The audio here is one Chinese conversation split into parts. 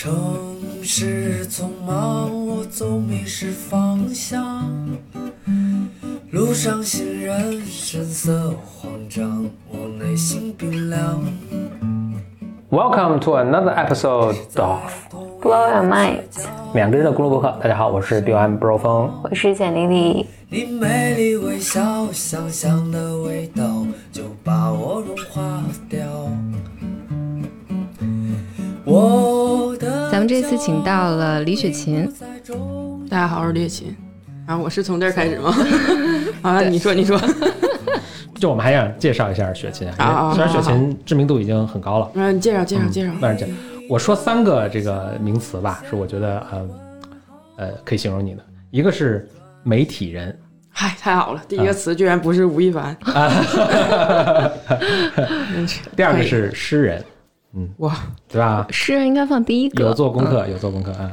城市匆忙，我总迷失方向。路上行人神色慌张，我内心冰凉。Welcome to another episode of Blow your mind，两个人的公路博客。大家好，我是 BOM Bro 风。我是简丽丽。你美丽微笑，香香的味道就把我融化掉。我的咱们这次请到了李雪琴，大家好，我是猎奇。啊，我是从这儿开始吗？啊，你说，你说。就我们还想介绍一下雪琴，啊啊虽然雪琴知名度已经很高了，嗯，你介绍，介绍，介绍。但是这我说三个这个名词吧，是我觉得呃呃可以形容你的，一个是媒体人，嗨，太好了，第一个词居然不是吴亦凡。真 是第二个是诗人，哇，对吧？诗人应该放第一个。有做功课，有做功课啊。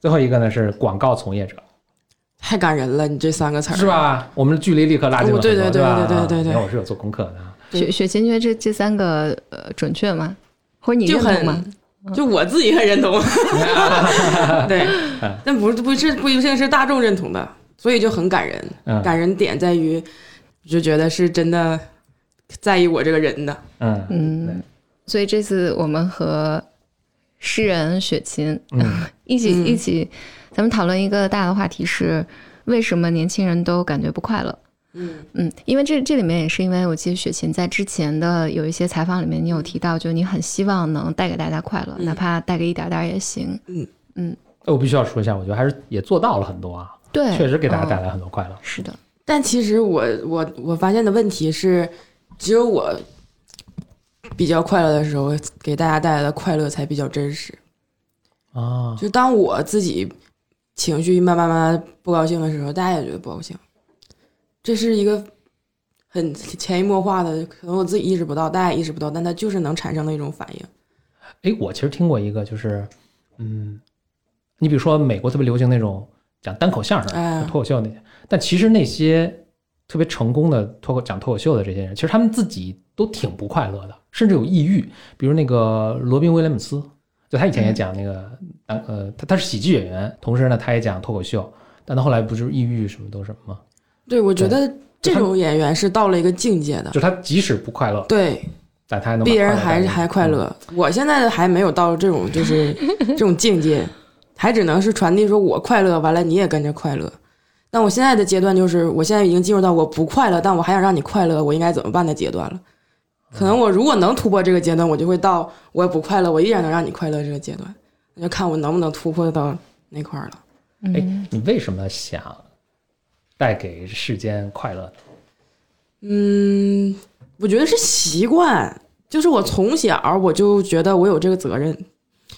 最后一个呢是广告从业者，太感人了，你这三个词儿是？吧？我们的距离立刻拉近了很多，哦对对对吧对对对对你看我是有做功课的啊。雪雪琴觉得这这三个呃准确吗？或者你就认同吗？很，就我自己很认同。对，但不是不是不一定是大众认同的，所以就很感人。嗯感人点在于，就觉得是真的在意我这个人的。嗯嗯，所以这次我们和诗人雪琴、嗯。一起嗯。一起，咱们讨论一个大的话题是为什么年轻人都感觉不快乐？嗯。嗯，因为这这里面也是因为我记得雪琴在之前的有一些采访里面，你有提到，就你很希望能带给大家快乐，嗯。哪怕带给一点点儿也行。嗯。嗯。我必须要说一下，我觉得还是也做到了很多啊，对，确实给大家嗯带来很多快乐。是的，但其实我我我发现的问题是，只有我比较快乐的时候，给大家带来的快乐才比较真实。啊，就当我自己情绪慢慢慢慢不高兴的时候，大家也觉得不高兴。这是一个很潜移默化的，可能我自己意识不到，大家也意识不到，但它就是能产生的一种反应。哎，我其实听过一个，就是嗯，你比如说美国特别流行那种讲单口相声、哎脱口秀那些，但其实那些特别成功的脱口讲脱口秀的这些人，其实他们自己都挺不快乐的，甚至有抑郁。比如那个罗宾威廉姆斯，就他以前也讲那个单呃，他他是喜剧演员，同时呢他也讲脱口秀，但他后来不就是抑郁什么都什么吗？对，我觉得这种演员是到了一个境界的就，他即使不快乐，对，但他还能别人还还快。乐。我现在还没有到这种就是 这种境界，还只能是传递说我快乐，完了你也跟着快乐。但我现在的阶段就是，我现在已经进入到我不快乐，但我还想让你快乐，我应该怎么办的阶段了。可能我如果能突破这个阶段，我就会到我也不快乐，我依然能让你快乐这个阶段。那就看我能不能突破到那块儿了。哎嗯，，你为什么想带给世间快乐呢？嗯，我觉得是习惯，就是我从小我就觉得我有这个责任，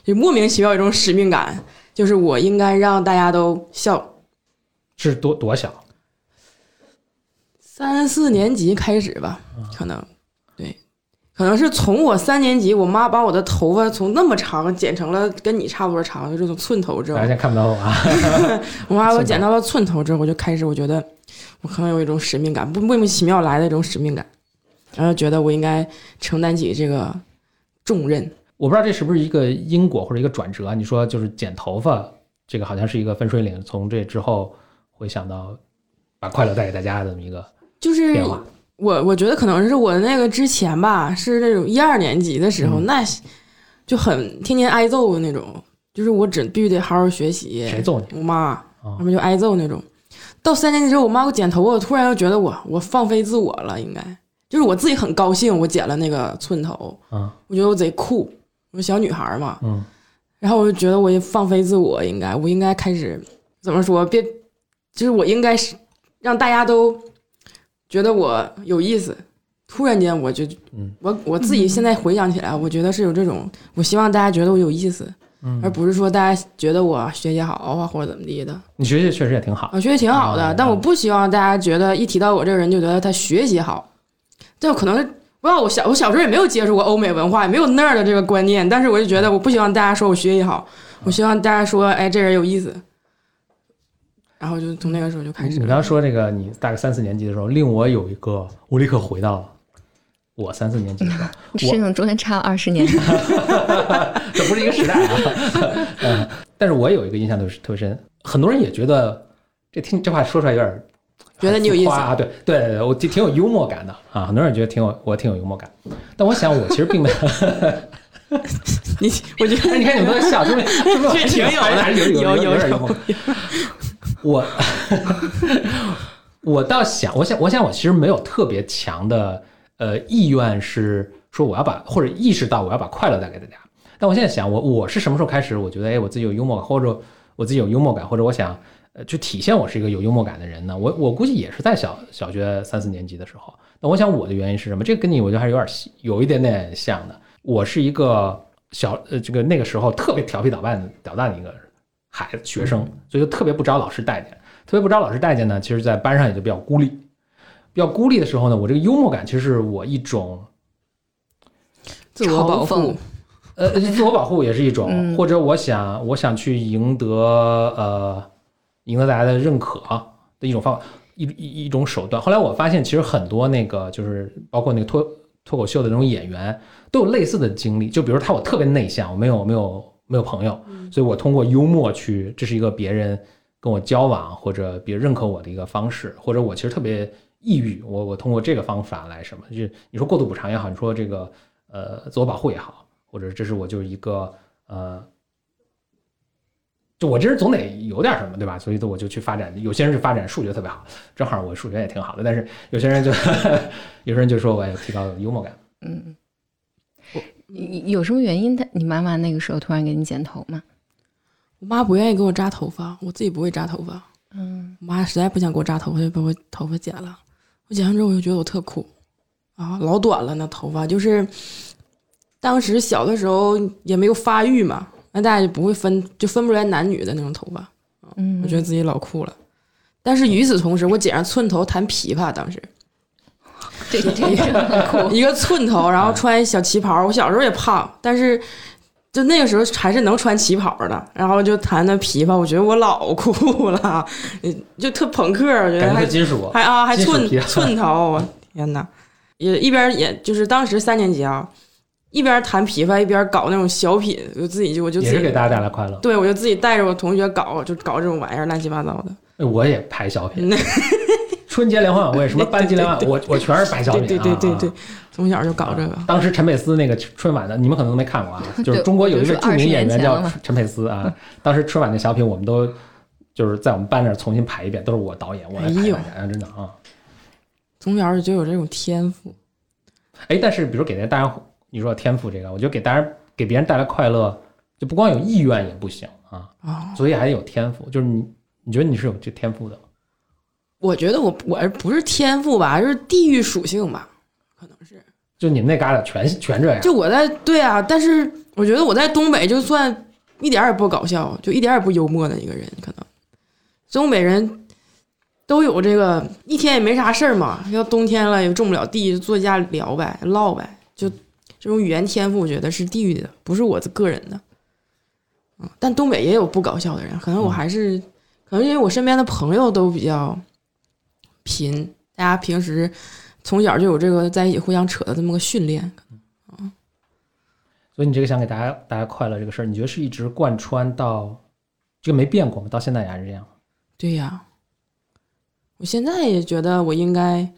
就莫名其妙有一种使命感，就是我应该让大家都笑。是多多小？三四年级开始吧，可能对，可能是从我三年级，我妈把我的头发从那么长剪成了跟你差不多长，就这种寸头之后大家，现在看不到我啊。我妈给我剪到了寸头之后，我就开始我觉得我可能有一种使命感，不莫名其妙来的一种使命感，然后觉得我应该承担起这个重任。我不知道这是不是一个因果或者一个转折。你说就是剪头发，这个好像是一个分水岭，从这之后会想到把快乐带给大家的这么一个就是变化。我我觉得可能是我那个之前吧，是那种一二年级的时候，嗯那就很天天挨揍的那种，就是我只必须得好好学习。谁揍你？我妈，哦他们就挨揍那种。到三年级之后，我妈给我剪头发，我突然又觉得我我放飞自我了，应该就是我自己很高兴，我剪了那个寸头，嗯我觉得我贼酷，我小女孩嘛，嗯然后我就觉得我也放飞自我，应该我应该开始怎么说？别，就是我应该是让大家都觉得我有意思。突然间，我就嗯我我自己现在回想起来，我觉得是有这种，我希望大家觉得我有意思，而嗯，不是说大家觉得我学习好啊或者怎么地的。你学习确实也挺好。我学习挺好的，啊但我不希望大家觉得一提到我这个人就觉得他学习好，就可能是不知道我小我小时候也没有接触过欧美文化，也没有那儿的这个观念，但是我就觉得我不希望大家说我学习好，我希望大家说哎这人有意思，然后就从那个时候就开始你刚刚说这个，你大概三四年级的时候，令我有一个，我立刻回到了我三四年级的时候，是那种中间差了二十年。这不是一个时代啊。嗯，但是我有一个印象特别特别深，很多人也觉得这听这话说出来有点觉得你有意思啊，对对对，我挺挺有幽默感的啊，很多人觉得挺有我挺有幽默感，但我想我其实并没有。你我觉得哎，你看你们都在笑，是不是？是不是这挺有的还是有有有有点幽默？我 我倒想，我想，我想，我其实没有特别强的呃意愿是说我要把或者意识到我要把快乐带给大家。但我现在想，我我是什么时候开始？我觉得哎，我自己有幽默感，或者我自己有幽默感，或者我想呃去体现我是一个有幽默感的人呢？我我估计也是在小小学三四年级的时候。那我想我的原因是什么？这个跟你我觉得还是有点有一点点像的。我是一个小呃这个那个时候特别调皮捣蛋的捣蛋的一个孩子学生，所以就特别不招老师待见。特别不招老师待见呢，其实在班上也就比较孤立。比较孤立的时候呢，我这个幽默感其实是我一种自我保护，呃，自我保护也是一种，嗯或者我想我想去赢得呃赢得大家的认可的一种方法，一一一种手段。后来我发现，其实很多那个就是包括那个脱脱口秀的那种演员都有类似的经历。就比如他我特别内向，我没有没有没有朋友，所以我通过幽默去，这是一个别人跟我交往或者别人认可我的一个方式，或者我其实特别抑郁，我我通过这个方法来什么，就是你说过度补偿也好，你说这个呃自我保护也好，或者这是我就是一个呃，就我这人总得有点什么，对吧？所以我就去发展，有些人是发展数学特别好，正好我数学也挺好的，但是有些人就 有些人就说我要提高幽默感。嗯，有有什么原因？他你妈妈那个时候突然给你剪头吗？我妈不愿意给我扎头发，我自己不会扎头发。嗯，我妈实在不想给我扎头发，就把我头发剪了。我剪完之后，我就觉得我特酷啊，老短了那头发，就是当时小的时候也没有发育嘛，那大家就不会分，就分不出来男女的那种头发。嗯，我觉得自己老酷了。但是与此同时，我剪上寸头弹琵琶，当时这个这很酷。一个寸头，然后穿小旗袍。我小时候也胖，但是就那个时候还是能穿旗袍的。然后就弹那琵琶，我觉得我老酷了，嗯就特朋克，我觉得还金属，还啊还寸寸头，我天哪！也一边也就是当时三年级啊，一边弹琵琶一边搞那种小品，我自己就我就自己也是给大家带来快乐。对我就自己带着我同学搞，就搞这种玩意儿乱七八糟的。哎我也拍小品，春节联欢晚会，什么班级联欢晚会，我我全是白小品对啊。对对对从小就搞这个。当时陈佩斯那个春晚的，你们可能都没看过啊，就是中国有一个著名演员叫陈佩斯啊。当时春晚的小品，我们都就是在我们班那儿重新排一遍，都是我导演，我哎呦大家，真的啊。从小就有这种天赋，哎，但是比如给大家，你说天赋这个，我觉得给大家给别人带来快乐，就不光有意愿也不行啊，啊、所以还得有天赋。就是你，你觉得你是有这天赋的吗？我觉得我我不是天赋吧，就是地域属性吧，可能是。就你们那旮瘩全全这样，就我在对啊，但是我觉得我在东北就算一点儿也不搞笑，就一点儿也不幽默的一个人，可能东北人都有这个，一天也没啥事儿嘛，要冬天了也种不了地，就坐家聊呗，唠呗，就这种语言天赋，我觉得是地域的，不是我的个人的。嗯，但东北也有不搞笑的人，可能我还是，可能因为我身边的朋友都比较贫，大家平时从小就有这个在一起互相扯的这么个训练。嗯所以你这个想给大家大家快乐这个事儿，你觉得是一直贯穿到这个没变过吗？到现在也还是这样？对呀，我现在也觉得我应该，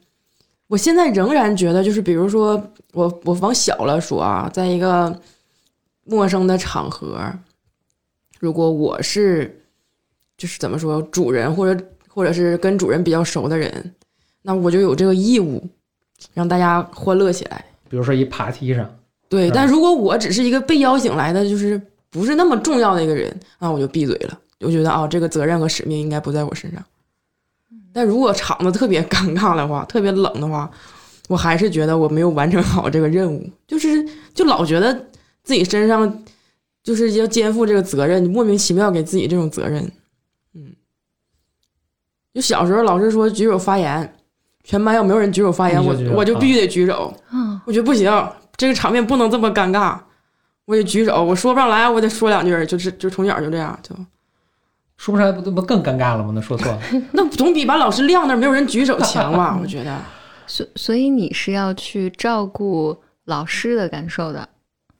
我现在仍然觉得，就是比如说我我往小了说啊，在一个陌生的场合，如果我是就是怎么说主人或者或者是跟主人比较熟的人，那我就有这个义务让大家欢乐起来。比如说一爬梯上，对，但如果我只是一个被邀请来的，就是不是那么重要的一个人，那我就闭嘴了。我觉得啊、这个责任和使命应该不在我身上。但如果场子特别尴尬的话，特别冷的话，我还是觉得我没有完成好这个任务，就是就老觉得自己身上就是要肩负这个责任，莫名其妙给自己这种责任。嗯，就小时候老师说举手发言，全班要没有人举手发言，我我就必须得举手。啊，我觉得不行，这个场面不能这么尴尬，我得举手，我说不上来，我得说两句儿，就是就从小就这样，就说不上来不不更尴尬了吗？那说错了，那总比把老师晾那儿没有人举手强吧？我觉得，所所以你是要去照顾老师的感受的。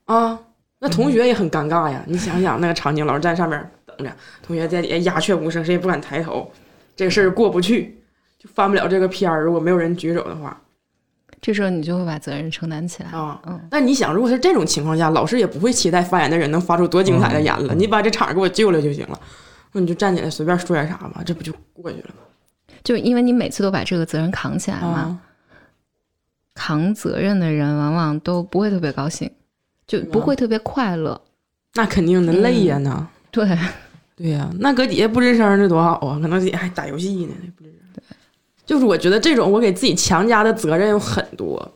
啊，那同学也很尴尬呀。你想想那个场景，老师在上面等着，同学在底下鸦雀无声，谁也不敢抬头，这个事儿过不去，就翻不了这个篇儿。如果没有人举手的话，这时候你就会把责任承担起来。啊，嗯但你想，如果是这种情况下，老师也不会期待发言的人能发出多精彩的言了，你把这场给我救了就行了，那你就站起来随便说点啥吧，这不就过去了吗？就因为你每次都把这个责任扛起来嘛，啊，扛责任的人往往都不会特别高兴，就不会特别快乐。那肯定的，累呀那。对，对呀、那搁底下不吱声这多好啊！可能底下还打游戏呢，不吱声。就是我觉得这种我给自己强加的责任有很多，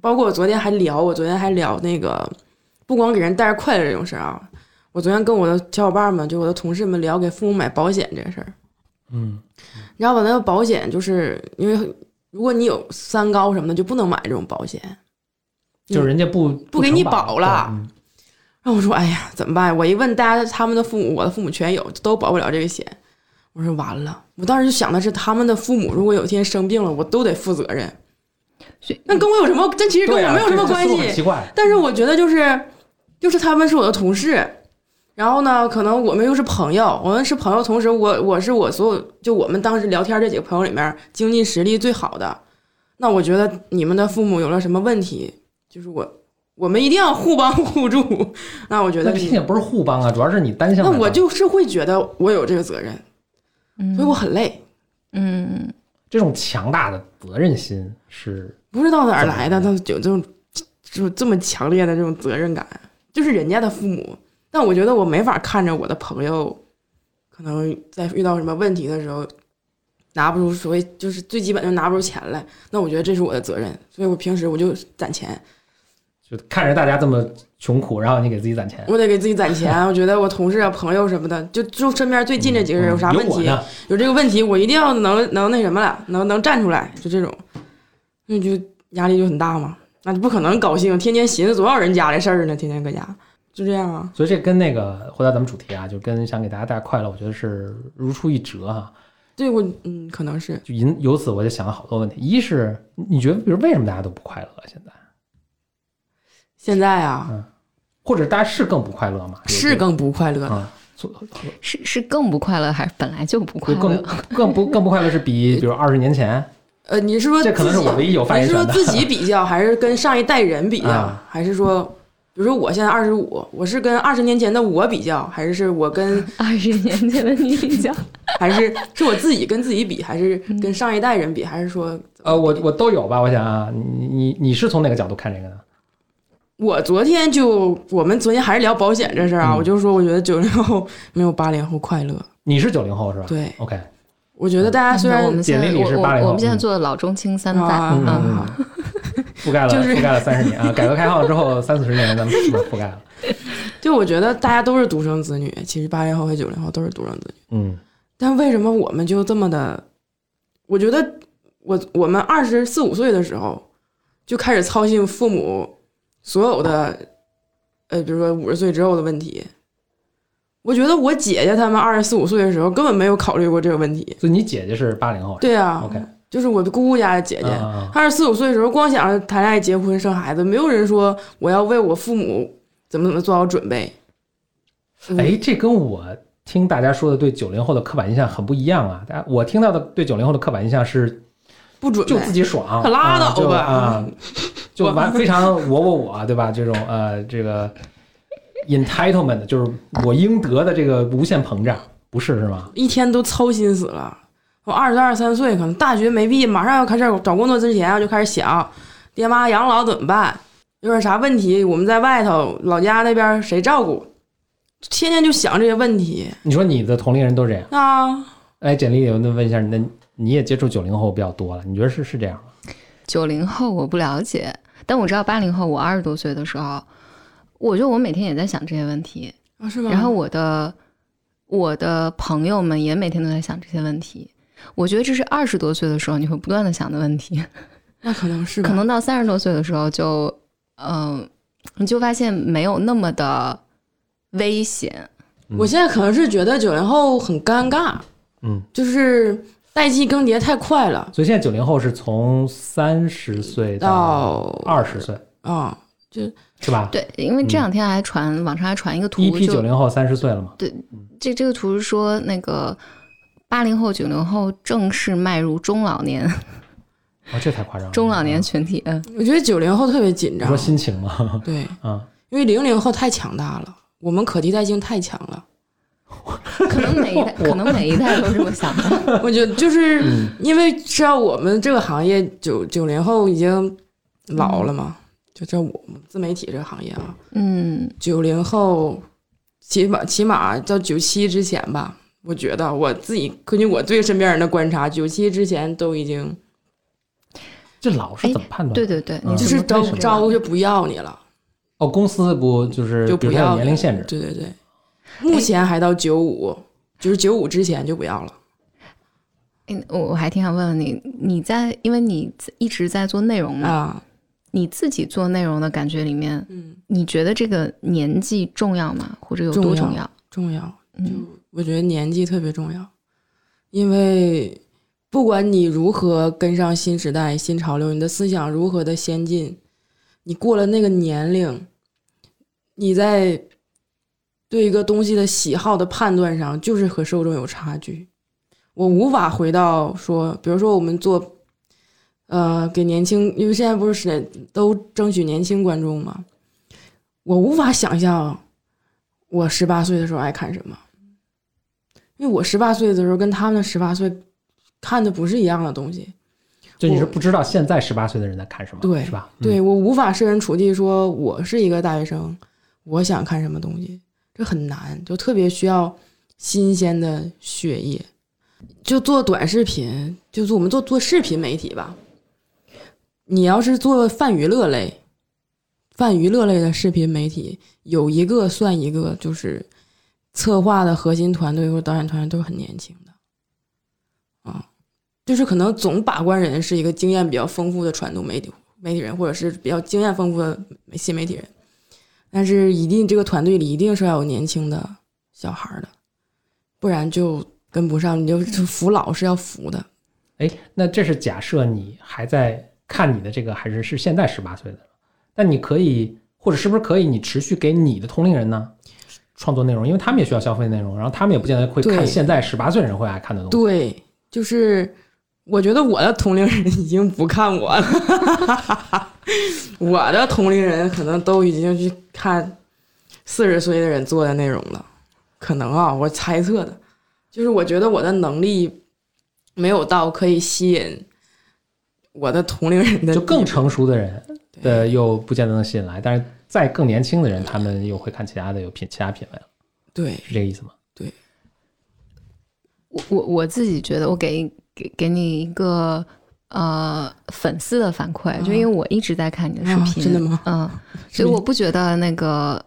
包括我昨天还聊，我昨天还聊那个不光给人带来快乐这种事儿啊。我昨天跟我的小伙伴们，就我的同事们聊给父母买保险这个事儿。嗯，你知道吧？那个保险就是因为如果你有三高什么的，就不能买这种保险。就是人家不不给你保了嗯然后我说：“哎呀，怎么办？”我一问大家，他们的父母，我的父母全有，都保不了这个险。我说完了，我当时就想的是，他们的父母如果有一天生病了，我都得负责任。那跟我有什么？这其实跟我没有什么关系。但是我觉得就是，就是他们是我的同事，然后呢，可能我们又是朋友，我们是朋友，同时我我是我所有就我们当时聊天这几个朋友里面经济实力最好的。那我觉得你们的父母有了什么问题，就是我我们一定要互帮互助。那我觉得毕竟也不是互帮啊，主要是你单向那。我就是会觉得我有这个责任，嗯所以我很累，嗯，这种强大的责任心是不知道哪儿来的，他怎有这种就这么强烈的这种责任感，就是人家的父母。但我觉得我没法看着我的朋友，可能在遇到什么问题的时候，拿不出所谓就是最基本就拿不出钱来，那我觉得这是我的责任，所以我平时我就攒钱，就看着大家这么穷苦，然后你给自己攒钱。我得给自己攒钱。我觉得我同事啊、朋友什么的，就就身边最近这几个人有啥问题，嗯有有这个问题，我一定要能能那什么了，能能站出来，就这种，那就压力就很大嘛，那就不可能高兴，天天寻思多少人家的事儿呢，天天搁家，就这样啊。所以这跟那个回到咱们主题啊，就跟想给大家带来快乐，我觉得是如出一辙哈、对我，嗯，可能是就因由此我就想了好多问题。一是你觉得，比如为什么大家都不快乐？现在，现在啊，或者大家是更不快乐吗？是更不快乐的。啊，是是更不快乐，还是本来就不快乐？更乐？更不更不快乐是比 比如二十年前？呃，你是说这可能是自己我唯一有发言权的。你是说自己比较，还是跟上一代人比较，啊。还是说，比如说我现在二十五，我是跟二十年前的我比较，还是是我跟二十年前的你比较，还是是我自己跟自己比，还是跟上一代人比，还是说呃，我我都有吧。我想啊，你你你是从哪个角度看这个呢？我昨天就我们昨天还是聊保险这事儿啊，嗯我就说我觉得九零后没有八零后快乐。你是九零后是吧？对，，OK，我觉得大家虽然我们现在简历里是我80后我我们现在嗯做的老中青三代，啊嗯嗯 好覆盖了就是覆盖了三十年啊，改革开放之后三四十年，咱们是 不是覆盖了。就我觉得大家都是独生子女，其实八零后和九零后都是独生子女，嗯但为什么我们就这么的？我觉得我我们二十四五岁的时候就开始操心父母所有的，呃，比如说五十岁之后的问题。我觉得我姐姐他们二十四五岁的时候根本没有考虑过这个问题。所以你姐姐是八零后，对啊 OK 就是我的姑姑家的姐姐，啊二十四五岁的时候，光想着谈恋爱、结婚、生孩子，没有人说我要为我父母怎么怎么做好准备。哎，这跟我听大家说的对九零后的刻板印象很不一样啊！大家我听到的对九零后的刻板印象是不准备，就自己爽，可拉倒吧啊，就完 非常我我我，对吧？这种呃，这个 entitlement 就是我应得的这个无限膨胀，不是是吗？一天都操心死了。我二十二三岁，可能大学没毕业，马上要开始找工作之前，我就开始想，爹妈养老怎么办？有点啥问题，我们在外头老家那边谁照顾？天天就想这些问题你说你的同龄人都这样？啊。哎，简历，我那问一下，那你也接触九零后比较多了，你觉得是是这样吗？九零后我不了解，但我知道八零后，我二十多岁的时候，我觉得我每天也在想这些问题，啊，是吗？然后我的我的朋友们也每天都在想这些问题。我觉得这是二十多岁的时候你会不断的想的问题，那可能是可能到三十多岁的时候就，嗯、你就发现没有那么的危险。我现在可能是觉得九零后很尴尬，嗯，就是代际更迭太快了所以现在九零后是从三十岁到到二十岁，啊，是吧？对，因为这两天还传网上还传一个图，一批就九零后三十岁了嘛？对这这个图是说那个八零后、九零后正式迈入中老年哦，这太夸张了。中老年群体。嗯，我觉得九零后特别紧张你说。心情吗？对，嗯，因为零零后太强大了，我们可替代性太强了。可能每一代 可能每一代都这么想的。我觉得就是嗯因为知道我们这个行业九九零后已经老了嘛，就这我们自媒体这个行业啊，嗯，九零后起码起码到九七之前吧，我觉得我自己根据我对身边人的观察，九七之前都已经这老是怎么判断？对对对，就是招招就不要你了，哦，公司不就是就比如它有不要年龄限制？对对对，目前还到九五，就是九五之前就不要了。嗯，我我还挺想问问你，你在因为你一直在做内容嘛，啊，你自己做内容的感觉里面，嗯，你觉得这个年纪重要吗？或者有多重要重要？就嗯我觉得年纪特别重要，因为不管你如何跟上新时代、新潮流，你的思想如何的先进，你过了那个年龄，你在对一个东西的喜好的判断上，就是和受众有差距。我无法回到说，比如说我们做，呃，给年轻，因为现在不是都争取年轻观众嘛，我无法想象我十八岁的时候爱看什么。因为我十八岁的时候跟他们十八岁看的不是一样的东西，就你是不知道现在十八岁的人在看什么，对是吧？嗯对我无法设身处地说我是一个大学生，我想看什么东西，这很难，就特别需要新鲜的血液。就做短视频，就是我们做做视频媒体吧。你要是做泛娱乐类、泛娱乐类的视频媒体，有一个算一个，就是策划的核心团队或者导演团队都是很年轻的，啊，就是可能总把关人是一个经验比较丰富的传统媒体媒体人，或者是比较经验丰富的新媒体人，但是一定这个团队里一定是要有年轻的小孩儿的，不然就跟不上，你就就服老是要服的。哎，那这是假设你还在看你的这个，还是是现在十八岁的？但你可以，或者是不是可以，你持续给你的同龄人呢创作内容，因为他们也需要消费内容，然后他们也不见得会看现在十八岁人会爱看的东西。对，就是我觉得我的同龄人已经不看我了，我的同龄人可能都已经去看四十岁的人做的内容了，可能啊，我猜测的，就是我觉得我的能力没有到可以吸引我的同龄人的就更成熟的人对。的又不见得能吸引来，但是再更年轻的人，他们又会看其他的有品其他品味了，对。是这个意思吗？对。我我我自己觉得，我给给给你一个呃粉丝的反馈，就因为我一直在看你的视啊频，真的吗嗯，所以我不觉得那个，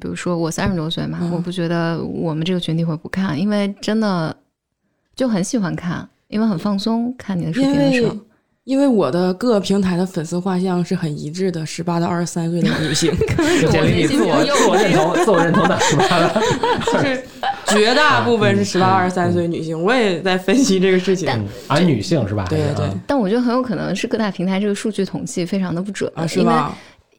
比如说我三十多岁嘛，嗯我不觉得我们这个群体会不看，因为真的就很喜欢看，因为很放松看你的视频的时候。因为我的各个平台的粉丝画像是很一致的，十八到二十三岁的女性，就建立你自我 自我认同、自我认同的十八了。就是绝大部分是十八二十三岁女性。我也在分析这个事情嗯，啊，女性是吧？对对对啊但我觉得很有可能是各大平台这个数据统计非常的不准啊，是吧？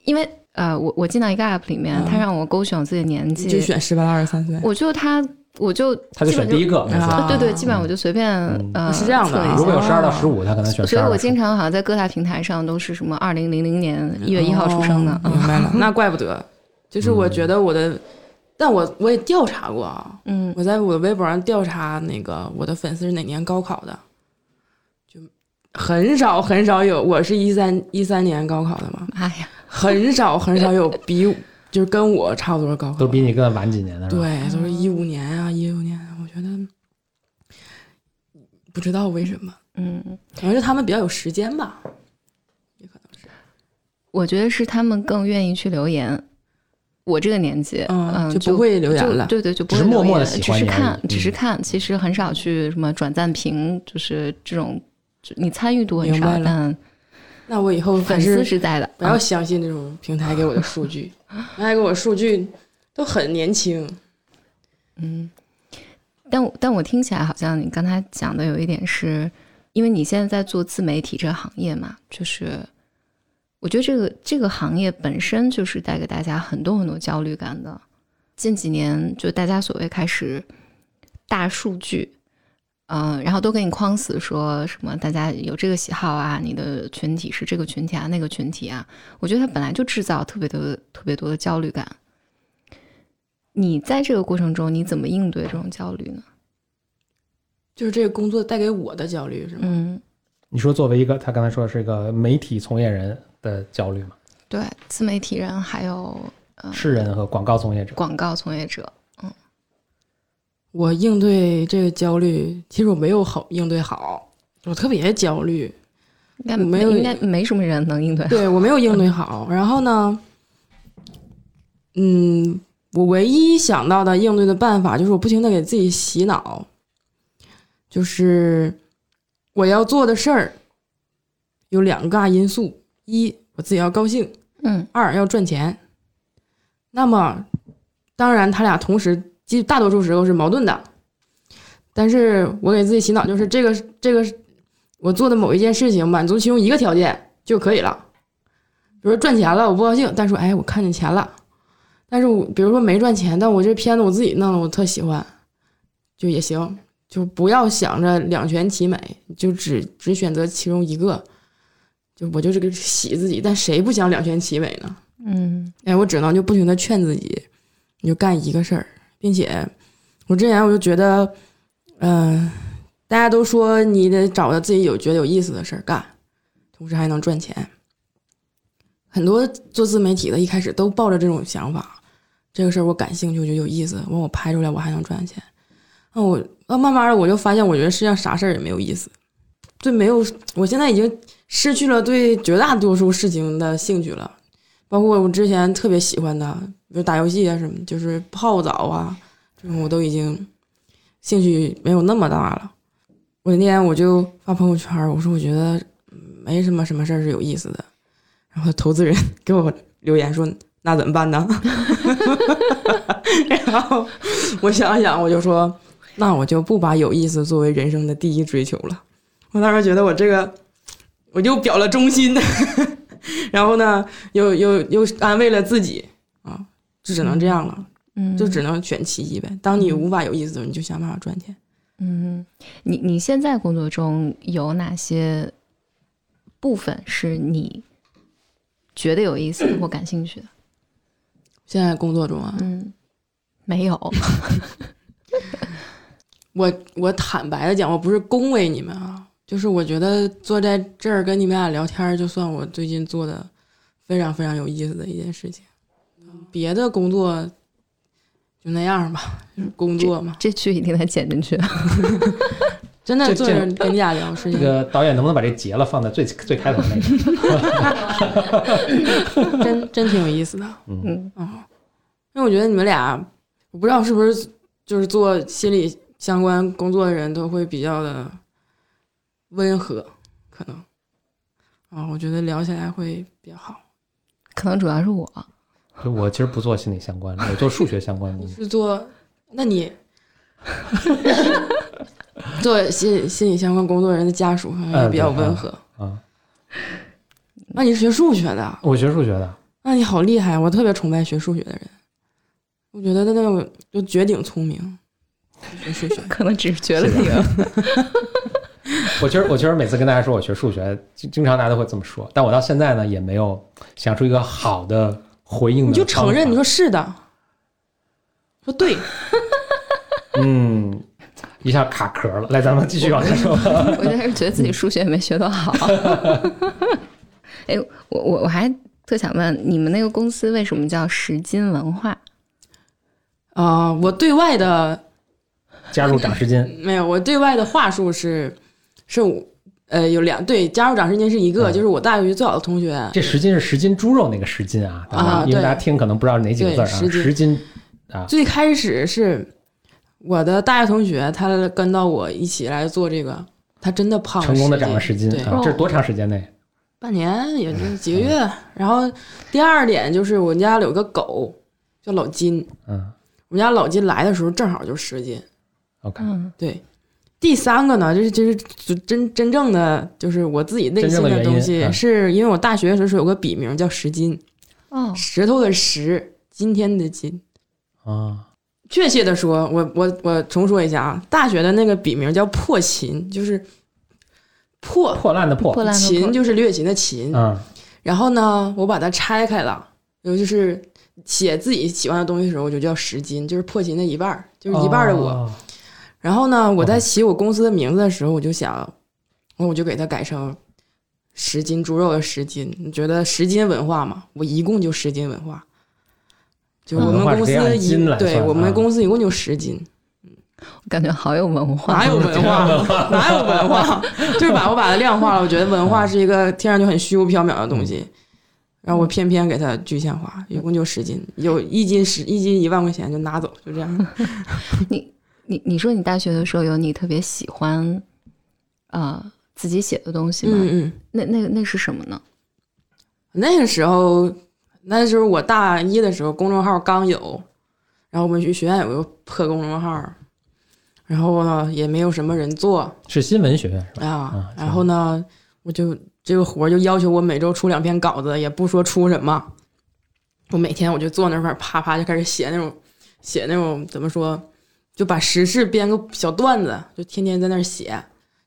因为因为呃，我我进到一个 app 里面，嗯它让我勾选我自己的年纪，就选十八到二十三岁。我就他我就他就基本选第一个，对对，基本上我就随便、嗯呃是这样的如果有十二到十五，他可能选。所以我经常好像在各大平台上都是什么二零零零年一月一号出生的明白了，那怪不得。就是我觉得我的，但我我也调查过啊，嗯，我在我的微博上调查那个我的粉丝是哪年高考的，就很少很少有，我是一三一三年高考的嘛，哎呀，很少很少有比就是跟我差不多高考，都比你更晚几年的？对，都是一五年啊，一六年啊，我觉得不知道为什么，嗯，可能是他们比较有时间吧，也可能是。我觉得是他们更愿意去留言。我这个年纪，嗯嗯，就不会留言了对对，就不会只默默的只是看，只是嗯。看，其实很少去什么转赞评，就是这种，就你参与度很少明白，了但。那我以后还粉丝是是在的。不要嗯。相信这种平台给我的数据，平台给我数据都很年轻，嗯，但我但我听起来好像你刚才讲的有一点是，因为你现在在做自媒体这个行业嘛，就是我觉得这个这个行业本身就是带给大家很多很多焦虑感的。近几年就大家所谓开始大数据，嗯、然后都给你框死，说什么大家有这个喜好啊，你的群体是这个群体啊，那个群体啊，我觉得它本来就制造特别多的特别多的焦虑感。你在这个过程中，你怎么应对这种焦虑呢？就是这个工作带给我的焦虑是吗？嗯，你说作为一个他刚才说的是一个媒体从业人的焦虑嘛，对，自媒体人还有呃诗人和广告从业者，广告从业者，嗯我应对这个焦虑，其实我没有好应对好，我特别焦虑，应该没有应该没什么人能应对。对我没有应对好。然后呢，嗯，我唯一想到的应对的办法就是我不停的给自己洗脑，就是我要做的事儿有两个大因素：一我自己要高兴，嗯二要赚钱。那么，当然，他俩同时，其实大多数时候是矛盾的。但是我给自己洗脑，就是这个这个我做的某一件事情满足其中一个条件就可以了。比如说赚钱了，我不高兴，但是哎，我看见钱了。但是我比如说没赚钱，但我这片子我自己弄的，我特喜欢，就也行，就不要想着两全其美，就只只选择其中一个。就我就是个洗自己，但谁不想两全其美呢？嗯哎，我只能就不停的劝自己，你就干一个事儿，并且我之前我就觉得，嗯、大家都说你得找到自己有觉得有意思的事儿干，同时还能赚钱。很多做自媒体的，一开始都抱着这种想法，这个事儿我感兴趣，我觉得有意思，完我拍出来我还能赚钱。那我那慢慢的我就发现，我觉得世界上啥事儿也没有意思，对，没有，我现在已经失去了对绝大多数事情的兴趣了。包括我之前特别喜欢的，比如打游戏啊什么，就是泡澡啊这种，我都已经兴趣没有那么大了。我那天我就发朋友圈，我说我觉得没什么什么事儿是有意思的。然后投资人给我留言说：“那怎么办呢？” 然后我想了想，我就说：“那我就不把有意思作为人生的第一追求了。”我当时觉得我这个我就表了忠心，然后呢，又又又安慰了自己。啊，就只能这样了，嗯，就只能选其一呗。当你无法有意思的时候，你就想办法赚钱。嗯，你你现在工作中有哪些部分是你觉得有意思或感兴趣的？现在工作中啊，嗯，没有。我我坦白的讲，我不是恭维你们啊，就是我觉得坐在这儿跟你们俩聊天儿，就算我最近做的非常非常有意思的一件事情。别的工作就那样吧，就是工作嘛。这句一定得剪进去。真的坐着跟你俩聊事情，这个导演能不能把这截了放在最最开头那个？真真挺有意思的。嗯因为我觉得你们俩，我不知道是不是就是做心理相关工作的人都会比较的温和，可能啊，我觉得聊起来会比较好。可能主要是我，就我其实不做心理相关的，我做数学相关的。是做，那你 做心心理相关工作人的家属好像也比较温和。啊，那你是学数学的，我学数学的，那你好厉害！我特别崇拜学数学的人，我觉得那种就绝顶聪明，学数学。可能只是觉得你了。我其实我其实每次跟大家说我学数学，经经常大家都会这么说，但我到现在呢也没有想出一个好的回应的你就承认，你说是的，说对，嗯，一下卡壳了。来，咱们继续往下说。我就还是觉得自己数学没学多好。哎，我我我还特想问，你们那个公司为什么叫十金文化？啊、我对外的加入长时间，没有，我对外的话术是，是我呃有两对加入长时间是一个，嗯。就是我大学最好的同学，这十斤是十斤猪肉那个十斤啊，啊因为大家听可能不知道是哪几个字儿啊，十斤十斤最开始是我的大学同学，他跟到我一起来做这个，他真的胖了成功的长了十斤对，啊，这是多长时间内？半年也就几个月。然后第二点就是我们家有个狗叫老金，嗯。我们家老金来的时候正好就十斤，OK，嗯对，第三个呢，就是就是就真真正的就是我自己内心的东西，嗯是因为我大学的时候有个笔名叫石金，哦，石头的石，今天的今。啊，确切的说，我我我重说一下啊，大学的那个笔名叫破琴，就是破破烂的破，破烂琴就是略琴的琴。嗯然后呢，我把它拆开了，然后就是写自己喜欢的东西的时候，我就叫石金，就是破琴的一半儿，就是一半儿的我。哦然后呢，我在哦起我公司的名字的时候，我就想，然后我就给它改成十斤猪肉的十斤。你觉得十斤文化嘛？我一共就十斤文化，就我们公司一对我们公司一共就十斤，我感觉好有文化，哪有文化？哪有文化？就是把我把它量化了。我觉得文化是一个听上去很虚无缥缈的东西，然后我偏偏给它具象化，一共就十斤，有一斤十一斤一万块钱就拿走，就这样。你 你你说你大学的时候有你特别喜欢，呃，自己写的东西吗？嗯嗯。那那那是什么呢？那个时候，那时候我大一的时候，公众号刚有，然后我们学学院有个破公众号，然后呢也没有什么人做是新闻学院是吧？啊啊，然后呢我就这个活儿就要求我每周出两篇稿子，也不说出什么，我每天我就坐那块儿啪啪就开始写那种写那种怎么说，就把时事编个小段子，就天天在那儿写。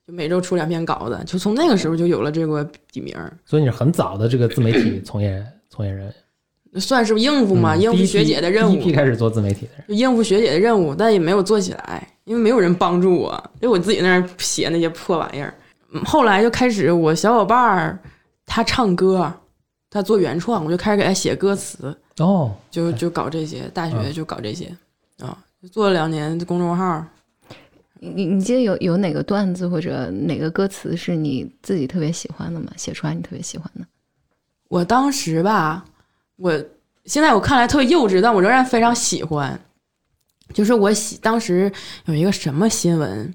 就每周出两篇稿子，就从那个时候就有了这个笔名儿，所以你是很早的这个自媒体从业从业人，算是应付嘛，应付学姐的任务。第一批开始做自媒体的人，就应付学姐的任务，但也没有做起来，因为没有人帮助我，就我自己在那儿写那些破玩意儿。嗯后来就开始，我小伙伴儿他唱歌，他做原创，我就开始给他写歌词，哦，就就搞这些，大学嗯就搞这些啊，就做了两年公众号。你你你记得有有哪个段子或者哪个歌词是你自己特别喜欢的吗？写出来你特别喜欢的？我当时吧，我现在我看来特别幼稚，但我仍然非常喜欢。就是我喜当时有一个什么新闻，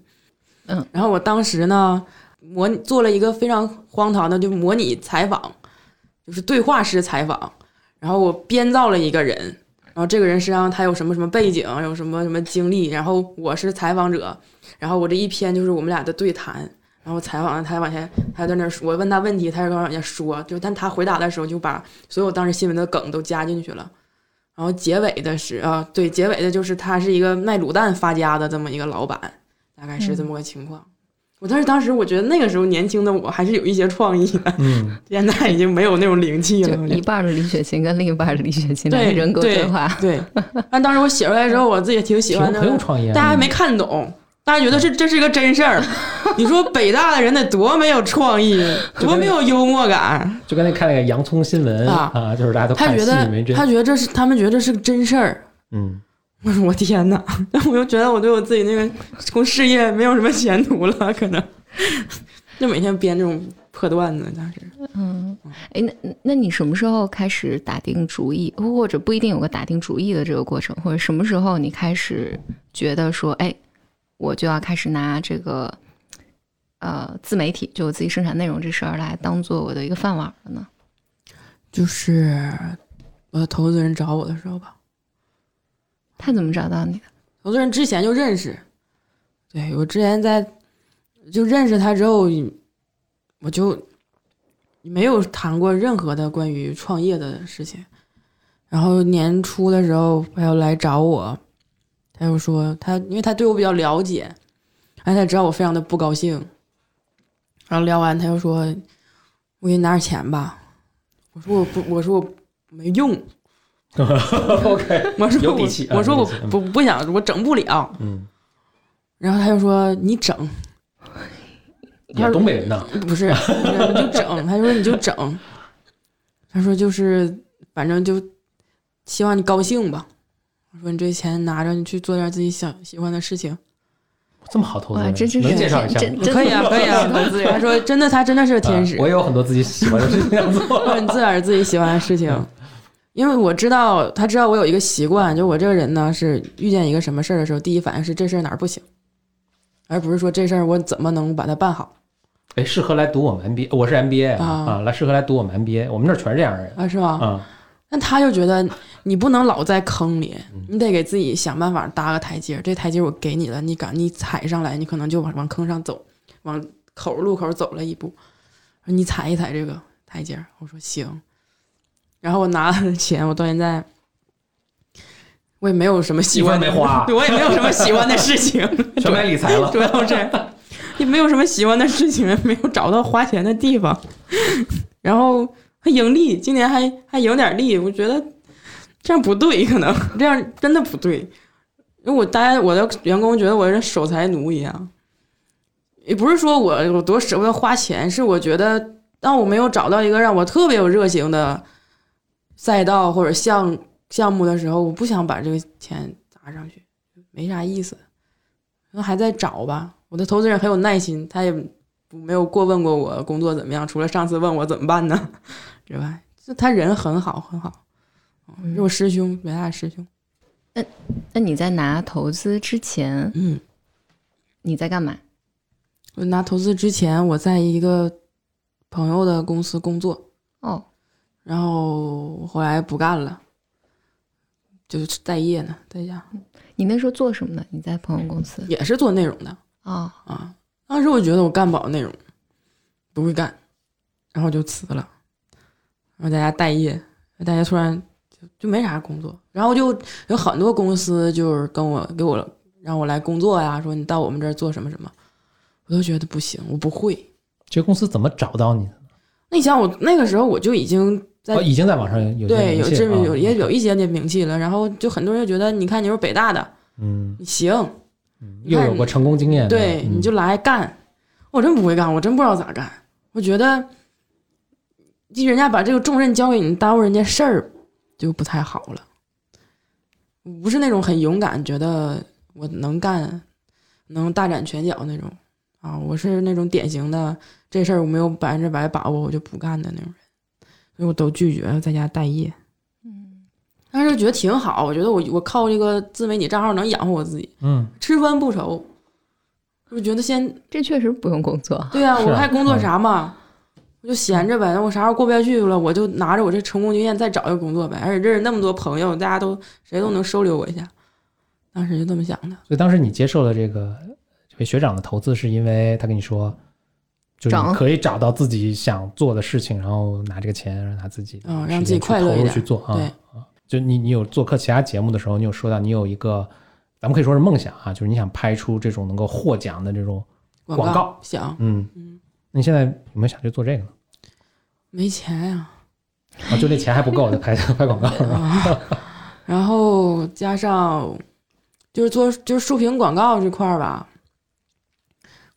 嗯，然后我当时呢模拟做了一个非常荒唐的，就模拟采访，就是对话式采访，然后我编造了一个人，然后这个人身上他有什么什么背景，有什么什么经历，然后我是采访者，然后我这一篇就是我们俩的对谈。然后采访他往前，他在那儿说，我问他问题，他就往下说，就但他回答的时候就把所有当时新闻的梗都加进去了。然后结尾的是啊，对，结尾的就是他是一个卖卤蛋发家的这么一个老板，大概是这么个情况。我但是当时我觉得那个时候年轻的我还是有一些创意的，嗯，现在已经没有那种灵气了。就一半儿的李雪琴跟另一半儿的李雪琴对人格对话。对，但当时我写出来之后，我自己挺喜欢的，很有创意啊，大家还没看懂，大家觉得这这是一个真事儿。你说北大的人得多没有创意，多没有幽默感。就刚才看那个洋葱新闻啊啊，就是大家都看他觉得他觉得这是他们觉得这是个真事儿。嗯，我 我天哪！但我又觉得我对我自己那个从事业没有什么前途了，可能就每天编这种破段子，当时嗯，哎，那那你什么时候开始打定主意，或者不一定有个打定主意的这个过程，或者什么时候你开始觉得说，哎，我就要开始拿这个呃自媒体，就我自己生产内容这事儿来当做我的一个饭碗了呢？就是我的投资人找我的时候吧，他怎么找到你的？投资人之前就认识，对我之前在就认识他之后，我就没有谈过任何的关于创业的事情。然后年初的时候，他又来找我，他又说他因为他对我比较了解，而且知道我非常的不高兴。然后聊完，他又说：“我给你拿点钱吧。”我说：“我不，我说我没用。” OK，我说我有底气啊我说我不不想，我整不了。嗯，然后他就说你整，也是东北人呐，不是，不是你就整。他就说你就整，他说就是反正就希望你高兴吧。我说你这钱拿着，你去做点自己想喜欢的事情。这么好投资能介绍一下吗？真真可以啊，可以啊。投资人他说真的，他真的是个天使啊。我也有很多自己喜欢的事情要我做。说你做点自己喜欢的事情。因为我知道，他知道我有一个习惯，就我这个人呢，是遇见一个什么事儿的时候，第一反应是这事儿哪儿不行，而不是说这事儿我怎么能把它办好哎，适合来读我们 MBA，我是 MBA 啊啊啊，来适合来读我们 MBA，我们那儿全是这样的人啊，是吗？啊。但他就觉得你不能老在坑里，你得给自己想办法搭个台阶。这台阶我给你了，你敢你踩上来，你可能就往往坑上走，往口路口走了一步，你踩一踩这个台阶。我说行，然后我拿了钱，我到现在我也没有什么喜欢的没花 对我也没有什么喜欢的事情，全买理财了 主。要是也没有什么喜欢的事情，也没有找到花钱的地方，然后还盈利，今年还还赢点利，我觉得这样不对，可能这样真的不对，因为我大家我的员工觉得我是守财奴一样，也不是说我我多舍不得花钱，是我觉得当我没有找到一个让我特别有热情的赛道或者项项目的时候，我不想把这个钱砸上去，没啥意思。那还在找吧。我的投资人很有耐心，他也不没有过问过我工作怎么样，除了上次问我怎么办呢之外，就他人很好很好，嗯是我师兄，伟大师兄。那那你在拿投资之前，嗯，你在干嘛？我拿投资之前，我在一个朋友的公司工作，哦，然后后来不干了，就是待业呢，在家你那时候做什么呢？你在朋友公司？也是做内容的哦，啊。当时我觉得我干不好内容，不会干，然后就辞了，然后在家待业，大家突然就就没啥工作，然后就有很多公司就是跟我给我让我来工作呀，说你到我们这儿做什么什么，我都觉得不行，我不会。这公司怎么找到你的？那你想我那个时候我就已经在哦，已经在网上有对有这有也有一些点名气了，然后就很多人就觉得你看你是北大的，嗯，你行，又有过成功经验，对，嗯你就来干。我真不会干，我真不知道咋干。我觉得，人家把这个重任交给你，耽误人家事儿，就不太好了。不是那种很勇敢，觉得我能干，能大展拳脚那种啊。我是那种典型的，这事儿我没有百分之百把握，我就不干的那种人，所以我都拒绝了，在家待业。嗯，但是觉得挺好，我觉得我我靠这个自媒体账号能养活我自己，嗯，吃穿不愁。我觉得先这确实不用工作。对呀、啊我还工作啥嘛？我就闲着呗。那我啥时候过不下去了，我就拿着我这成功经验再找一个工作呗。而且认识那么多朋友，大家都谁都能收留我一下。当时就这么想的。所以当时你接受了这个这位学长的投资，是因为他跟你说，就是你可以找到自己想做的事情，然后拿这个钱让他自己嗯时让自己快乐一点入去做啊。对啊，就你你有做客其他节目的时候，你有说到你有一个，咱们可以说是梦想啊，就是你想拍出这种能够获奖的这种，广广告想嗯嗯，那你现在有没有想去做这个呢？没钱呀、啊，就那钱还不够，就 拍拍广告是吧？啊，然后加上就是做就是竖屏广告这块儿吧，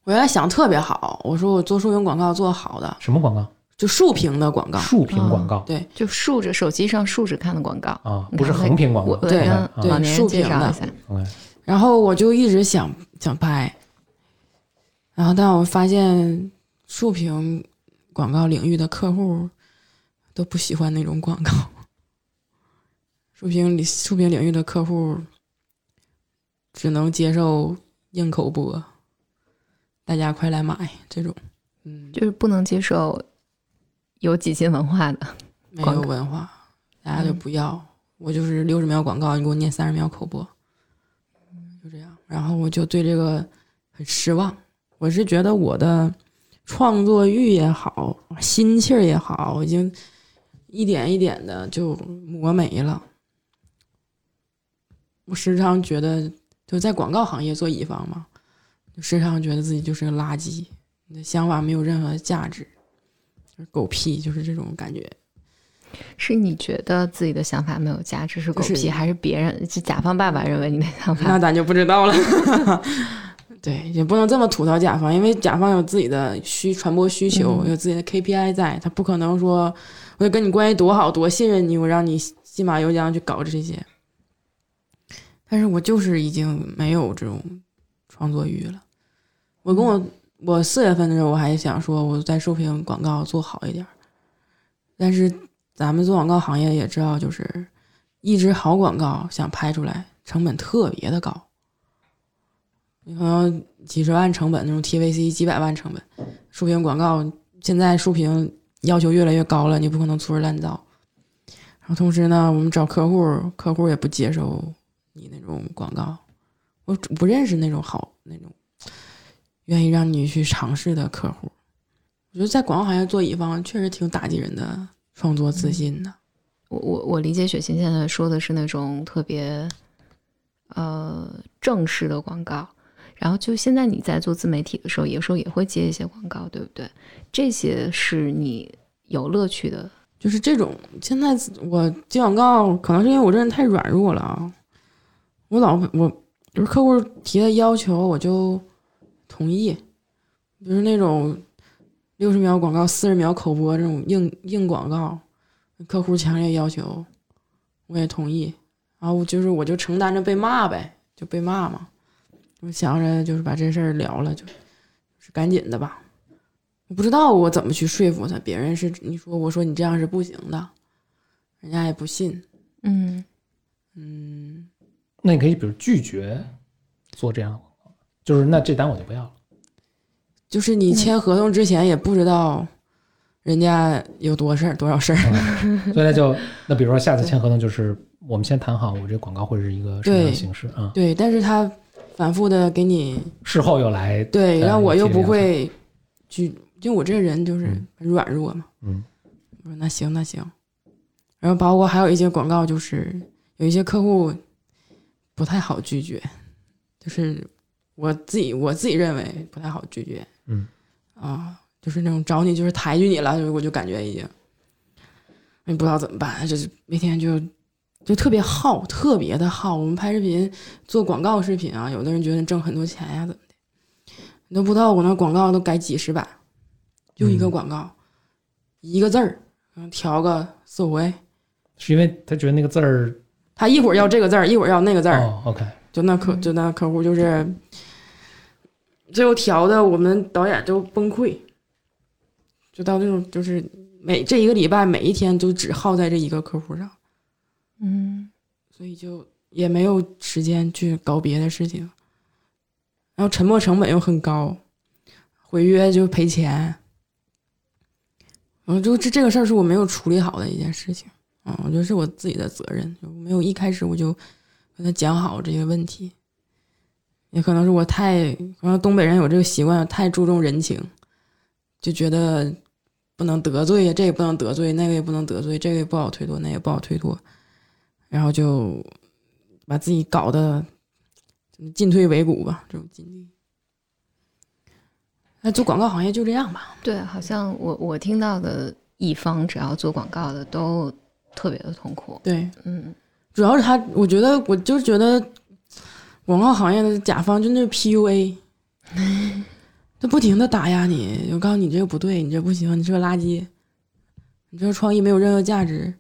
我原来想特别好，我说我做竖屏广告做好的，什么广告？就竖屏的广告，竖屏广告对就竖着手机上竖着看的广告。啊，不是横屏广告对对竖屏的然后我就一直想想拍，然后但我发现竖屏广告领域的客户都不喜欢那种广告，竖屏里竖屏领域的客户只能接受硬口播，大家快来买这种，嗯，就是不能接受有几斤文化的。没有文化，大家就嗯不要。我就是六十秒广告，你给我念三十秒口播，就这样。然后我就对这个很失望。我是觉得我的创作欲也好，心气儿也好，已经一点一点的就磨没了。我时常觉得，就在广告行业做乙方嘛，就时常觉得自己就是个垃圾，你的想法没有任何价值，就是狗屁，就是这种感觉。是你觉得自己的想法没有价值是狗是屁，还是别人是甲方爸爸认为你的想法？那咱就不知道了。对，也不能这么吐槽甲方，因为甲方有自己的需传播需求，嗯有自己的 KPI 在，他不可能说我就跟你关系多好，多信任你，我让你信马由缰去搞这些。但是我就是已经没有这种创作欲了。我跟我我四月份的时候，我还想说我在竖屏广告做好一点儿，但是咱们做广告行业也知道，就是一支好广告想拍出来，成本特别的高。你可能几十万成本那种 TVC 几百万成本，竖屏广告现在竖屏要求越来越高了，你不可能粗制滥造。然后同时呢，我们找客户，客户也不接受你那种广告，我不认识那种好那种愿意让你去尝试的客户。我觉得在广告行业做乙方确实挺打击人的创作自信的。我我我理解雪琴现在说的是那种特别呃正式的广告，然后就现在你在做自媒体的时候，有时候也会接一些广告，对不对？这些是你有乐趣的。就是这种，现在我接广告，可能是因为我这人太软弱了啊。我老我就是客户提的要求，我就同意。比如那种六十秒广告、四十秒口播这种硬硬广告，客户强烈要求，我也同意。然后就是我就承担着被骂呗，就被骂嘛。我想着就是把这事儿聊了，就就是赶紧的吧。我不知道我怎么去说服他，别人是你说我说你这样是不行的，人家也不信。嗯嗯，那你可以比如拒绝做这样的广告，就是那这单我就不要了。就是你签合同之前也不知道人家有多事儿多少事儿，所以那就那比如说下次签合同就是我们先谈好，我这广告会是一个什么样的形式啊？对，但是他反复的给你事后又来对，然后我又不会去，就我这个人就是嗯很软弱嘛。嗯我说那行那行，然后包括还有一些广告，就是有一些客户不太好拒绝，就是我自己我自己认为不太好拒绝。嗯。啊，就是那种找你就是抬举你了，我就感觉已经，你不知道怎么办，就是每天就就特别耗，特别的耗。我们拍视频做广告视频啊，有的人觉得挣很多钱呀，怎么的，你都不知道我那广告都改几十版，就一个嗯。广告，一个字儿，嗯，调个四五回。是因为他觉得那个字儿他一会儿要这个字儿，一会儿要那个字儿，哦，OK，就那客就那客户就是，最后调的我们导演就崩溃，就到那种就是每这一个礼拜每一天就只耗在这一个客户上，嗯。所以就也没有时间去搞别的事情，然后沉没成本又很高，毁约就赔钱，嗯，就这这个事儿是我没有处理好的一件事情，嗯，我觉得是我自己的责任，就没有一开始我就跟他讲好这些问题，也可能是我太，可能东北人有这个习惯，太注重人情，就觉得不能得罪呀，这也不能得罪，那个也不能得罪，这个也不好推脱，那也不好推脱，然后就把自己搞得进退维谷吧，这种经历。那做广告行业就这样吧，对，好像我我听到的乙方只要做广告的都特别的痛苦。对，嗯。主要是他，我觉得我就是觉得广告行业的甲方就那 PUA，他不停的打压你，我告诉你这个不对，你这不行，你是个垃圾，你这个创意没有任何价值，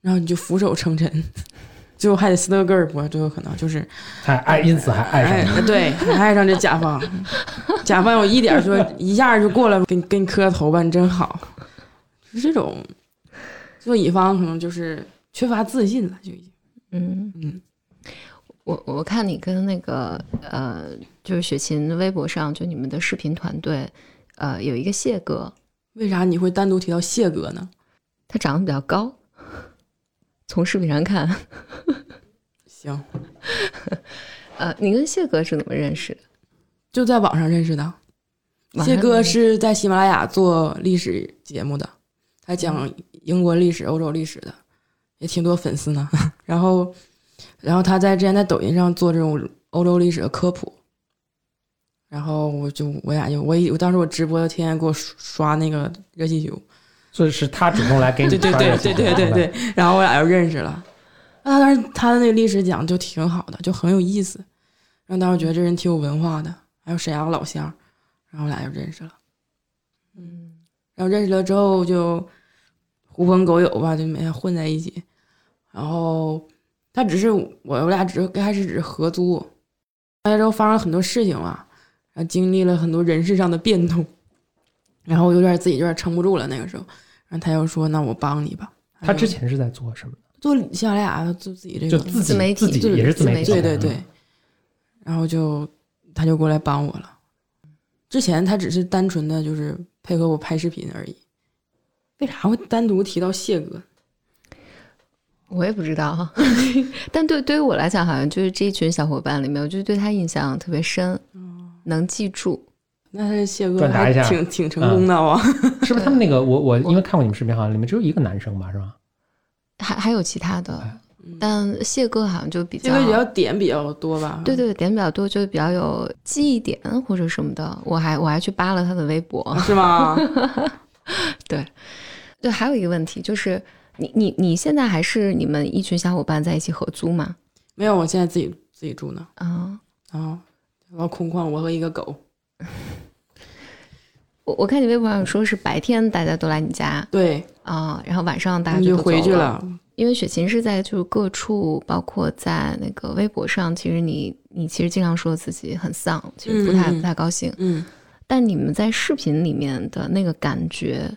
然后你就俯首称臣，最后还得斯德哥尔摩，最后可能就是还爱，因此还爱上哎，对，还爱上这甲方，甲方有一点说一下就过来给你给你磕个头吧，你真好，是这种，做乙方可能就是缺乏自信了，就已经，嗯，嗯。我我看你跟那个呃，就是雪琴微博上，就你们的视频团队，呃，有一个谢哥，为啥你会单独提到谢哥呢？他长得比较高，从视频上看，行，呃，你跟谢哥是怎么认识的？就在网上认识的。谢哥是在喜马拉雅做历史节目的，他讲英国历史、欧洲历史的，也挺多粉丝呢。然后，然后他在之前在抖音上做这种欧洲历史的科普。然后我就我俩就我一我当时我直播天天给我刷刷那个热气球，所以是他主动来给你 对对对对对对对，然后我俩就认识了。那他当时他的那个历史讲就挺好的，就很有意思，让当时觉得这人挺有文化的，还有沈阳老乡，然后我俩就认识了。嗯然后认识了之后就狐朋狗友吧，就每天混在一起。然后他只是我我俩只是刚开始只是合租，来之后发生了很多事情嘛，然后经历了很多人事上的变动，然后有点自己有点撑不住了那个时候，然后他又说那我帮你吧。他之前是在做什么的？做喜马拉雅做自己这个就自己自媒体自己也是自媒体，对对对，然后就他就过来帮我了。之前他只是单纯的就是配合我拍视频而已。为啥会单独提到谢哥？我也不知道，但对对于我来讲，好像就是这一群小伙伴里面，我就对他印象特别深，能记住。那这谢哥转达一下还挺挺成功的哦。是不是他们那个我我因为看过你们视频，好像里面只有一个男生吧，是吧？还还有其他的，哎但谢哥好像就比谢较哥比较点比较多吧？对对点比较多，就比较有记忆点或者什么的。我还我还去扒了他的微博，是吗？对，还有一个问题就是，你你你现在还是你们一群小伙伴在一起合租吗？没有，我现在自己自己住呢。啊、啊，然后空旷，我和一个狗。我我看你微博上说是白天大家都来你家对，啊、然后晚上大家就回去了。因为雪琴是在就是各处，包括在那个微博上，其实你你其实经常说自己很丧，其实不太、不太高兴。嗯，但你们在视频里面的那个感觉，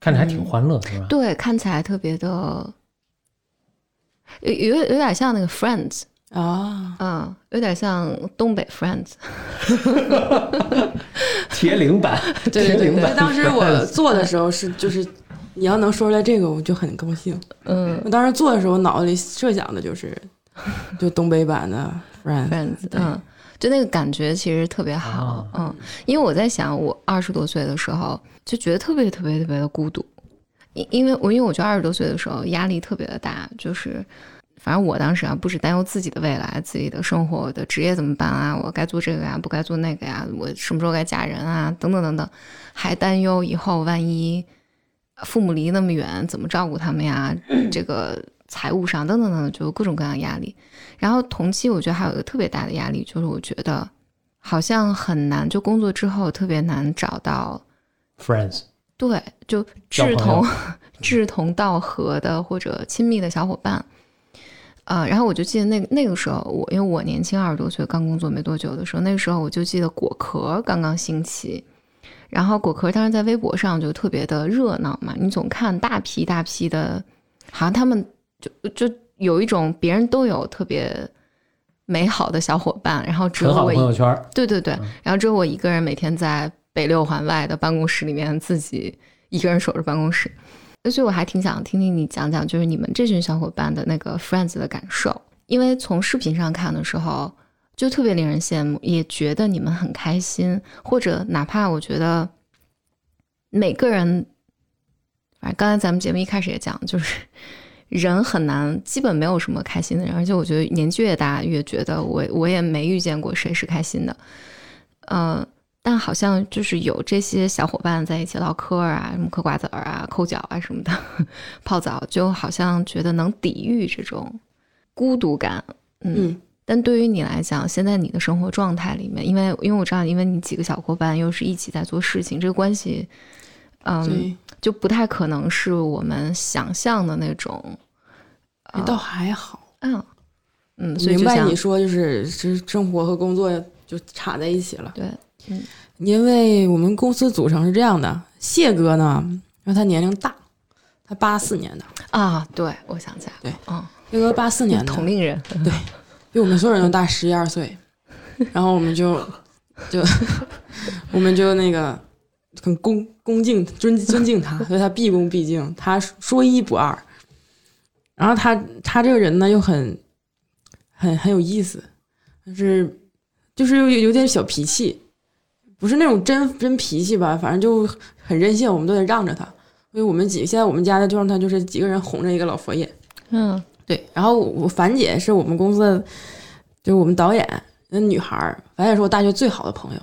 看着还挺欢乐的，是吧？对，看起来特别的，有有有点像那个 Friends，啊，嗯，有点像东北 Friends。铁岭版，铁岭版。当时我做的时候是就是，你要能说出来这个，我就很高兴。嗯我当时做的时候，脑子里设想的就是，就东北版的 Friends。，Friends，嗯，就那个感觉其实特别好，啊嗯，因为我在想，我二十多岁的时候就觉得特别特别特别的孤独，因因为我因为我觉得二十多岁的时候压力特别的大，就是反正我当时啊，不止担忧自己的未来、自己的生活、我的职业怎么办啊，我该做这个呀，不该做那个呀，我什么时候该嫁人啊，等等等等，还担忧以后万一父母离那么远，怎么照顾他们呀，这个财务上等等等等，就各种各样的压力。然后同期我觉得还有一个特别大的压力，就是我觉得好像很难，就工作之后特别难找到 Friends，对，就志同 志同道合的或者亲密的小伙伴。呃，然后我就记得那个那个时候，我因为我年轻二十多岁，刚工作没多久的时候，那个时候我就记得果壳刚刚兴起，然后果壳当时在微博上就特别的热闹嘛，你总看大批大批的，好像他们就就有一种别人都有特别美好的小伙伴，然后只有我朋友圈。对对对，嗯然后只有我一个人每天在北六环外的办公室里面自己一个人守着办公室，所以我还挺想听听你讲讲，就是你们这群小伙伴的那个 friends 的感受，因为从视频上看的时候就特别令人羡慕，也觉得你们很开心，或者哪怕我觉得每个人，反正刚才咱们节目一开始也讲，就是。人很难，基本没有什么开心的人，而且我觉得年纪越大，越觉得我我也没遇见过谁是开心的，呃，但好像就是有这些小伙伴在一起唠嗑啊，什么嗑瓜子儿啊、抠脚啊什么的，泡澡，就好像觉得能抵御这种孤独感。嗯，嗯，但对于你来讲，现在你的生活状态里面，因为因为我知道，因为你几个小伙伴又是一起在做事情，这个关系，嗯，就不太可能是我们想象的那种。呃倒还好。嗯嗯，所以明白你说就是是生活和工作就插在一起了。对，因为我们公司组成是这样的，谢哥呢，因为他年龄大，他八四年的，啊，对，我想起来了，对嗯，谢哥八四年的，同龄人，对比我们所有人都大十一二岁，然后我们就 就我们就那个很恭恭敬尊尊敬他，所以他毕恭毕敬，他说一不二。然后他他这个人呢又很很很有意思，就是就是有有点小脾气，不是那种真真脾气吧，反正就很任性，我们都得让着他。所以我们几现在我们家的就让他就是几个人哄着一个老佛爷，嗯对，然后我樊姐是我们公司的，就是我们导演那女孩儿，樊姐是我大学最好的朋友，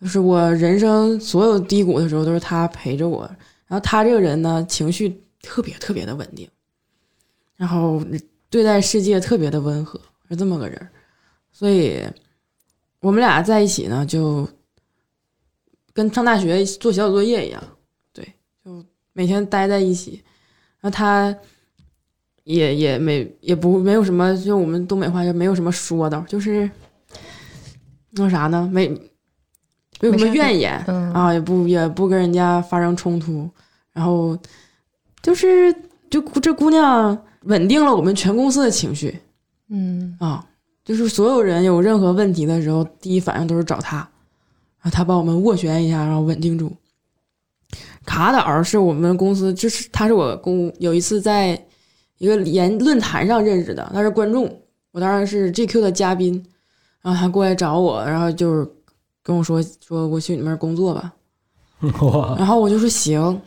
就是我人生所有低谷的时候都是她陪着我。然后她这个人呢，情绪特别特别的稳定，然后对待世界特别的温和，是这么个人儿。所以我们俩在一起呢，就跟上大学做小组作业一样，对，就每天待在一起。然后他也也没也不没有什么，就我们东北话就没有什么说道，就是那啥呢，没没有什么怨言嗯啊，也不也不跟人家发生冲突，然后就是就这姑娘稳定了我们全公司的情绪嗯啊，就是所有人有任何问题的时候，第一反应都是找她，然后她帮我们斡旋一下，然后稳定住。卡导是我们公司，就是他是我公有一次在一个言论坛上认识的，他是观众，我当然是 GQ 的嘉宾，然后他过来找我，然后就是跟我说说我去你们那儿工作吧，然后我就说行，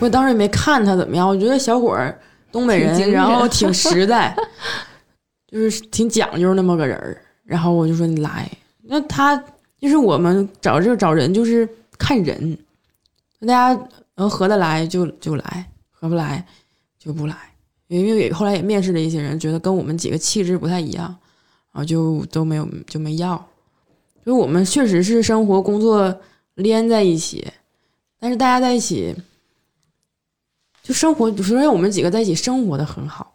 我当时也没看他怎么样，我觉得小伙儿东北人，然后 挺实在，就是挺讲究那么个人儿。然后我就说你来，那他就是我们找这找人就是看人，大家能合得来就就来，合不来就不来。因为也后来也面试了一些人，觉得跟我们几个气质不太一样，然后就都没有就没要。就是我们确实是生活工作连在一起，但是大家在一起，就生活，首先我们几个在一起生活的很好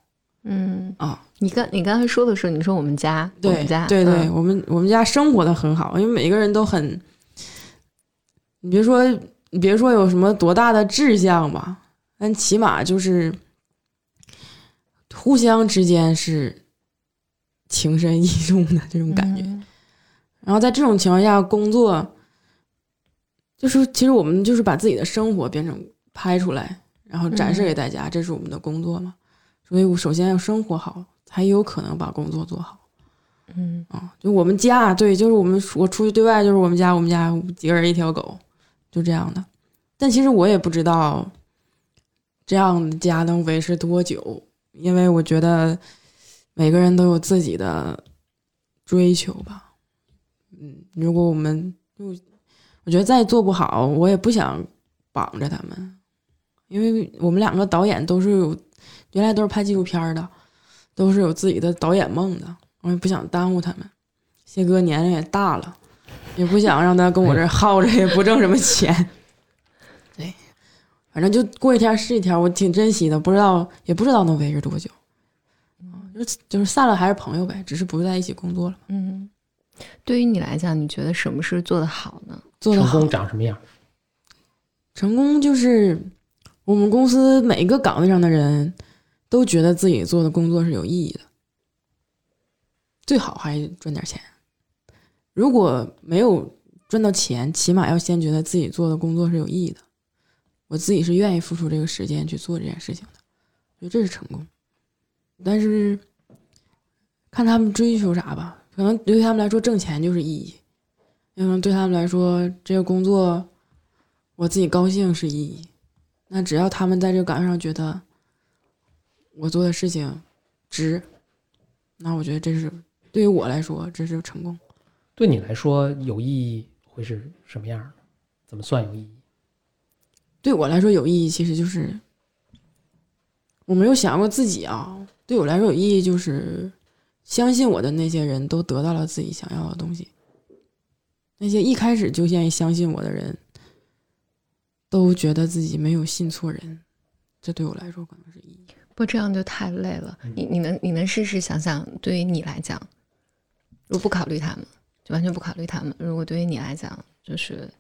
嗯，啊。你刚你刚才说的时候，你说我们家，我对们家，对对，嗯我们我们家生活的很好，因为每个人都很，你别说你别说有什么多大的志向吧，但起码就是互相之间是情深意重的这种感觉。嗯然后在这种情况下工作，就是其实我们就是把自己的生活变成拍出来，然后展示给大家，这是我们的工作嘛。所以我首先要生活好，才有可能把工作做好嗯啊。就我们家，对，就是我们我出去对外就是我们家，我们家几个人一条狗，就这样的。但其实我也不知道这样的家能维持多久，因为我觉得每个人都有自己的追求吧。嗯，如果我们就我觉得再做不好，我也不想绑着他们，因为我们两个导演都是有原来都是拍纪录片的，都是有自己的导演梦的，我也不想耽误他们。谢哥年龄也大了，也不想让他跟我这耗着，也不挣什么钱。对，反正就过一天是一天，我挺珍惜的，不知道也不知道能维持多久。嗯就是就是散了还是朋友呗，只是不在一起工作了。嗯，对于你来讲，你觉得什么是做得好呢？做得好成功，长什么样？成功就是我们公司每一个岗位上的人都觉得自己做的工作是有意义的，最好还赚点钱。如果没有赚到钱，起码要先觉得自己做的工作是有意义的，我自己是愿意付出这个时间去做这件事情的，我觉得这是成功。但是看他们追求啥吧，可能对他们来说挣钱就是意义，可能对他们来说这个工作我自己高兴是意义。那只要他们在这个岗位上觉得我做的事情值，那我觉得这是对于我来说这是成功。对你来说有意义会是什么样的？怎么算有意义？对我来说有意义，其实就是我没有想过自己啊。对我来说有意义，就是相信我的那些人都得到了自己想要的东西。那些一开始就愿意相信我的人，都觉得自己没有信错人，这对我来说可能。不这样就太累了。嗯你你能你能试试想想，对于你来讲，如果不考虑他们，就完全不考虑他们，如果对于你来讲，就是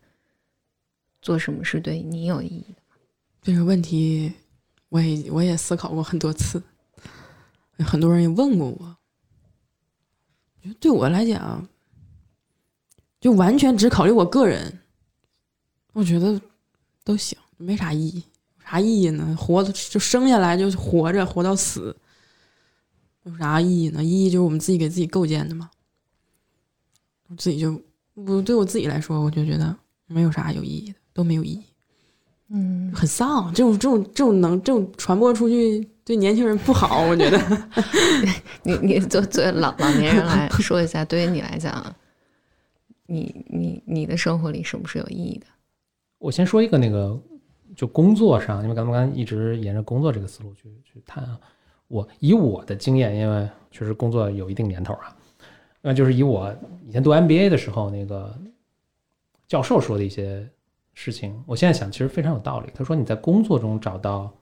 做什么是对你有意义的？这个问题，我也我也思考过很多次，很多人也问过我。对我来讲，就完全只考虑我个人，我觉得都行，没啥意义。有啥意义呢？活就生下来就活着，活到死，有啥意义呢？意义就是我们自己给自己构建的嘛。我自己就我对我自己来说，我就觉得没有啥有意义的，都没有意义。嗯，很丧，这种这种这种能这种传播出去对年轻人不好，我觉得。你你作作为老老年人来说一下，对于你来讲，你你你的生活里是不是有意义的？我先说一个那个，就工作上，因为咱们刚刚一直沿着工作这个思路去去谈啊。我以我的经验，因为确实工作有一定年头啊，那就是以我以前读 MBA 的时候，那个教授说的一些事情，我现在想其实非常有道理。他说你在工作中找到，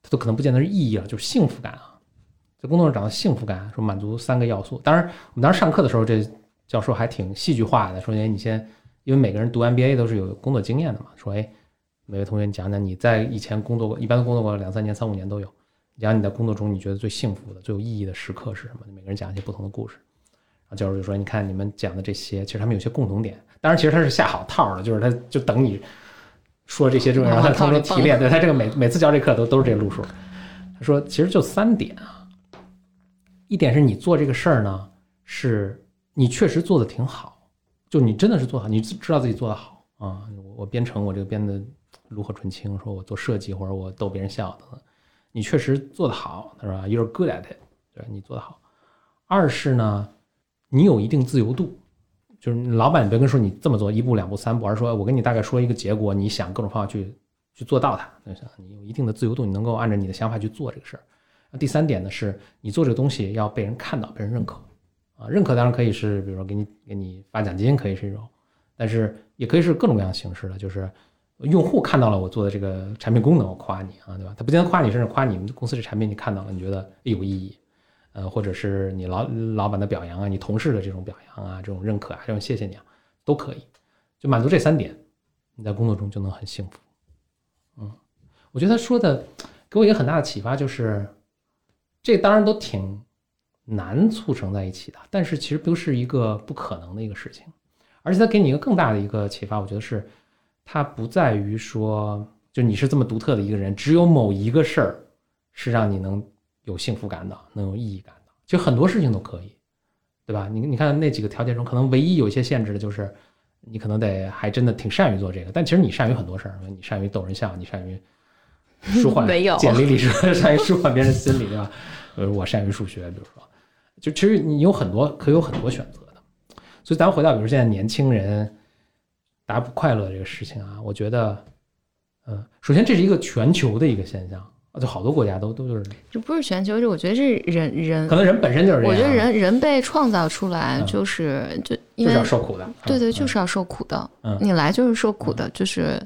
他都可能不见得是意义了，就是幸福感啊，在工作中找到幸福感，说满足三个要素。当然，我们当时上课的时候，这教授还挺戏剧化的，说哎你先。因为每个人读 MBA 都是有工作经验的嘛，说哎，每位同学讲讲你在以前工作过，一般工作过两三年、三五年都有，讲你在工作中你觉得最幸福的、最有意义的时刻是什么？每个人讲一些不同的故事。然后教授就说：“你看你们讲的这些，其实他们有些共同点。当然，其实他是下好套的，就是他就等你说这些之后，然后他从中提炼。对他这个每每次教这课都都是这个路数。他说其实就三点啊，一点是你做这个事儿呢，是你确实做的挺好，就你真的是做好，你知道自己做的好啊。我我编程，我这个编的炉火纯青，说我做设计或者我逗别人笑的，你确实做得好，他说 you're good at it，对你做得好。二是呢，你有一定自由度，就是老板别跟说你这么做一步两步三步，而是说我跟你大概说一个结果，你想各种方法去去做到它，那是你有一定的自由度，你能够按照你的想法去做这个事儿。那第三点呢，是你做这个东西要被人看到，被人认可啊。认可当然可以是，比如说给你给你发奖金，可以是一种，但是也可以是各种各样形式的，就是用户看到了我做的这个产品功能，我夸你啊，对吧？他不仅夸你，甚至夸你们公司这产品，你看到了，你觉得有意义。呃，或者是你老老板的表扬啊，你同事的这种表扬啊，这种认可啊，这种谢谢你啊，都可以，就满足这三点，你在工作中就能很幸福。嗯，我觉得他说的给我一个很大的启发，就是这当然都挺难促成在一起的，但是其实不是一个不可能的一个事情。而且他给你一个更大的一个启发，我觉得是它不在于说，就你是这么独特的一个人，只有某一个事儿是让你能。有幸福感的，能有意义感的，其实很多事情都可以，对吧？你你看那几个条件中，可能唯一有一些限制的就是，你可能得还真的挺善于做这个。但其实你善于很多事儿，你善于逗人笑，你善于舒 缓简历里说善于舒缓别人心理，对吧？呃，我善于数学，比如说，就其实你有很多可以有很多选择的。所以咱回到，比如现在年轻人大家不快乐这个事情啊，我觉得，嗯，首先这是一个全球的一个现象。就好多国家都都就是，这不是全球，就我觉得是人人，可能人本身就是这样。我觉得人人被创造出来就是就就是要受苦的，对对，就是要受苦的。嗯，你来就是受苦的，就是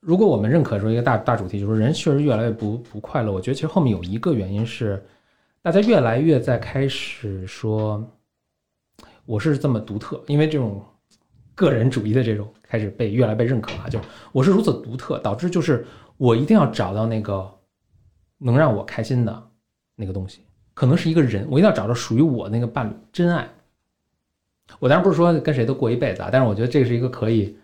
如果我们认可说一个大大主题，就是人确实越来越不不快乐。我觉得其实后面有一个原因是，大家越来越在开始说我是这么独特，因为这种个人主义的这种开始被越来被认可啊。就我是如此独特，导致就是我一定要找到那个。能让我开心的那个东西，可能是一个人，我一定要找到属于我那个伴侣，真爱。我当然不是说跟谁都过一辈子啊，但是我觉得这是一个可以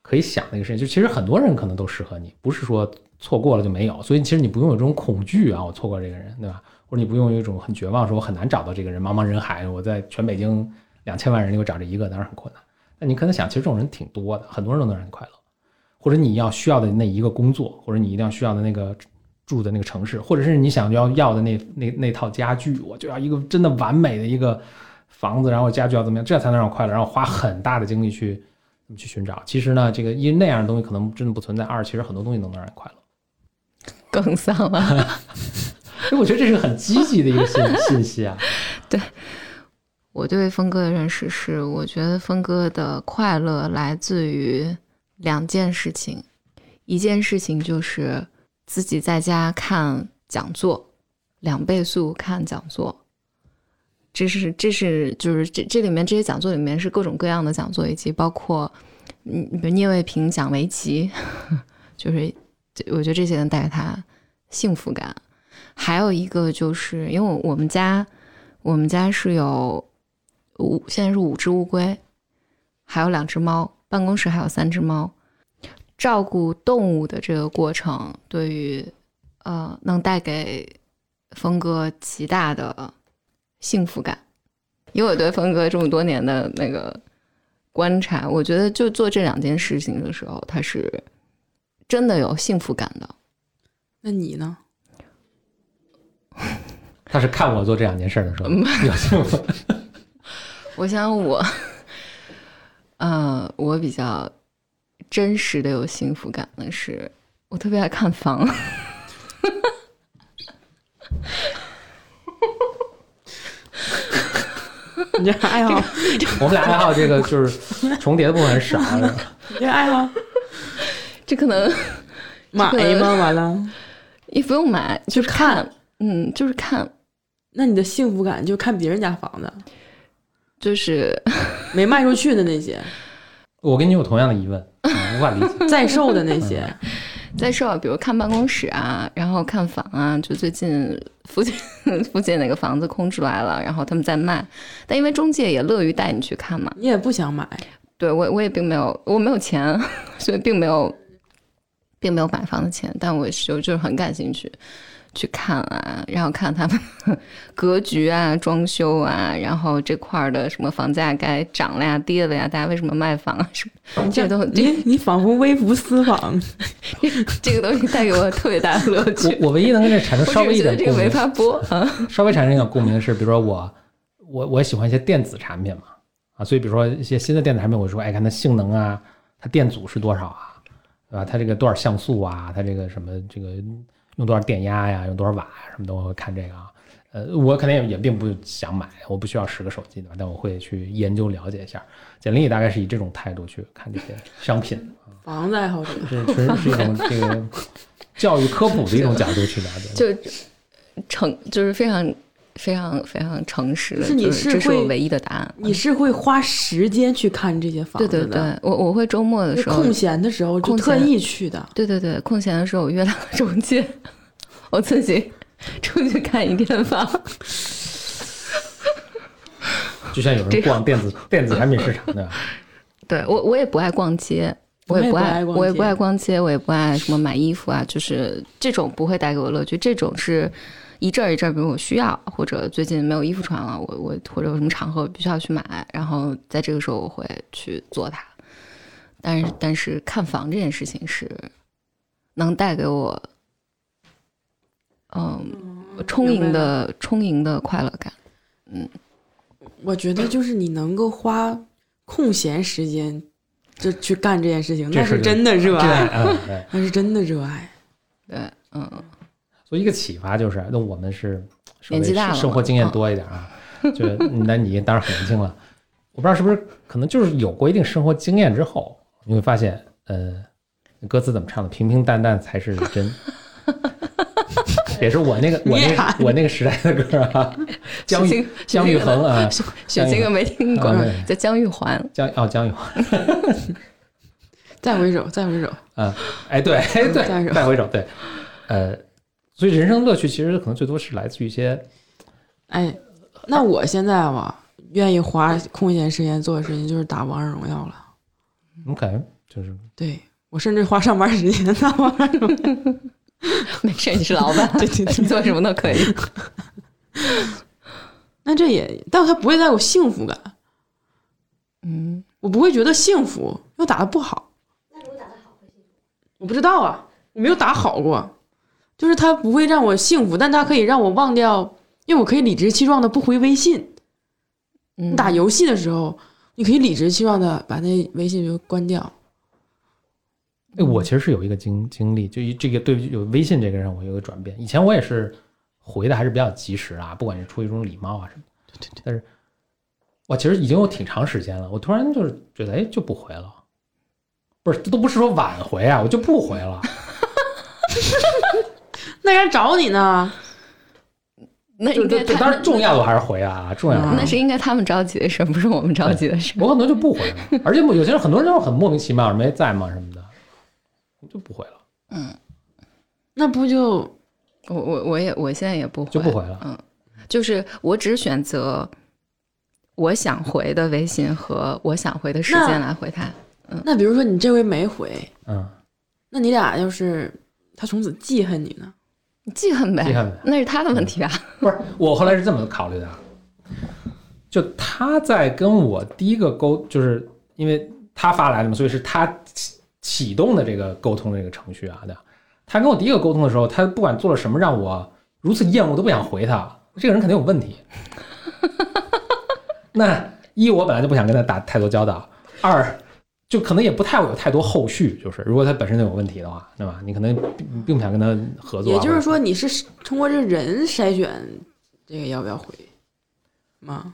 可以想的一个事情。就其实很多人可能都适合你，不是说错过了就没有。所以其实你不用有这种恐惧啊，我错过这个人，对吧？或者你不用有一种很绝望，说我很难找到这个人，茫茫人海，我在全北京两千万人里我找这一个，当然很困难。那你可能想，其实这种人挺多的，很多人都能让你快乐。或者你要需要的那一个工作，或者你一定要需要的那个。住的那个城市，或者是你想要要的那那那套家具，我就要一个真的完美的一个房子，然后家具要怎么样，这样才能让我快乐，然后花很大的精力去去寻找。其实呢，这个一那样的东西可能真的不存在。二，其实很多东西都能让你快乐。更丧了。哎，我觉得这是很积极的一个信信息啊。对，我对峰哥的认识是，我觉得峰哥的快乐来自于两件事情，一件事情就是。自己在家看讲座，两倍速看讲座，这是这是就是这这里面这些讲座里面是各种各样的讲座，以及包括嗯，比如聂卫平讲围棋，就是我觉得这些能带给他幸福感。还有一个就是因为我们家我们家是有五现在是五只乌龟，还有两只猫，办公室还有三只猫。照顾动物的这个过程，对于呃，能带给峰哥极大的幸福感。以我对峰哥这么多年的那个观察，我觉得就做这两件事情的时候，他是真的有幸福感的。那你呢？他是看我做这两件事的时候 有幸福。我想我，呃，我比较。真实的有幸福感的是，我特别爱看房。你这爱好，我们俩爱好这个就是重叠的部分很少。你这爱好，这可能买吗？完了，也不用买，就是看，嗯，就是看。那你的幸福感就看别人家房子，就是没卖出去的那些。我跟你有同样的疑问，无法理解。在售的那些，在售，啊比如看办公室啊，然后看房啊，就最近附近附近哪个房子空出来了，然后他们在卖，但因为中介也乐于带你去看嘛，你也不想买，对我我也并没有，我没有钱，所以并没有并没有买房的钱，但我就就是很感兴趣，去看啊，然后看他们 格局啊、装修啊，然后这块儿的什么房价该涨了呀、跌了呀，大家为什么卖房啊什么，这个都你你仿佛微服私访，这个东西带给我特别大的乐趣。我我唯一能跟这产生稍微一只是觉得这个没法播啊。稍微产生一点共鸣的是，比如说我我我喜欢一些电子产品嘛，啊，所以比如说一些新的电子产品，我说哎，看它性能啊，它电阻是多少啊，对吧？它这个多少像素啊，它这个什么这个用多少电压呀，用多少瓦呀，什么的，我会看这个啊。呃，我肯定也也并不想买，我不需要十个手机对吧？但我会去研究了解一下。简历大概是以这种态度去看这些商品，房子爱好者。是纯是一种这个教育科普的一种角度去了解。就成就是非常非常非常诚实的，就是你是这是我唯一的答案。你是会花时间去看这些房对子的，对对，我我会周末的时候，空闲的时候特闲意去的。对对对，空闲的时候我约两个中介，我自己出去看一天房。就像有人逛电子电子产品市场的，对我我也不爱逛街。我也不爱，我也不爱逛街，我也不爱什么买衣服啊，就是这种不会带给我乐趣。这种是一阵儿一阵儿，比如我需要，或者最近没有衣服穿了，我我或者有什么场合必须要去买，然后在这个时候我会去做它。但是但是看房这件事情是能带给我，嗯，充盈的充盈的快乐感。嗯我觉得就是你能够花空闲时间就去干这件事情，那是真的热爱。那是真的热爱。对，嗯，所以一个启发就是，那我们是年纪大了生活经验多一点啊，就那你当然很年轻了，我不知道是不是可能就是有过一定生活经验之后，你会发现，呃，歌词怎么唱的？平平淡淡才是真。也是我那个我那个我那个时代的歌啊，姜许育昕姜育恒啊，许昕我没听过叫姜玉环。姜哦姜玉环，再回首，再回首，啊，哎对哎对，再回首对，呃，所以人生乐趣其实可能最多是来自于一些哎，那我现在吧，愿意花空闲时间做的事情就是打王者荣耀了。我感觉就是对我甚至花上班时间打王者荣耀。没事，你是老板，对对对 你做什么都可以。那这也，但他不会带有幸福感，嗯，我不会觉得幸福，因为打的不好。我不知道啊，我没有打好过，就是它不会让我幸福，但它可以让我忘掉，因为我可以理直气壮的不回微信。你你打游戏的时候，你可以理直气壮的把那微信就关掉。哎，我其实是有一个经经历，就一这个对有微信这个让我有个转变。以前我也是回的还是比较及时啊，不管是出于一种礼貌啊什么。对对对但是我其实已经有挺长时间了，我突然就是觉得，哎，就不回了。不是，都不是说晚回啊，我就不回了。那人找你呢，那应该他就当然重要的我还是回啊，重要的。那是应该他们着急的事，不是我们着急的事。我可能就不回了，而且有些人很多人都很莫名其妙，没在吗什么的，就不回了。嗯那不就我我我也我现在也不回，就不回了嗯，就是我只选择我想回的微信和我想回的时间来回他。嗯那比如说你这回没回，嗯，那你俩要是他从此记恨你呢？你记恨呗，记恨呗那是他的问题吧？不是，我后来是这么考虑的，就他在跟我第一个沟，就是因为他发来的嘛，所以是他启启动的这个沟通的这个程序啊的。他跟我第一个沟通的时候，他不管做了什么让我如此厌恶都不想回他，这个人肯定有问题。那一我本来就不想跟他打太多交道，二就可能也不太会有太多后续，就是如果他本身就有问题的话，对吧？你可能并并不想跟他合作啊，也就是说你是通过这个人筛选这个要不要回吗？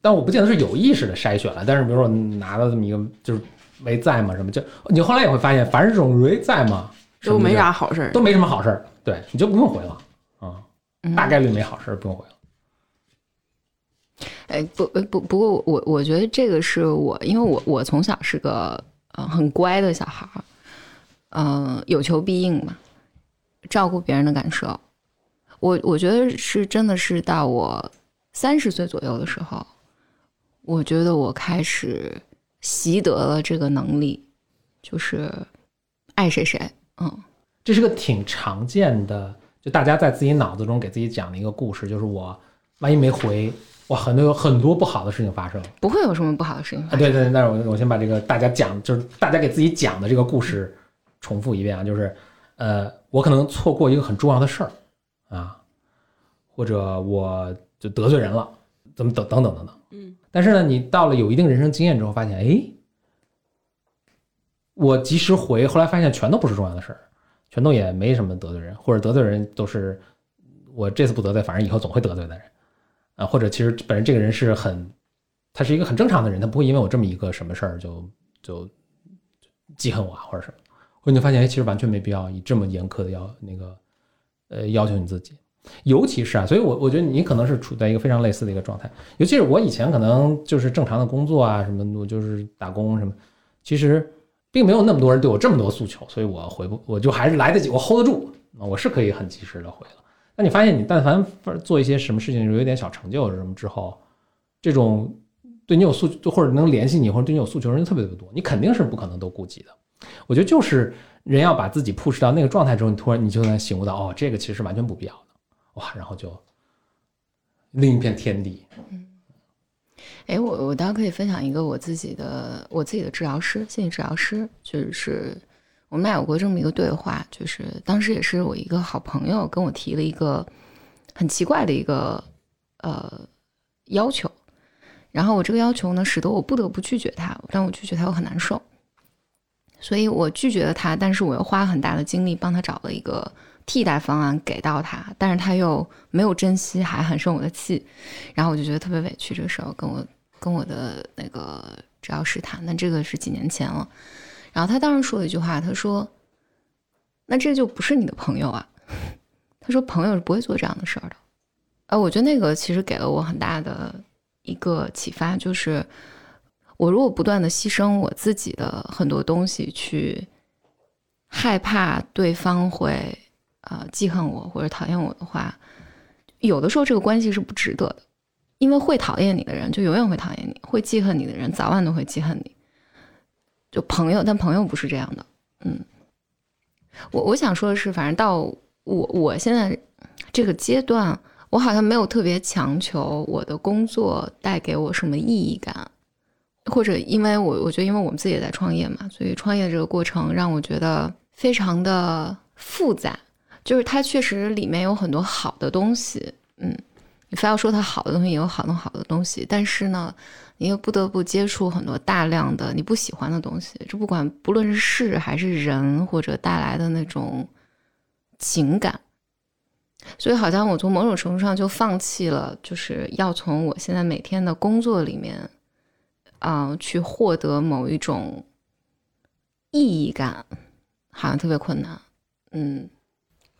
但我不见得是有意识的筛选了，但是比如说拿到这么一个就是没在嘛什么，就你后来也会发现，凡是这种没在嘛，都没啥好事儿。都没什么好事儿，对，你就不用回了啊，嗯大概率没好事儿，不用回了。哎，不不不，不过我我觉得这个是我，因为我我从小是个呃很乖的小孩儿，嗯、有求必应嘛，照顾别人的感受。我我觉得是真的是到我三十岁左右的时候，我觉得我开始习得了这个能力，就是爱谁谁，嗯，这是个挺常见的，就大家在自己脑子中给自己讲的一个故事，就是我万一没回，哇，很多有很多不好的事情发生不会有什么不好的事情啊。发生。对对，那我我先把这个大家讲，就是大家给自己讲的这个故事重复一遍啊，就是呃，我可能错过一个很重要的事儿啊，或者我就得罪人了，怎么等等等等等。嗯，但是呢，你到了有一定人生经验之后，发现，哎，我及时回，后来发现全都不是重要的事儿，全都也没什么得罪人，或者得罪人都是我这次不得罪，反正以后总会得罪的人啊，或者其实本身这个人是很，他是一个很正常的人，他不会因为我这么一个什么事儿就就记恨我啊，或者什么，或者你发现，哎，其实完全没必要以这么严苛的要那个呃要求你自己。尤其是啊，所以我我觉得你可能是处在一个非常类似的一个状态。尤其是我以前可能就是正常的工作啊，什么我就是打工什么，其实并没有那么多人对我这么多诉求，所以我回不，我就还是来得及，我 hold 得住，啊我是可以很及时的回了。那你发现你但凡做一些什么事情有一点小成就什么之后，这种对你有诉或者能联系你或者对你有诉求人特别特别多，你肯定是不可能都顾及的。我觉得就是人要把自己 push 到那个状态之后，你突然你就能醒悟到，哦，这个其实是完全不必要的。哇，然后就另一片天地。嗯哎，我我倒可以分享一个我自己的我自己的治疗师，心理治疗师，就是我们俩有过这么一个对话，就是当时也是我一个好朋友跟我提了一个很奇怪的一个呃要求，然后我这个要求呢，使得我不得不拒绝他，但我拒绝他又很难受，所以我拒绝了他，但是我又花很大的精力帮他找了一个替代方案给到他，但是他又没有珍惜，还很生我的气，然后我就觉得特别委屈。这个时候跟我跟我的那个治疗师谈，但这个是几年前了。然后他当时说了一句话，他说：“那这就不是你的朋友啊。”他说：“朋友是不会做这样的事儿的。”呃，我觉得那个其实给了我很大的一个启发，就是我如果不断的牺牲我自己的很多东西，去害怕对方会呃记恨我或者讨厌我的话，有的时候这个关系是不值得的，因为会讨厌你的人就永远会讨厌你，会记恨你的人早晚都会记恨你。朋友，但朋友不是这样的。嗯，我我想说的是，反正到我我现在这个阶段，我好像没有特别强求我的工作带给我什么意义感，或者因为我我觉得，因为我们自己也在创业嘛，所以创业这个过程让我觉得非常的复杂。就是它确实里面有很多好的东西，嗯，你非要说它好的东西也有好多好的东西，但是呢，你又不得不接触很多大量的你不喜欢的东西，这不管不论是事还是人，或者带来的那种情感，所以好像我从某种程度上就放弃了，就是要从我现在每天的工作里面，啊、去获得某一种意义感，好像特别困难，嗯。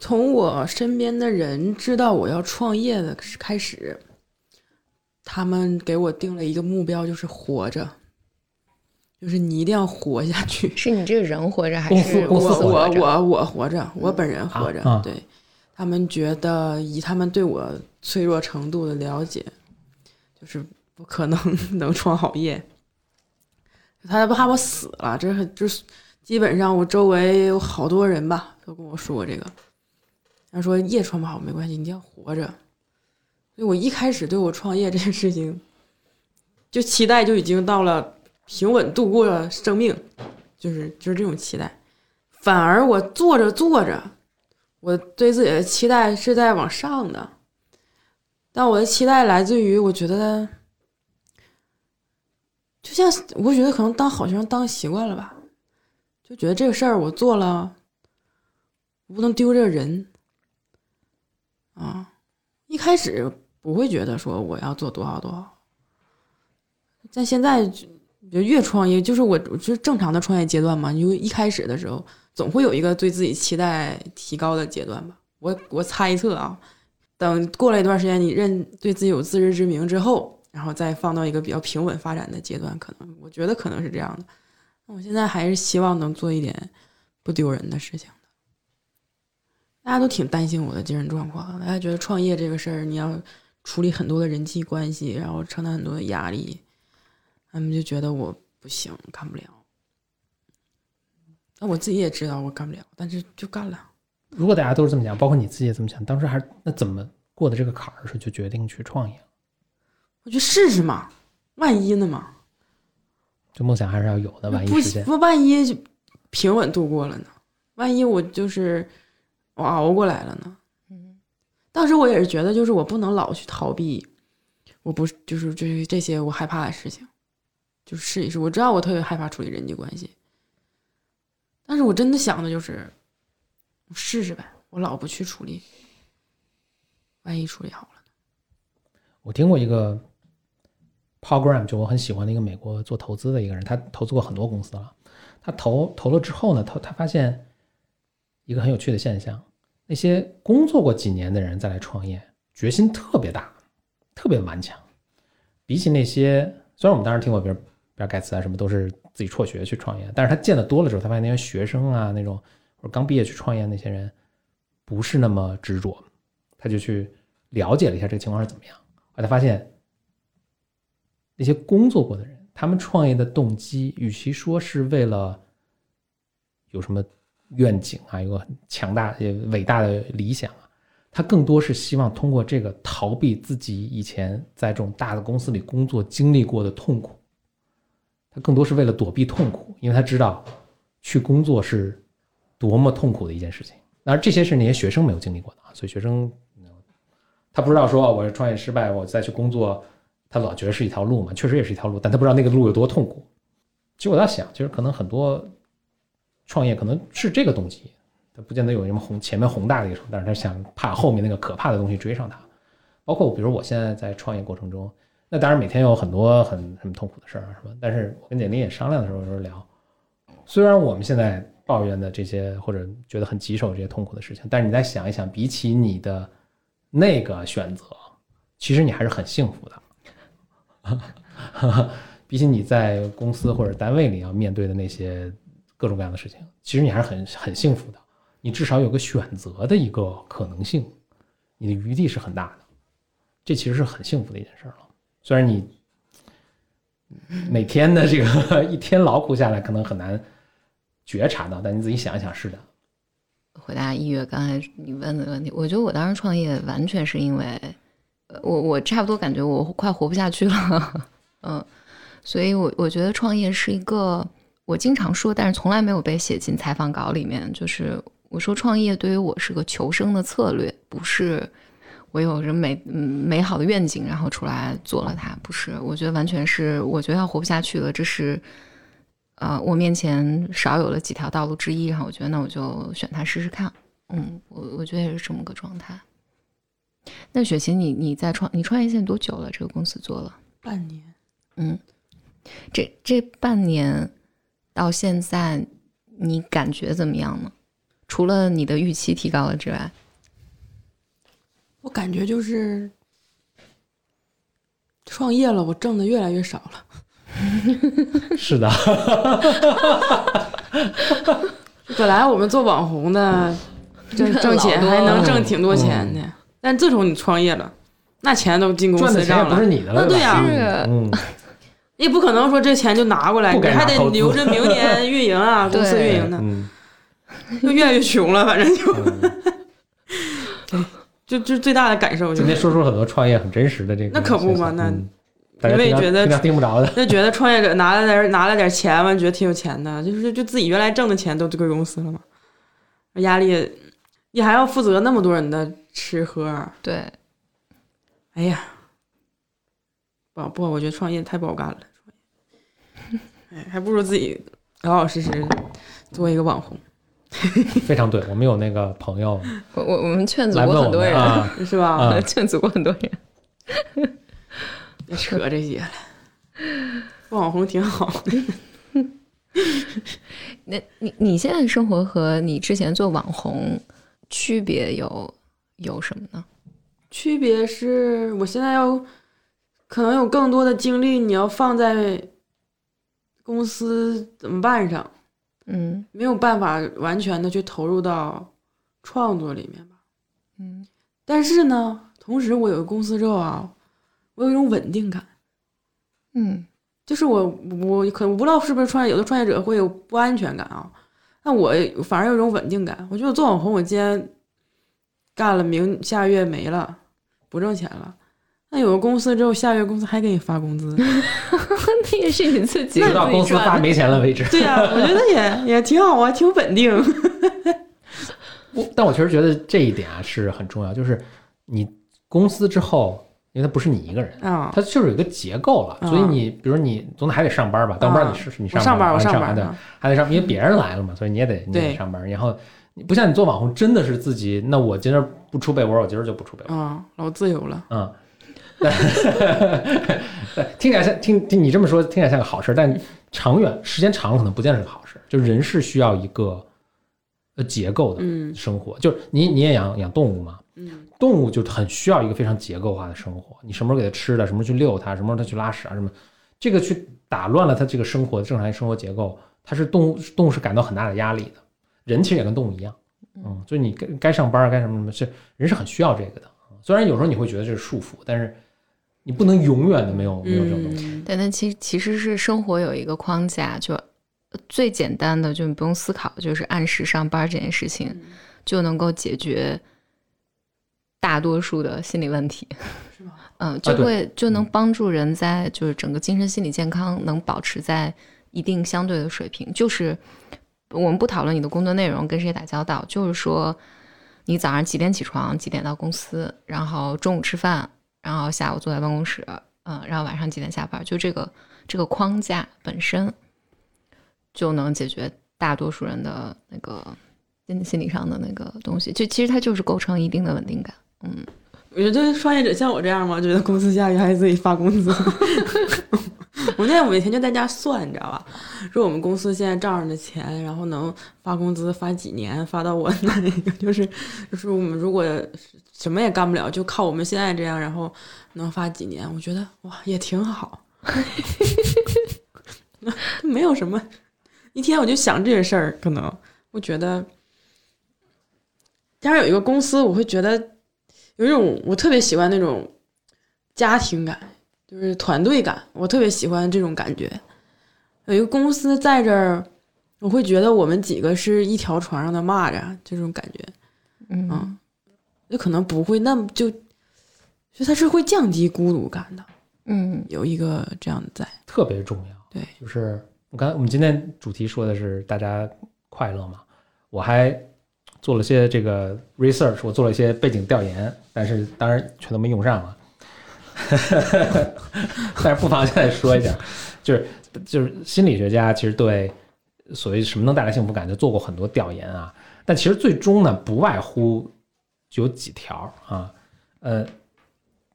从我身边的人知道我要创业的开始，他们给我定了一个目标，就是活着，就是你一定要活下去。是你这个人活着，还是我我我我活着，我本人活着。对他们觉得，以他们对我脆弱程度的了解，就是不可能能创好业。他怕我死了，这是就是基本上我周围有好多人吧，都跟我说这个。他说业创不好没关系，你一定要活着。我一开始对我创业这件事情，就期待就已经到了平稳度过了生命，就是就是这种期待。反而我做着做着，我对自己的期待是在往上的，但我的期待来自于我觉得，就像我觉得可能当好学生当习惯了吧，就觉得这个事儿我做了，我不能丢这个人啊。一开始不会觉得说我要做多好多好，但现在就越创业，就是我就是正常的创业阶段嘛，你就一开始的时候总会有一个对自己期待提高的阶段吧。我我猜测啊，等过了一段时间，你认对自己有自知之明之后，然后再放到一个比较平稳发展的阶段，可能我觉得可能是这样的。那我现在还是希望能做一点不丢人的事情。大家都挺担心我的精神状况，大家觉得创业这个事儿，你要处理很多的人际关系，然后承担很多的压力，他们就觉得我不行，干不了。那我自己也知道我干不了，但是就干了。如果大家都是这么想，包括你自己也这么想，当时还是那怎么过的这个坎儿，是就决定去创业？我去试试嘛，万一呢嘛？这梦想还是要有的，万一不实现。不，万一就平稳度过了呢？万一我就是我熬过来了呢？当时我也是觉得，就是我不能老去逃避，我不是就是就是这些我害怕的事情，就试一试。我知道我特别害怕处理人际关系，但是我真的想的就是，我试试呗。我老不去处理，万一处理好了呢？我听过一个 Paul Graham，就我很喜欢的一个美国做投资的一个人，他投资过很多公司了。他投投了之后呢，他他发现一个很有趣的现象：那些工作过几年的人再来创业，决心特别大，特别顽强。比起那些，虽然我们当时听过，比如比尔盖茨啊什么都是自己辍学去创业，但是他见的多了之后，他发现那些学生啊那种或者刚毕业去创业那些人，不是那么执着。他就去了解了一下这个情况是怎么样。后来发现，那些工作过的人，他们创业的动机，与其说是为了有什么愿景啊，有个很强大、伟大的理想啊，他更多是希望通过这个逃避自己以前在这种大的公司里工作经历过的痛苦。他更多是为了躲避痛苦，因为他知道去工作是多么痛苦的一件事情。当然，这些是那些学生没有经历过的啊，所以学生他不知道说我是创业失败，我再去工作，他老觉得是一条路嘛，确实也是一条路，但他不知道那个路有多痛苦。其实我在想，其实可能很多创业可能是这个动机，他不见得有什么宏前面宏大的一个，但是他想怕后面那个可怕的东西追上他。包括比如我现在在创业过程中，那当然每天有很多很很痛苦的事儿啊什么，但是我跟简历也商量的时候有 时候聊，虽然我们现在抱怨的这些或者觉得很棘手这些痛苦的事情，但是你再想一想，比起你的那个选择，其实你还是很幸福的。比起你在公司或者单位里要面对的那些各种各样的事情，其实你还是很很幸福的。你至少有个选择的一个可能性，你的余地是很大的，这其实是很幸福的一件事儿了。虽然你每天的这个 一天劳苦下来，可能很难觉察到，但你自己想一想，是的，回答一月刚才你问的问题，我觉得我当时创业完全是因为，我我差不多感觉我快活不下去了，嗯，所以我我觉得创业是一个我经常说，但是从来没有被写进采访稿里面，就是我说创业对于我是个求生的策略，不是我有着美嗯美好的愿景然后出来做了它，不是，我觉得完全是我觉得要活不下去了，这是。呃，我面前少有了几条道路之一，然后我觉得那我就选它试试看。嗯，我我觉得也是这么个状态。那雪琴，你你在创你创业现在多久了？这个公司做了？半年，嗯，这这半年到现在，你感觉怎么样呢？除了你的预期提高了之外，我感觉就是创业了，我挣的越来越少了。是的，本来我们做网红的，挣挣钱还能挣挺多钱的，但自从你创业了，那钱都进公赚的钱也司账了，不是你的了，那对呀、也不可能说这钱就拿过来，你还得留着明年 运营啊，公司运营的，嗯，就越来越穷了，反正就嗯。就就最大的感受就是，今天说出了很多创业很真实的这个那可不嘛那因为觉得听不着的，就觉得创业者拿了点拿了点钱嘛，觉得挺有钱的，就是就自己原来挣的钱都归公司了嘛，压力，你还要负责那么多人的吃喝，对，哎呀，不不，我觉得创业太不好干了，哎，还不如自己老老实实做一个网红，非常对。我们有那个朋友 我我我们 劝阻过很多人，啊，是吧？啊劝阻过很多人。别扯这些了，做网红挺好的。那你你现在生活和你之前做网红区别有有什么呢？区别是我现在要可能有更多的精力，你要放在公司怎么办上，嗯没有办法完全的去投入到创作里面吧。嗯但是呢，同时我有个公司之后啊，我有一种稳定感，嗯就是我我可能不知道是不是创业，有的创业者会有不安全感啊。那我反而有一种稳定感。我觉得做网红，我今天干了，明下个月没了，不挣钱了。那有个公司之后，下个月公司还给你发工资，那也是你自己直到公司发没钱了为止。对啊、我觉得也也挺好啊，挺稳定。我但我确实觉得这一点啊是很重要，就是你公司之后，因为它不是你一个人，啊，它就是有一个结构了，啊所以你比如你总得还得上班吧，但我不知道你是你上班，我，上班对，班啊，还得上，因为别人来了嘛，所以你也得你也得上班。然后你不像你做网红，真的是自己，那我今儿不出被窝，我今儿就不出被窝，啊，老自由了。嗯。听起来像听听你这么说，听起来像个好事，但长远时间长了可能不见得是个好事。就人是需要一个呃结构的嗯生活，就是你你也养养动物嘛，嗯动物就很需要一个非常结构化的生活。你什么时候给它吃的，什么时候去遛它，什么时候它去拉屎啊，什么，这个去打乱了它这个生活正常生活结构，它是动物动物是感到很大的压力的。人其实也跟动物一样，嗯，所以你该该上班该什么什么，是人是很需要这个的。虽然有时候你会觉得这是束缚，但是你不能永远的没有没有这种东西。嗯对，但其其实是生活有一个框架，就最简单的，就你不用思考，就是按时上班这件事情，就能够解决大多数的心理问题。是吗？嗯，就对会就能帮助人在就是整个精神心理健康能保持在一定相对的水平。就是我们不讨论你的工作内容跟谁打交道，就是说你早上几点起床，几点到公司，然后中午吃饭，然后下午坐在办公室，嗯，然后晚上几点下班，就这个这个框架本身就能解决大多数人的那个心心理上的那个东西。就其实它就是构成一定的稳定感。嗯，我觉得创业者像我这样吗？觉得公司下个月还自己发工资。我那天我每天就在家算，你知道吧？说我们公司现在账上的钱，然后能发工资发几年，发到我那个 就是就是我们如果什么也干不了，就靠我们现在这样，然后能发几年？我觉得哇也挺好，没有什么。一天我就想这些事儿，可能我觉得，加上有一个公司，我会觉得有一种我特别喜欢那种家庭感，就是团队感，我特别喜欢这种感觉。有一个公司在这儿，我会觉得我们几个是一条船上的蚂蚱，这种感觉，嗯嗯，就可能不会那么就，就它是会降低孤独感的，嗯有一个这样的在，特别重要。对，就是我刚才我们今天主题说的是大家快乐嘛，我还做了些这个 research，我做了一些背景调研，但是当然全都没用上了。但是不妨现在说一下，就是就是心理学家其实对所谓什么能带来幸福感，就做过很多调研啊。但其实最终呢，不外乎有几条啊，呃，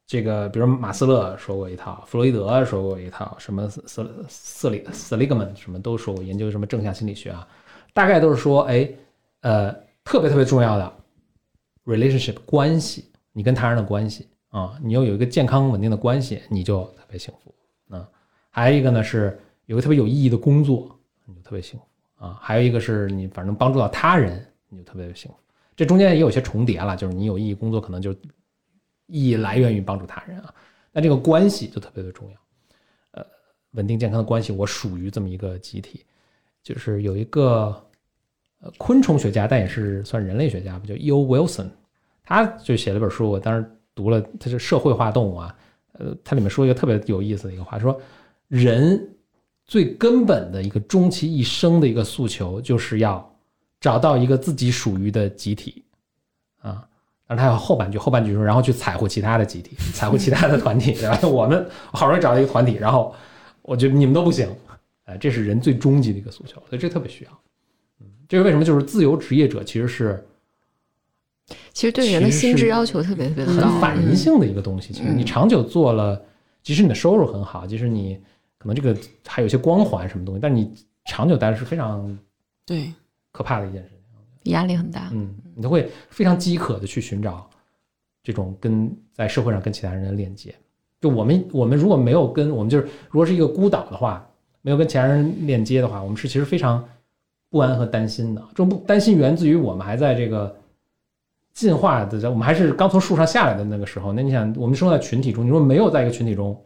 这个比如马斯勒说过一套，弗洛伊德说过一套，什么斯斯斯里斯里格曼什么都说过，研究什么正向心理学啊，大概都是说，哎，呃，特别特别重要的 relationship 关系，你跟他人的关系啊，你要有一个健康稳定的关系，你就特别幸福啊。还有一个呢是有个特别有意义的工作，你就特别幸福啊。还有一个是你反正帮助到他人，你就特别幸福。这中间也有些重叠了，就是你有意义工作可能就意义来源于帮助他人啊，那这个关系就特别的重要。呃，稳定健康的关系，我属于这么一个集体，就是有一个呃昆虫学家，但也是算人类学家吧，叫 E.O. Wilson，他就写了本书，我当时读了，他是社会化动物啊，呃，它里面说一个特别有意思的一个话，说人最根本的一个终其一生的一个诉求，就是要找到一个自己属于的集体啊。然后他有后半句，后半句说，然后去踩乎其他的集体，踩乎其他的团体，对吧？我们好容易找到一个团体，然后我觉得你们都不行，哎，这是人最终极的一个诉求，所以这特别需要。嗯，这是为什么？就是自由职业者其实是其实对人的心智要求特别特别的很，反人性的一个东西。其实你嗯长久做了，即使你的收入很好，即使你可能这个还有一些光环什么东西，但是你长久待着是非常对，可怕的一件事情。压力很大。嗯，你都会非常饥渴的去寻找这种跟在社会上跟其他人的链接。就我们我们如果没有跟我们就是如果是一个孤岛的话，没有跟其他人链接的话，我们是其实非常不安和担心的。这种不担心源自于我们还在这个进化的，我们还是刚从树上下来的那个时候。那你想，我们生活在群体中，你说没有在一个群体中，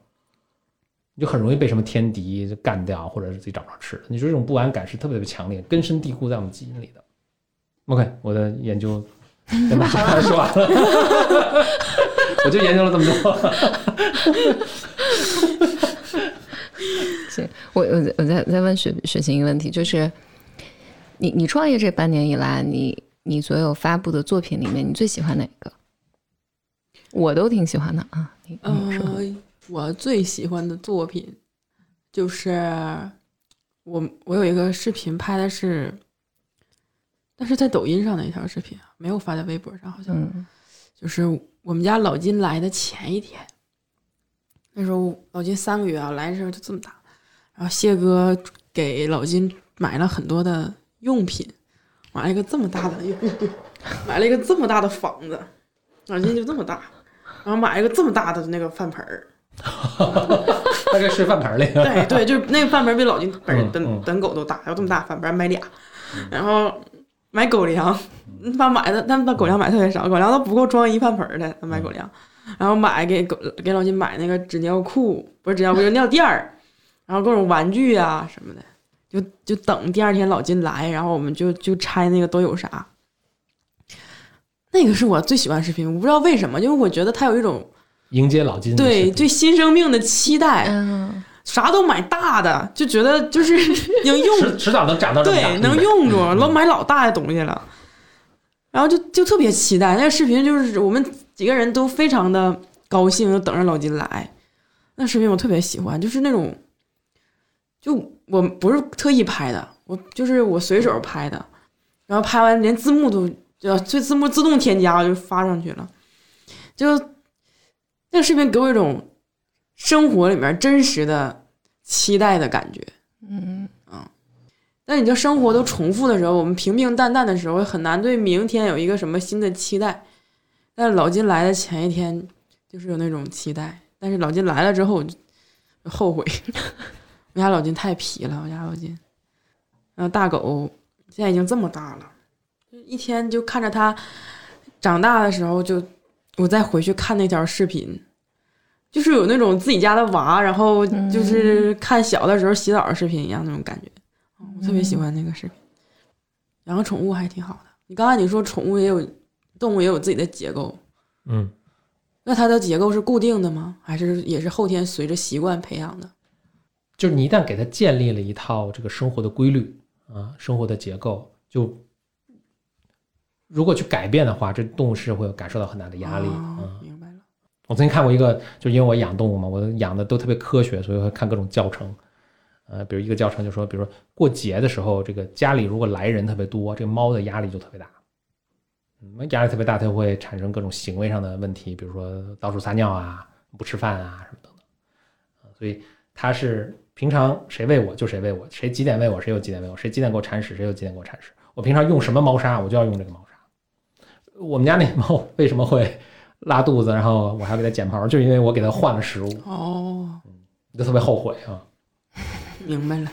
你就很容易被什么天敌干掉，或者是自己找不着吃的。你说这种不安感是特别特别强烈，根深蒂固在我们基因里的。OK，我的研究跟大家说完了，我就研究了这么多。行，我我我再再问雪雪晴一个问题，就是你你创业这半年以来，你你所有发布的作品里面，你最喜欢哪个？我都挺喜欢的啊。你你说呃，我最喜欢的作品就是我我有一个视频拍的是，但是在抖音上的一条视频，没有发在微博上，好像、嗯就是我们家老金来的前一天，那时候老金三个月啊，来的时候就这么大，然后谢哥给老金买了很多的用品，买了一个这么大的，买了一个这么大的房子，老金就这么大，然后买了一个这么大的那个饭盆儿，大概睡饭盆里。对对，就那个饭盆儿比老金本本本狗都大，有这么大饭盆儿买俩，然后买狗粮，他买的，但他狗粮买特别少，狗粮都不够装一饭盆儿的，他买狗粮，然后买给狗给老金买那个纸尿裤，不是纸尿裤，就尿垫儿，然后各种玩具啊什么的，就就等第二天老金来，然后我们就就拆那个都有啥。那个是我最喜欢视频，我不知道为什么，因为我觉得它有一种迎接老金的对对新生命的期待，嗯，啥都买大的，就觉得就是 能用，迟迟早能长到这，对，能用着，老买老大的东西了，然后就就特别期待那个视频，就是我们几个人都非常的高兴，就等着老金来。那视频我特别喜欢，就是那种，就我不是特意拍的，我就是我随手拍的，然后拍完连字幕都就这字幕自动添加，我就发上去了，就那个视频给我一种生活里面真实的期待的感觉。嗯嗯但你这生活都重复的时候，我们平平淡淡的时候，很难对明天有一个什么新的期待。但是老金来的前一天，就是有那种期待。但是老金来了之后，就后悔。我家老金太皮了，我家老金。然后大狗现在已经这么大了，就一天就看着它长大的时候就，我再回去看那条视频，就是有那种自己家的娃，然后就是看小的时候洗澡的视频一样那种感觉。我特别喜欢那个视频。养个宠物还挺好的。你刚才你说宠物也有动物也有自己的结构，嗯，那它的结构是固定的吗？还是也是后天随着习惯培养的？就是你一旦给它建立了一套这个生活的规律啊，生活的结构，就如果去改变的话，这动物是会有感受到很大的压力。哦嗯，明白了。我曾经看过一个，就因为我养动物嘛，我养的都特别科学，所以会看各种教程。呃，比如一个教程就说，比如说过节的时候，这个家里如果来人特别多，这个猫的压力就特别大。嗯，压力特别大，它会产生各种行为上的问题，比如说到处撒尿啊、不吃饭啊什么等等。啊，所以它是平常谁喂我就谁喂我，谁几点喂我谁就几点喂我，谁几点给我铲屎谁就几点给我铲屎。我平常用什么猫砂我就要用这个猫砂。我们家那猫为什么会拉肚子，然后我还要给它剪毛，就是因为我给它换了食物，哦，就特别后悔啊。明白了。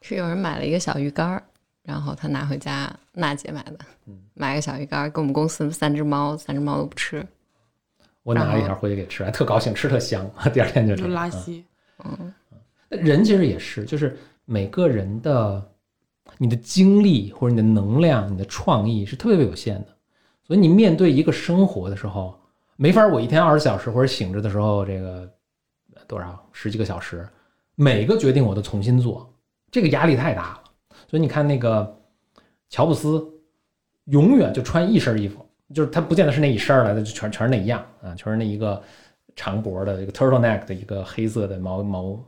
是有人买了一个小鱼干儿，然后他拿回家，娜姐买的，买个小鱼干儿，给我们公司三只猫，三只猫都不吃。我拿了一条回去给吃，还特高兴，吃特香，第二天就拉嗯稀。人其实也是，就是每个人的你的精力或者你的能量、你的创意是特别有限的，所以你面对一个生活的时候，没法我一天二十小时或者醒着的时候，这个多少十几个小时，每个决定我都重新做，这个压力太大了。所以你看那个乔布斯，永远就穿一身衣服，就是他不见得是那一身儿了，他就全全是那一样啊，全是那一个长脖的一个 turtleneck 的一个黑色的毛毛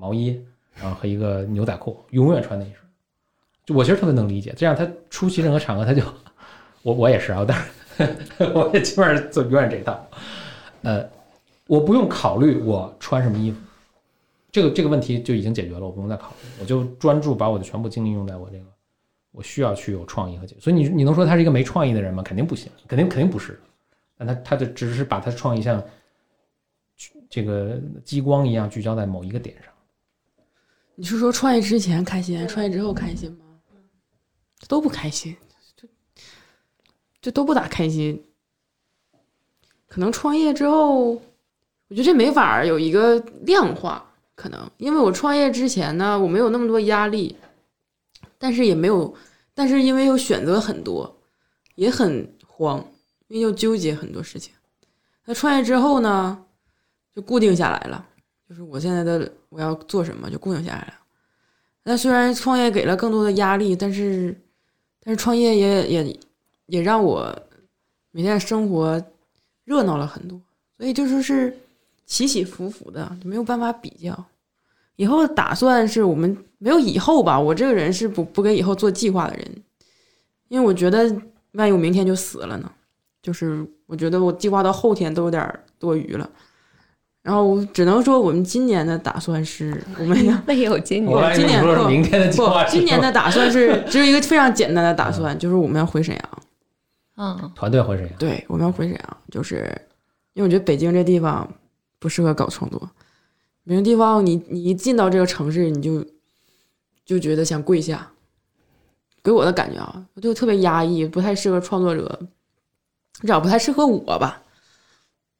毛衣，然后和一个牛仔裤，永远穿那一身。就我其实特别能理解，这样他出席任何场合，他就我我也是啊，但是 我也基本上就永远这一套。呃，我不用考虑我穿什么衣服，这个这个问题就已经解决了，我不用再考虑，我就专注把我的全部精力用在我这个我需要去有创意和解。所以你你能说他是一个没创意的人吗？肯定不行，肯定肯定不是。但他他就只是把他的创意像这个激光一样聚焦在某一个点上。你是说创业之前开心，创业之后开心吗？都不开心，就就都不咋开心。可能创业之后，我觉得这没法有一个量化，可能因为我创业之前呢，我没有那么多压力，但是也没有，但是因为有选择很多，也很慌，因为又纠结很多事情。那创业之后呢，就固定下来了，就是我现在的我要做什么就固定下来了。那虽然创业给了更多的压力，但是但是创业也也也让我每天的生活热闹了很多，所以就说是起起伏伏的，没有办法比较。以后打算是我们没有以后吧，我这个人是不不给以后做计划的人，因为我觉得万一我明天就死了呢，就是我觉得我计划到后天都有点多余了。然后只能说我们今年的打算是我们要 没有今年还以为你说是明天的计划不，今年的打算是 只有一个非常简单的打算，就是我们要回沈阳。嗯 团队回沈阳，对，我们要回沈阳，就是因为我觉得北京这地方不适合搞创作。北京地方你，你一进到这个城市，你就就觉得想跪下。给我的感觉啊，就特别压抑，不太适合创作者，至少不太适合我吧。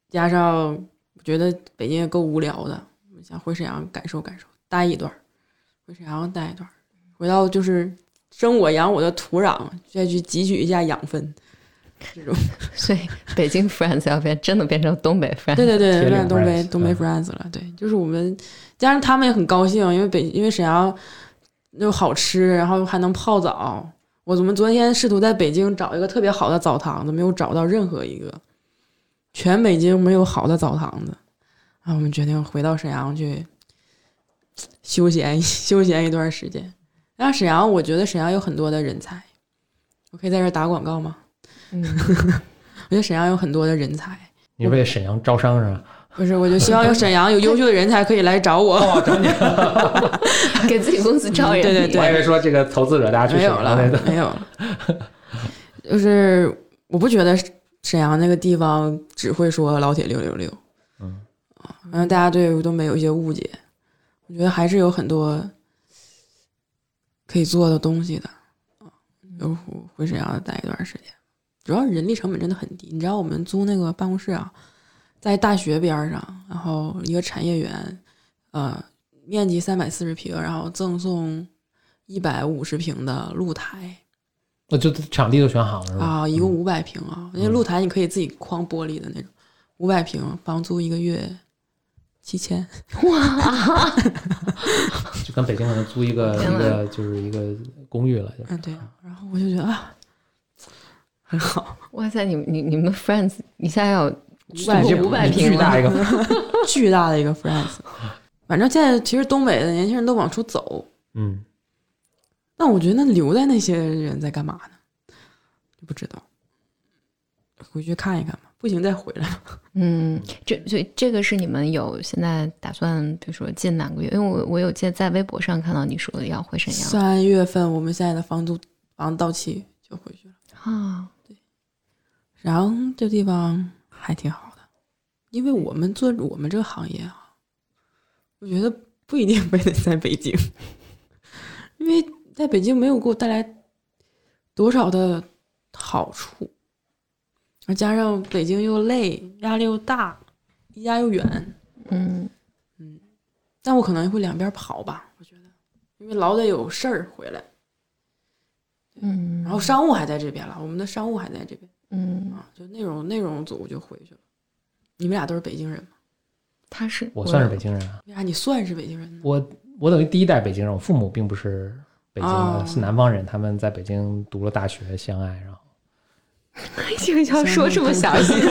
加上我觉得北京也够无聊的，我想回沈阳感受感受，待一段儿，回沈阳待一段儿，回到就是生我养我的土壤，再去汲取一下养分。这种 所以北京 friends 要变真的变成东北 friends，对对对，变东北东北嗯 friends 了。对，就是我们，加上他们也很高兴，因为北因为沈阳又好吃，然后还能泡澡。我怎么昨天试图在北京找一个特别好的澡堂子，没有找到任何一个，全北京没有好的澡堂子。啊我们决定回到沈阳去休闲 休闲一段时间。然后沈阳，我觉得沈阳有很多的人才，我可以在这打广告吗？嗯，我觉得沈阳有很多的人才。你为沈阳招商是吧？不是，我就希望有沈阳有优秀的人才可以来找我。哦，找你，给自己公司招人，对对对我还以为说这个投资者大家去沈没有了没有了。就是我不觉得沈阳那个地方只会说老铁六六六，嗯啊，反正大家对东北有一些误解。我觉得还是有很多可以做的东西的啊，就回沈阳待一段时间。主要人力成本真的很低，你知道我们租那个办公室啊，在大学边上，然后一个产业园，呃，面积三百四十平，然后赠送一百五十平的露台我就场地都选好了是吧？啊，一共嗯。五百平啊，那露台你可以自己框玻璃的那种，五百平，房租一个月七千，哇 就跟北京可能租一个一个就是一个公寓了，就。嗯对，然后我就觉得啊，很好，哇塞，你你你们 friends 一下要五百这五百平巨大一个，巨大的一个 friends。反正现在其实东北的年轻人都往出走，嗯，那我觉得那留在那些人在干嘛呢？就不知道，回去看一看吧，不行再回来。嗯，这所以这个是你们有现在打算，比如说近两个月，因为我我有见在微博上看到你说要回沈阳。三月份我们现在的房租房到期就回去了，啊，对。然后这地方还挺好的，因为我们做我们这个行业啊，我觉得不一定非得在北京，因为在北京没有给我带来多少的好处，而加上北京又累，压力又大，离家又远，嗯但我可能会两边跑吧，我觉得，因为老得有事儿回来，嗯，然后商务还在这边了，我们的商务还在这边嗯，啊，就内容内容组就回去了。你们俩都是北京人吗？他是我算是北京人啊，为啥你算是北京人呢？我我等于第一代北京人，我父母并不是北京的，哦是南方人，他们在北京读了大学，相爱，然后这个要说这么详细，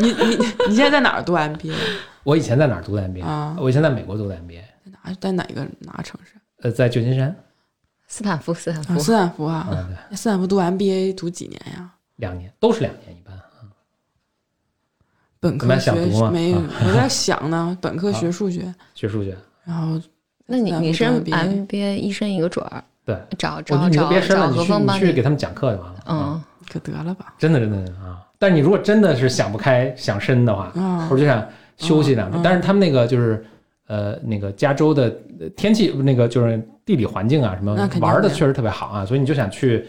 你你你现在在哪儿读 MBA 我以前在哪儿读的 MBA？、啊？我以前在美国读的 MBA，在哪在哪个哪个城市？呃，在旧金山，斯坦福斯坦啊，福斯坦福啊。斯坦福读 MBA 读几年呀？两年都是两年一般。本科学没我在想呢。本科学啊数学，学数学，然后那你你是 MBA 一生一个准儿，对，找我就你就找找别申了，找你去何峰帮你去给他们讲课就完了。啊，嗯可得了吧？真的真的啊！但是你如果真的是想不开想申的话，啊或者就想休息两嗯嗯。但是他们那个就是呃那个加州的呃天气那个就是地理环境啊什么玩的。确实特别好啊，所以你就想去，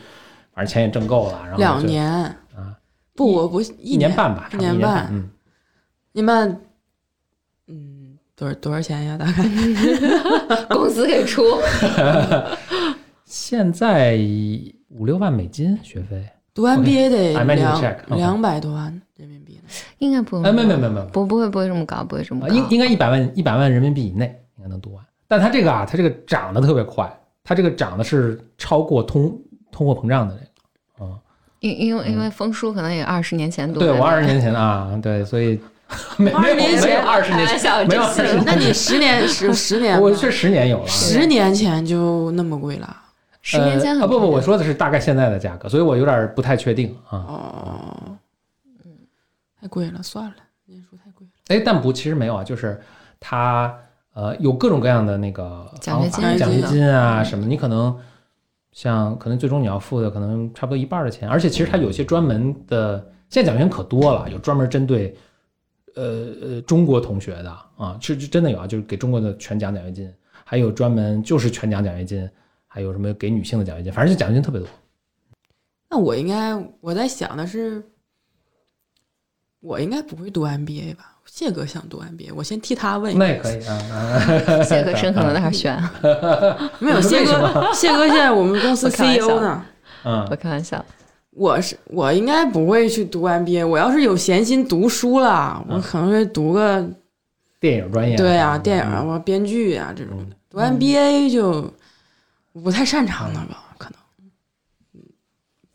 反正钱也挣够了，然后就两年。啊，不，我不一一年半吧，差不多一年一年半嗯，一年半多少多少钱呀？大概 公司给出，现在五六万美金学费，读 MBA 得两两百多万人民币。应该不用。哎，没没没没，不不会不会这么高，不会这么啊，高。应应该一百万一百万人民币以内应该能读完。但它这个啊，它这个涨得特别快，它这个涨的是超过通通货膨胀的这个。啊、因因为因为枫叔可能也二十年前读的。对我二十年前啊，对，所以 没没有20年没有前二十年前，没有二十年，那你十年十十 年吧，我是十年有了。十年前就那么贵了？十年前很呃啊不不，我说的是大概现在的价格，所以我有点不太确定啊。哦，嗯太贵了，算了，年数太贵了。哎，但不，其实没有啊，就是它呃有各种各样的那个奖学金奖学金啊什么的，你可能像可能最终你要付的可能差不多一半的钱，而且其实它有些专门的，现在奖学金可多了，有专门针对呃呃中国同学的啊，是是真的有啊，就是给中国的全奖奖学金，还有专门就是全奖奖学金，还有什么给女性的奖学金，反正就奖学金特别多。那我应该我在想的是，我应该不会读 MBA 吧？谢哥想读 MBA，我先替他问一下。那也可以啊啊，谢哥申可能有点悬，没有，谢哥，谢哥现在我们公司 CEO 呢。嗯我开玩笑。我是我应该不会去读 MBA，我要是有闲心读书了，我可能会读个电影专业对啊，嗯电影啊，我编剧啊这种的。读 MBA 就不太擅长了吧，可能。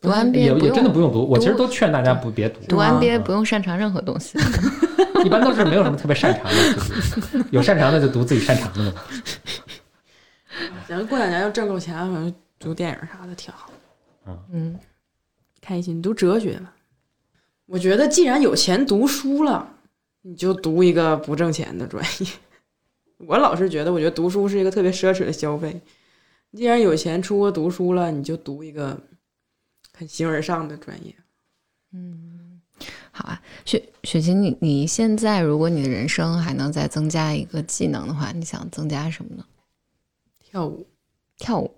读也 MBA 不也真的不用读，我其实都劝大家不别读。读吗 MBA 不用擅长任何东西。一般都是没有什么特别擅长的，有擅长的就读自己擅长的嘛。行，过两年要挣够钱，可能读电影啥的挺好，嗯，开心。读哲学吧，我觉得既然有钱读书了，你就读一个不挣钱的专业。我老是觉得，我觉得读书是一个特别奢侈的消费。既然有钱出国读书了，你就读一个很形而上的专业。嗯好啊，雪雪琴，你你现在如果你的人生还能再增加一个技能的话，你想增加什么呢？跳舞，跳舞。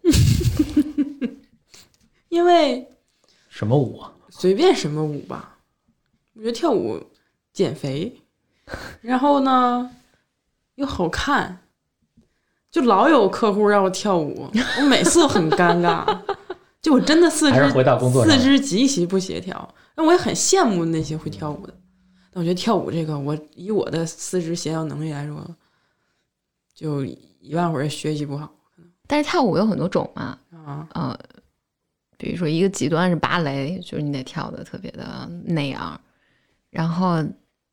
因为什么舞啊？随便什么舞吧，我觉得跳舞减肥，然后呢又好看，就老有客户让我跳舞，我每次都很尴尬，就我真的四还是肢回到工作四肢极其不协调，那我也很羡慕那些会跳舞的，但我觉得跳舞这个，我以我的四肢协调能力来说，就一万会儿学习不好。但是跳舞有很多种嘛，啊。呃，比如说一个极端是芭蕾，就是你得跳的特别的那样，然后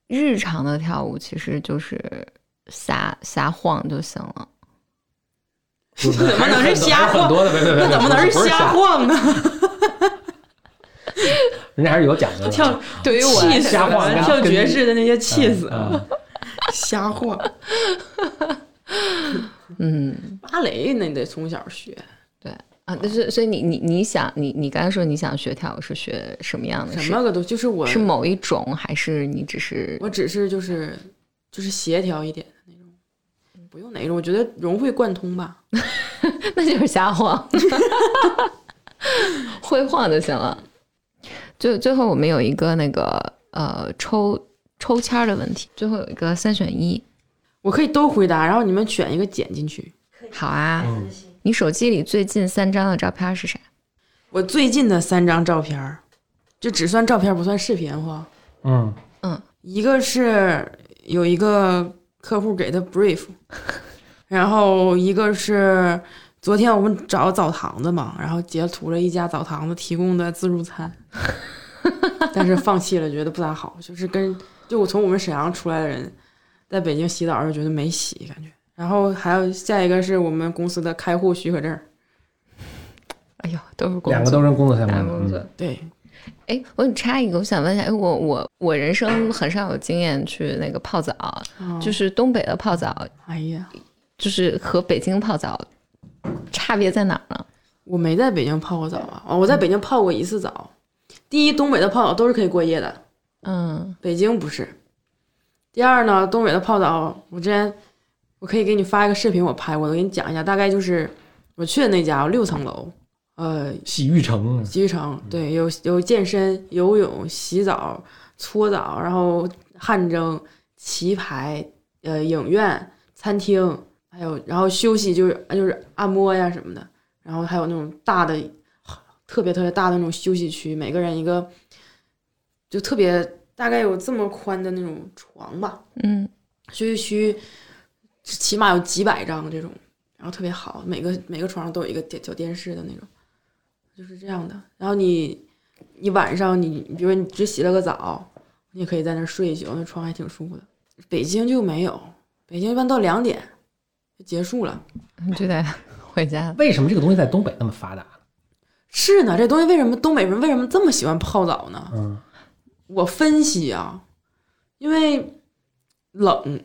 日常的跳舞其实就是瞎瞎晃就行了。怎怎么能是瞎晃那怎么能是瞎？晃呢？人家还是有讲究的。跳对于我来说气死瞎晃，跳爵士的那些气死瞎晃。嗯，芭蕾那得从小学，啊，但是所以你你你想你你刚才说你想学跳舞是学什么样的？什么个都就是我是是某一种，还是你只是我只是就是就是协调一点的那种，不用哪种，我觉得融会贯通吧。那就是瞎晃，会晃就行了。最最后我们有一个那个呃抽抽签儿的问题，最后有一个三选一，我可以都回答，然后你们选一个剪进去。好啊。嗯你手机里最近三张的照片是啥？我最近的三张照片儿，就只算照片不算视频哈。嗯一个是有一个客户给的 brief，然后一个是昨天我们找澡堂子嘛，然后截图了一家澡堂子提供的自助餐，但是放弃了，觉得不咋好，就是跟就我从我们沈阳出来的人，在北京洗澡时候觉得没洗感觉。然后还有下一个是我们公司的开户许可证，哎呦，都是工作，两个都是工作相关的。两个工作嗯。对，哎，我给你插一个，我想问一下，哎，我我我人生很少有经验去那个泡澡，就是是东北的泡澡，哎呀，就是和北京泡澡差别在哪儿呢？我没在北京泡过澡啊，哦，我在北京泡过一次澡。第一，东北的泡澡都是可以过夜的，嗯北京不是。第二呢，东北的泡澡，我之前我可以给你发一个视频，我拍过的，我给你讲一下，大概就是我去的那家六层楼，呃，洗浴城，洗浴城，对，有有健身、游泳、洗澡、搓澡，然后汗蒸、棋牌、呃，影院、餐厅，还有然后休息就是就是按摩呀什么的，然后还有那种大的特别特别大的那种休息区，每个人一个就特别大概有这么宽的那种床吧，嗯。休息区起码有几百张这种，然后特别好，每个每个床上都有一个电小电视的那种，就是这样的。然后你你晚上你比如说你只洗了个澡，你也可以在那儿睡一宿，那床还挺舒服的。北京就没有，北京一般到两点就结束了。你就得回家。为什么这个东西在东北那么发达？是呢，这东西为什么东北人为什么这么喜欢泡澡呢？嗯，我分析啊，因为冷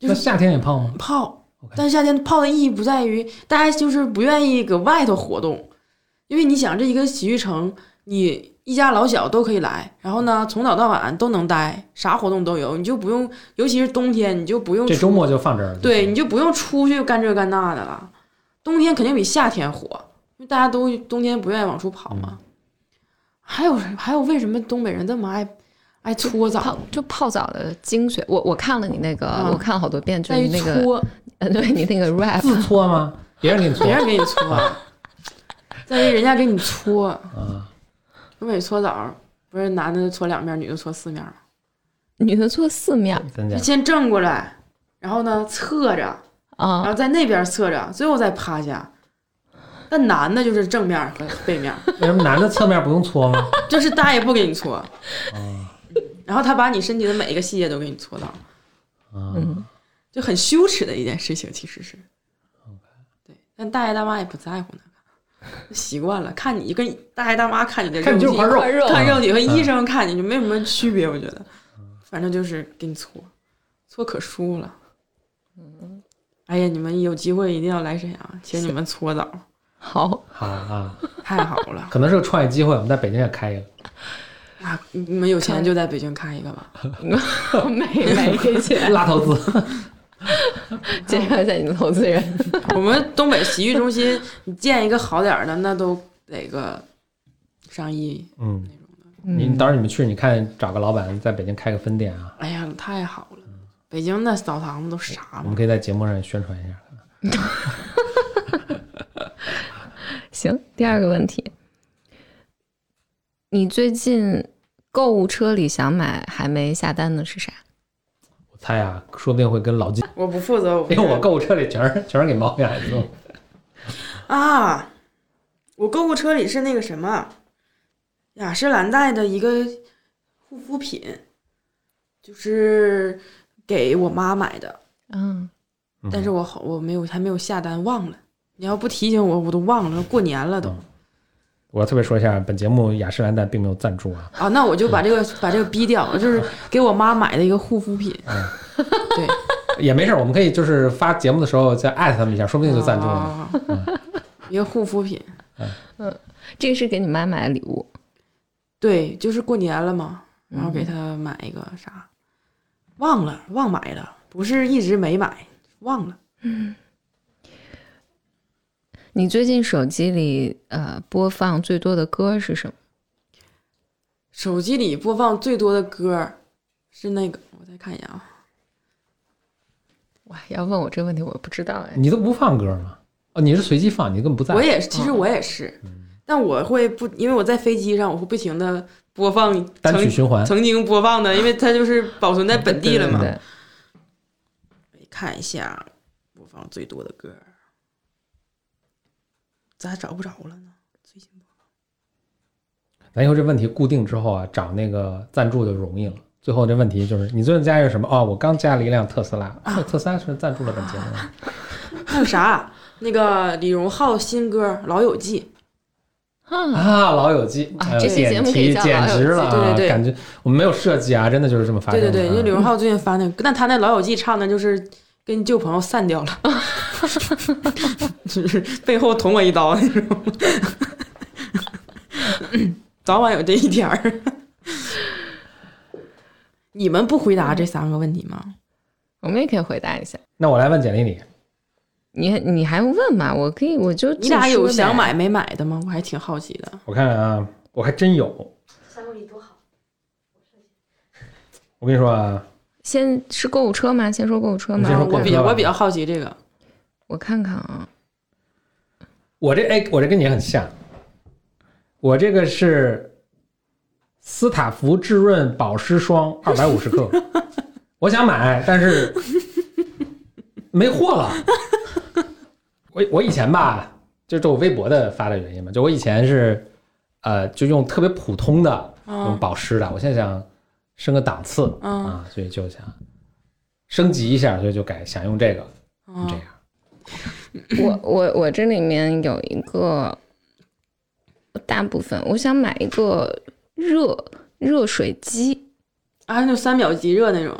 那夏天也泡吗？泡但是夏天泡的意义不在于大家就是不愿意搁外头活动，因为你想这一个洗浴城，你一家老小都可以来，然后呢从早到晚都能待，啥活动都有，你就不用，尤其是冬天，你就不用这周末就放这儿了。对，你就不用出去干这干那的了。冬天肯定比夏天火，因为大家都冬天不愿意往出跑嘛。还有还有，为什么东北人这么爱爱搓澡泡？就泡澡的精髓，我我看了你那个，啊我看了好多遍，就在于是那个，搓，呃，对你那个 rap，自搓吗？别人给你搓别人给你搓，在于人家给你搓。啊？东北搓澡不是男的搓两面，女的搓四面吗？女的搓四面就？先正过来，然后呢侧着啊，然啊，后在那边侧着，最后再趴下。那男的就是正面和背面，为什么男的侧面不用搓吗？就是大爷不给你搓，啊然后他把你身体的每一个细节都给你搓到，啊，嗯，就很羞耻的一件事情，其实是。对，但大爷大妈也不在乎那个，习惯了，看你就跟大爷大妈看你的看你就是肉体块肉，看肉体和医嗯生看你就没什么区别，我觉得，反正就是给你搓，搓可舒服了。哎呀，你们有机会一定要来沈阳，请你们搓澡，好，好啊，太好了可能是个创业机会，我们在北京也开一个。啊！你们有钱就在北京开一个吧。没没给钱，拉投资，介绍一下你的投资人，我们东北洗浴中心，你建一个好点儿的，那都得个上亿。嗯，嗯你到时候你们去，你看找个老板在北京开个分店啊，哎呀，太好了！北京那澡堂子都啥嘛我们？可以在节目上宣传一下。行，第二个问题，你最近购物车里想买还没下单的是啥？我猜啊，说不定会跟老金，我不负责，我不因为我购物车里全是全是给毛孩子用。啊，我购物车里是那个什么，雅诗兰黛的一个护肤品，就是给我妈买的，嗯，但是我好我没有还没有下单，忘了。你要不提醒我，我都忘了，过年了都。嗯我要特别说一下，本节目雅诗兰黛并没有赞助啊。啊，那我就把这个把这个逼掉，就是给我妈买的一个护肤品。对，也没事，我们可以就是发节目的时候再艾特他们一下，说不定就赞助了。啊一个护肤品，嗯。这个是给你妈买的礼物，对，就是过年了嘛，然后给嗯她买一个啥，忘了忘买了，不是一直没买，忘了。你最近手机里呃播放最多的歌是什么？手机里播放最多的歌是那个，我再看一眼啊，哇，要问我这个问题，我不知道哎。你都不放歌吗？哦，你是随机放，你根本不在。我也是，其实我也是，但我会不，因为我在飞机上，我会不停的播放单曲循环。曾经播放的，因为它就是保存在本地了嘛。对，看一下播放最多的歌，咋找不着了呢？最近播咱以后这问题固定之后啊，找那个赞助就容易了。最后这问题就是，你最近加一个什么？哦，我刚加了一辆特斯拉，啊、特斯拉是赞助了本节目还有啥？那个李荣浩新歌《老友记啊，啊，《老友记》这期节目可以叫点题简老友记直了啊，对对对感觉我们没有设计啊，真的就是这么》。发。对对对，因为李啊荣浩最近发那个，但他那《老友记》唱的就是跟旧朋友散掉了，就是背后捅我一刀那种。早晚有这一天儿。你们不回答这三个问题吗？我们也可以回答一下。那我来问简历里，你你还问吗？我可以，我就你俩有想买？没买的吗？我还挺好奇的。我看看啊，我还真有。三公里多好，我跟你说啊，先是购物车吗？先说购物车吗？你先说购物车我比较我比较好奇这个，我看看啊，我这哎，我这跟你很像，我这个是斯塔芙滋润保湿霜二百五十克，我想买，但是没货了。我我以前吧，就这我微博的发的原因嘛，就我以前是呃，就用特别普通的用嗯保湿的，我现在想升个档次嗯。啊，所以就想升级一下，所以就改想用这个，嗯这样。我我我这里面有一个，大部分我想买一个热热水机，啊，就三秒即热那种，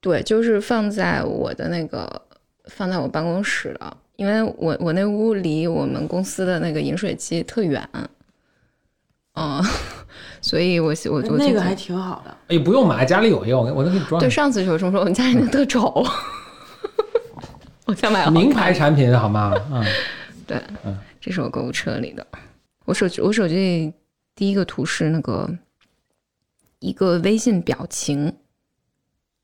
对，就是放在我的那个放在我办公室了，因为我我那屋离我们公司的那个饮水机特远，嗯，所以我我那个还挺好的。哎，不用买，家里有一个，我我能给你装对上。次就是这么说，我们家里那特丑，我想买个名牌产品好吗？嗯，对嗯，这是我购物车里的。我手机我手机里第一个图是那个一个微信表情，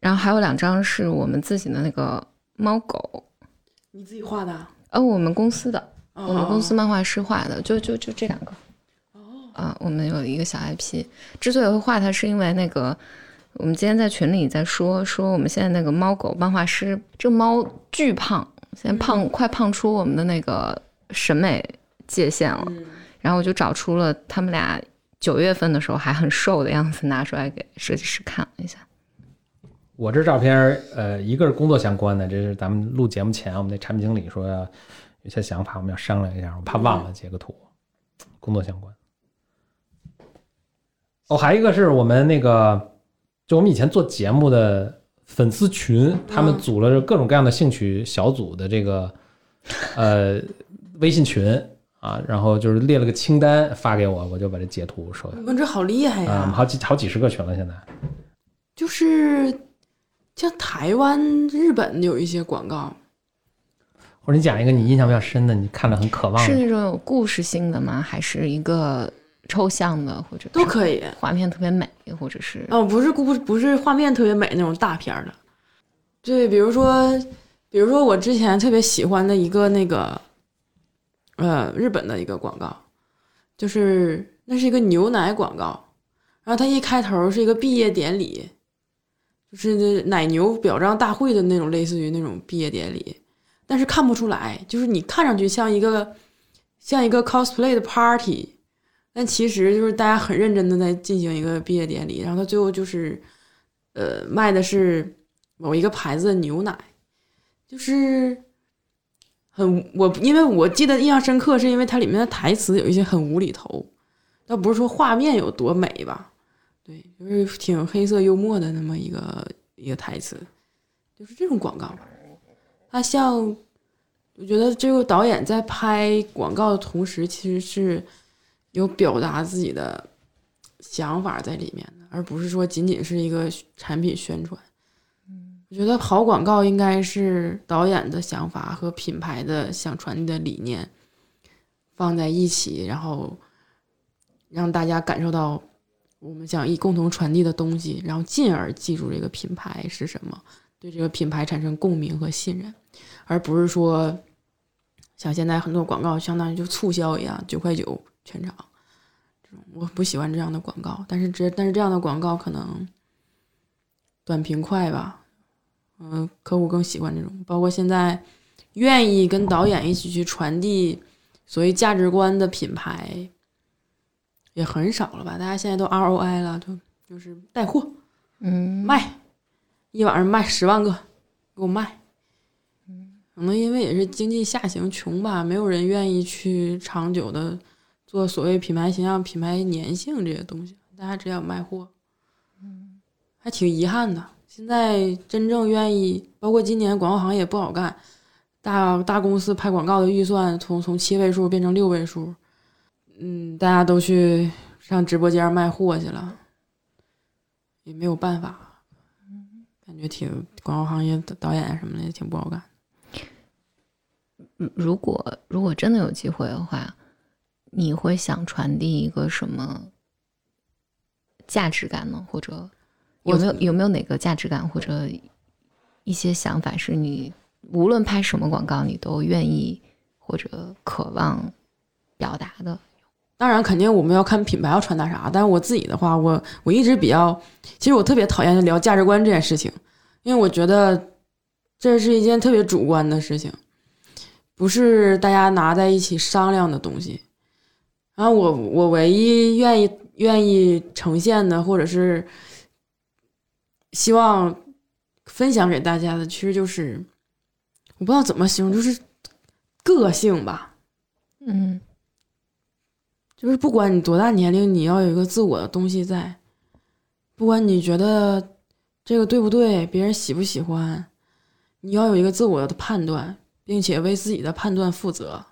然后还有两张是我们自己的那个猫狗，你自己画的啊？呃，我们公司的，哦我们公司漫画师画的，就就就这两个。啊，我们有一个小 IP，之所以会画它，是因为那个我们今天在群里在说说我们现在那个猫狗漫画师，这个猫巨胖，现在胖、快胖出我们的那个审美界限了。嗯然后我就找出了他们俩九月份的时候还很瘦的样子，拿出来给设计师看了一下。我这照片，呃，一个是工作相关的，这是咱们录节目前，我们那产品经理说有些想法，我们要商量一下，我怕忘了截个图，工作相关。哦，还有一个是我们那个，就我们以前做节目的粉丝群，他们嗯组了各种各样的兴趣小组的这个呃微信群啊，然后就是列了个清单发给我，我就把这截图收下你们这好厉害呀，我们好！几好几十个群了，现在。就是像台湾、日本有一些广告，或者你讲一个你印象比较深的，你看着很渴望的，是那种有故事性的吗？还是一个抽象的，或者都可以。画面特别美，或者是哦，不是故不是画面特别美那种大片儿的，对，比如说，比如说我之前特别喜欢的一个那个，呃，日本的一个广告，就是那是一个牛奶广告，然后它一开头是一个毕业典礼，就是那奶牛表彰大会的那种，类似于那种毕业典礼，但是看不出来，就是你看上去像一个像一个 cosplay 的 party。但其实就是大家很认真的在进行一个毕业典礼，然后他最后就是，呃，卖的是某一个牌子的牛奶，就是很我因为我记得印象深刻，是因为它里面的台词有一些很无厘头，倒不是说画面有多美吧，对，就是挺黑色幽默的那么一个一个台词，就是这种广告，它像我觉得这个导演在拍广告的同时，其实是。有表达自己的想法在里面的，而不是说仅仅是一个产品宣传。我觉得好广告应该是导演的想法和品牌的想传递的理念放在一起，然后让大家感受到我们想一共同传递的东西，然后进而记住这个品牌是什么，对这个品牌产生共鸣和信任，而不是说像现在很多广告相当于就促销一样，九块九。全场，这种我不喜欢这样的广告，但是这但是这样的广告可能短平快吧，嗯、客户更喜欢这种。包括现在愿意跟导演一起去传递所谓价值观的品牌也很少了吧？大家现在都 ROI 了，就就是带货嗯卖，一晚上卖十万个，给我卖。可能因为也是经济下行穷吧，没有人愿意去长久的。做所谓品牌形象、品牌粘性这些东西，大家只想卖货，嗯，还挺遗憾的。现在真正愿意，包括今年广告行业不好干，大大公司拍广告的预算从从七位数变成六位数，嗯，大家都去上直播间卖货去了，也没有办法，感觉挺广告行业的导演什么的也挺不好干。如果如果真的有机会的话。你会想传递一个什么价值感呢？或者有没有有没有哪个价值感或者一些想法是你无论拍什么广告你都愿意或者渴望表达的？当然，肯定我们要看品牌要传达啥。但是我自己的话，我我一直比较，其实我特别讨厌聊价值观这件事情，因为我觉得这是一件特别主观的事情，不是大家拿在一起商量的东西。然后我我唯一愿意愿意呈现的，或者是希望分享给大家的，其实就是我不知道怎么形容，就是个性吧。嗯就是不管你多大年龄，你要有一个自我的东西在。不管你觉得这个对不对，别人喜不喜欢，你要有一个自我的判断，并且为自己的判断负责。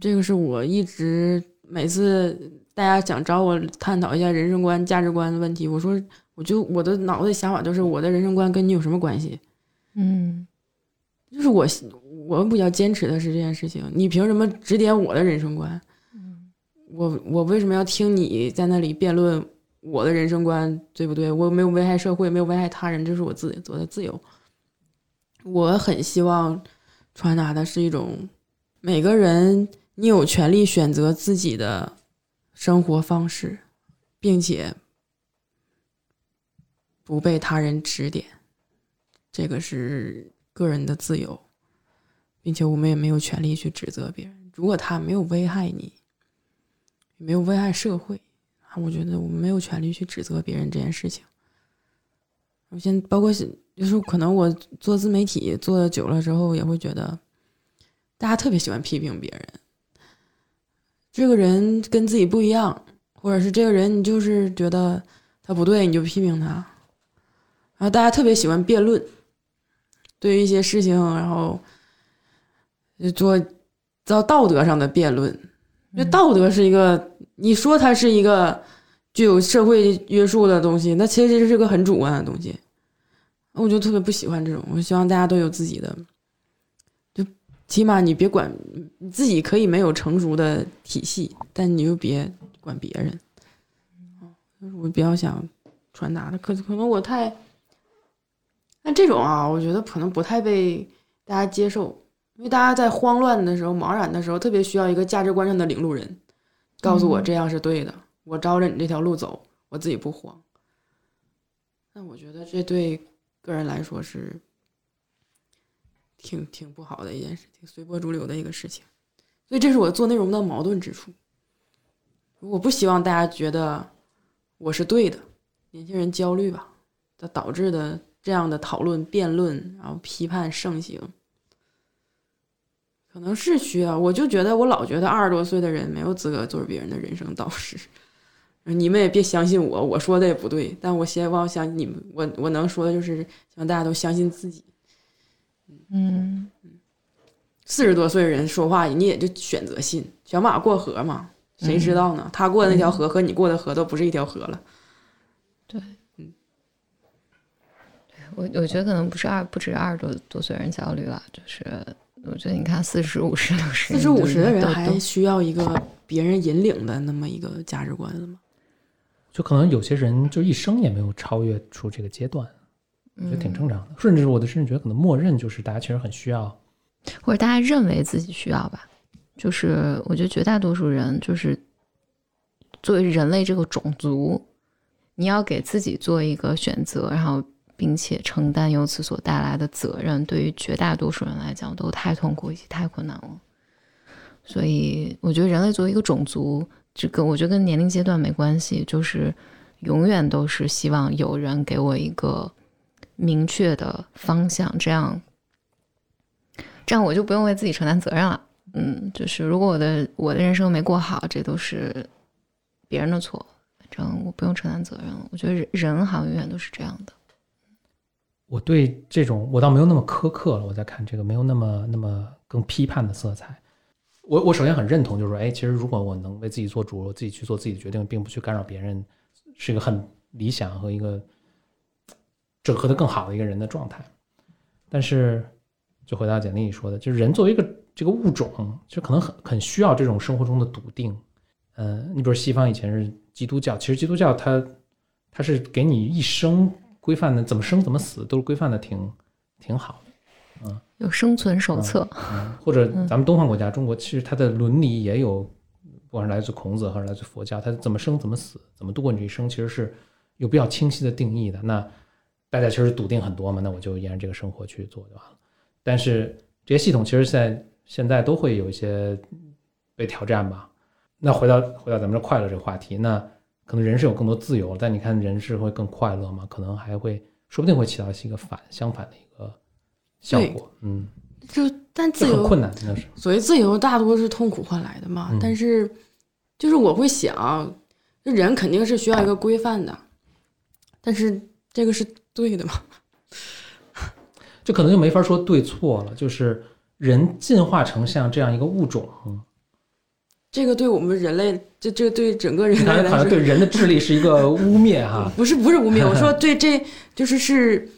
这个是我一直每次大家想找我探讨一下人生观、价值观的问题，我说我就我的脑子里想法就是我的人生观跟你有什么关系？嗯就是我我比较坚持的是这件事情，你凭什么指点我的人生观？我我为什么要听你在那里辩论我的人生观对不对？我没有危害社会，没有危害他人，这是我自己我的自由。我很希望传达的是一种每个人你有权利选择自己的生活方式，并且不被他人指点，这个是个人的自由，并且我们也没有权利去指责别人。如果他没有危害你，没有危害社会，啊，我觉得我们没有权利去指责别人这件事情。我现包括是就是可能我做自媒体做的久了之后，也会觉得大家特别喜欢批评别人。这个人跟自己不一样，或者是这个人你就是觉得他不对，你就批评他。然后大家特别喜欢辩论，对于一些事情，然后就做到道德上的辩论。因为道德是一个，你说它是一个具有社会约束的东西，那其实是个很主观的东西。我就特别不喜欢这种，我希望大家都有自己的，就起码你别管你自己，可以没有成熟的体系，但你就别管别人。就是我比较想传达的，可可能我太，但这种啊，我觉得可能不太被大家接受。因为大家在慌乱的时候、茫然的时候，特别需要一个价值观上的领路人，告诉我这样是对的，我照着你这条路走，我自己不慌。那我觉得这对个人来说是挺挺不好的一件事情，随波逐流的一个事情。所以这是我做内容的矛盾之处。我不希望大家觉得我是对的，年轻人焦虑吧，它导致的这样的讨论、辩论，然后批判盛行。可能是需要，我就觉得我老觉得二十多岁的人没有资格做别人的人生导师。你们也别相信我，我说的也不对，但我希望相信你们。我我能说的就是希望大家都相信自己。嗯四十多岁人说话，你也就选择信。小马过河嘛，谁知道呢？他过的那条河和你过的河都不是一条河了。对我我觉得可能不是二不止二十多多岁人焦虑了，就是我觉得你看四十五十六十四十五十的人还需要一个别人引领的那么一个价值观吗？就可能有些人就一生也没有超越出这个阶段，我觉得挺正常的。甚至我的甚至觉得可能默认就是大家其实很需要，或者大家认为自己需要吧。就是我觉得绝大多数人就是作为人类这个种族，你要给自己做一个选择，然后并且承担由此所带来的责任，对于绝大多数人来讲都太痛苦以及太困难了。所以我觉得人类作为一个种族，这个我觉得跟年龄阶段没关系，就是永远都是希望有人给我一个明确的方向，这样这样我就不用为自己承担责任了。嗯，就是如果我的我的人生没过好，这都是别人的错，反正我不用承担责任了。我觉得人人好像永远都是这样的。我对这种我倒没有那么苛刻了。我在看这个没有那么那么更批判的色彩。我我首先很认同，就是说，哎，其实如果我能为自己做主，我自己去做自己的决定，并不去干扰别人，是一个很理想和一个整合的更好的一个人的状态。但是，就回到简历里说的，就是人作为一个这个物种，就可能很很需要这种生活中的笃定。嗯、你比如西方以前是基督教，其实基督教它它是给你一生规范的，怎么生怎么死都是规范的挺挺好的。嗯有生存手册，嗯，或者咱们东方国家，中国其实它的伦理也有，不管是来自孔子还是来自佛教，它怎么生怎么死，怎么度过你这一生，其实是有比较清晰的定义的。那大家其实笃定很多嘛，那我就沿着这个生活去做就完了。但是这些系统其实现在现在都会有一些被挑战吧。那回到回到咱们这快乐这个话题，那可能人是有更多自由，但你看人是会更快乐吗？可能还会，说不定会起到一个反相反的一个效果。嗯，就但自由很困难，真的是。所谓自由，大多是痛苦换来的嘛。嗯但是，就是我会想，这人肯定是需要一个规范的，但是这个是对的吗？这可能就没法说对错了，就是人进化成像这样一个物种，嗯这个对我们人类，这这对整个人类好像对人的智力是一个污蔑哈。不是不是污蔑，我说对这就是是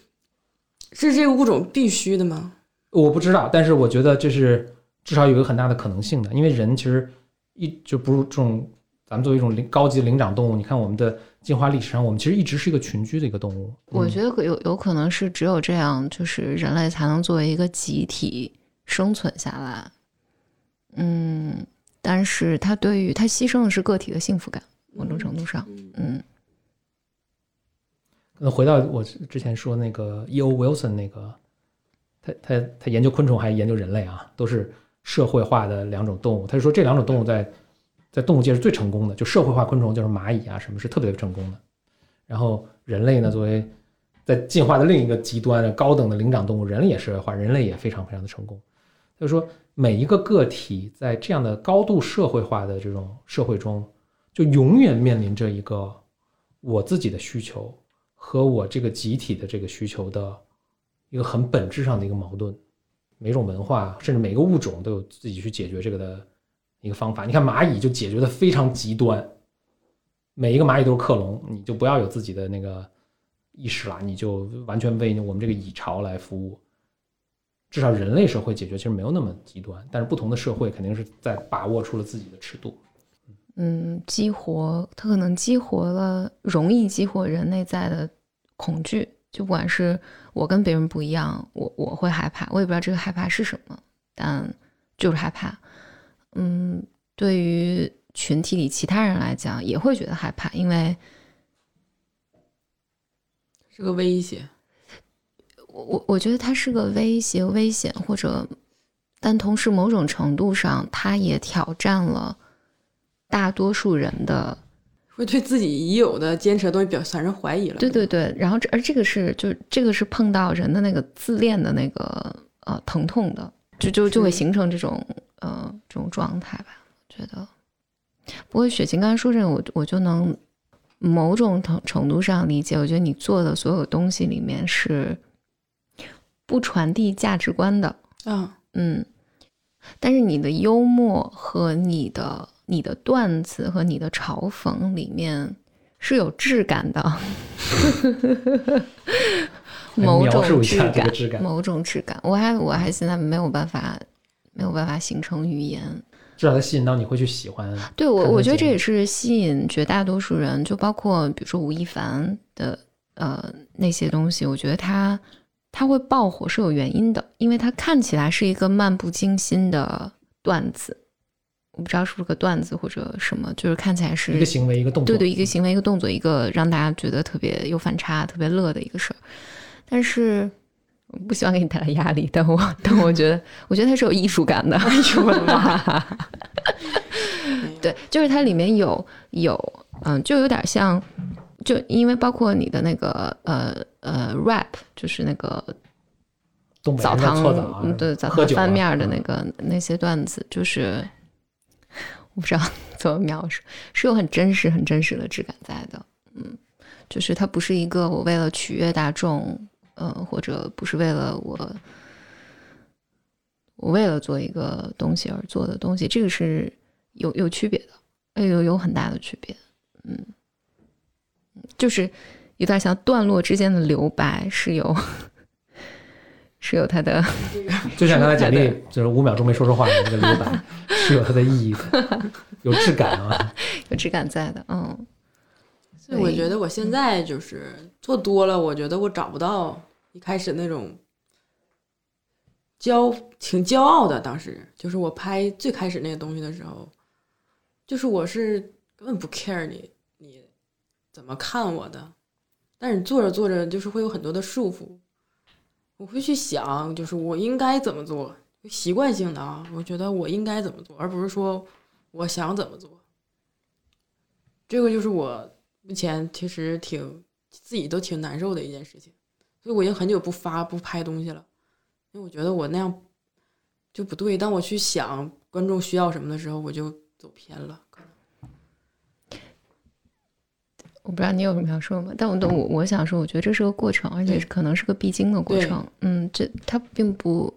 是这个物种必须的吗？我不知道，但是我觉得这是至少有一个很大的可能性的，因为人其实一就不是这种咱们作为一种灵高级灵长动物，你看我们的进化历史上，我们其实一直是一个群居的一个动物。我嗯觉得有有可能是只有这样，就是人类才能作为一个集体生存下来。嗯，但是它对于它牺牲的是个体的幸福感，某种程度上，嗯那回到我之前说那个 E.O. Wilson 那个，他他他研究昆虫还研究人类啊，都是社会化的两种动物。他就说这两种动物在在动物界是最成功的，就社会化昆虫就是蚂蚁啊什么是特别成功的。然后人类呢，作为在进化的另一个极端，高等的灵长动物，人类也社会化，人类也非常非常的成功。他就说每一个个体在这样的高度社会化的这种社会中，就永远面临着一个我自己的需求。和我这个集体的这个需求的一个很本质上的一个矛盾。每种文化甚至每个物种都有自己去解决这个的一个方法。你看蚂蚁就解决的非常极端，每一个蚂蚁都是克隆，你就不要有自己的那个意识了，你就完全为我们这个蚁巢来服务。至少人类社会解决其实没有那么极端，但是不同的社会肯定是在把握出了自己的尺度。嗯，激活它可能激活了，容易激活人内在的恐惧。就不管是我跟别人不一样，我我会害怕，我也不知道这个害怕是什么，但就是害怕。嗯，对于群体里其他人来讲，也会觉得害怕，因为是个威胁。我我我觉得它是个威胁、危险，或者，但同时某种程度上，它也挑战了大多数人的会对自己已有的坚持的东西表产生怀疑了。对对对，然后这而这个是就是这个是碰到人的那个自恋的那个呃疼痛的，就就就会形成这种呃这种状态吧，我觉得。不过雪琴刚才说这个，我我就能某种程程度上理解，我觉得你做的所有东西里面是不传递价值观的，嗯，嗯，但是你的幽默和你的你的段子和你的嘲讽里面是有质感的，某描种质感某种质感。我还我还现在没有办法没有办法形成语言。至少它吸引到你会去喜欢。对我，我觉得这也是吸引绝大多数人，就包括比如说吴亦凡的呃那些东西，我觉得他他会爆火是有原因的，因为他看起来是一个漫不经心的段子，我不知道是不是个段子或者什么，就是看起来是一个行为，一个动作，对对，一个行为，一个动作，一个让大家觉得特别有反差、特别乐的一个事儿。但是我不希望给你带来压力，但我 但我觉得，我觉得它是有艺术感的。哎呦我的妈！对，就是它里面有有嗯，就有点像，就因为包括你的那个呃呃 rap，就是那个澡堂嗯，对，澡堂翻面儿的那嗯个、那些段子，就是我不知道怎么描述，是有很真实、很真实的质感在的。嗯，就是它不是一个我为了取悦大众，呃，或者不是为了我我为了做一个东西而做的东西，这个是有有区别的，哎有有很大的区别。嗯，就是有点像段落之间的留白是有 是有它的。就像刚才简是历就是五秒钟没说说话的那个留白，是有它的意义的，有质感啊。有质感在的，嗯，所以我觉得我现在就是做多了，我觉得我找不到一开始那种骄挺骄傲的。当时就是我拍最开始那个东西的时候，就是我是根本不 care 你你怎么看我的，但是你做着做着就是会有很多的束缚，我会去想，就是我应该怎么做，习惯性的啊，我觉得我应该怎么做，而不是说我想怎么做。这个就是我目前其实挺自己都挺难受的一件事情，所以我已经很久不发不拍东西了，因为我觉得我那样就不对。当我去想观众需要什么的时候，我就走偏了。可能我不知道你有什么要说吗？但我我我想说，我觉得这是个过程，而且可能是个必经的过程。嗯，这它并不，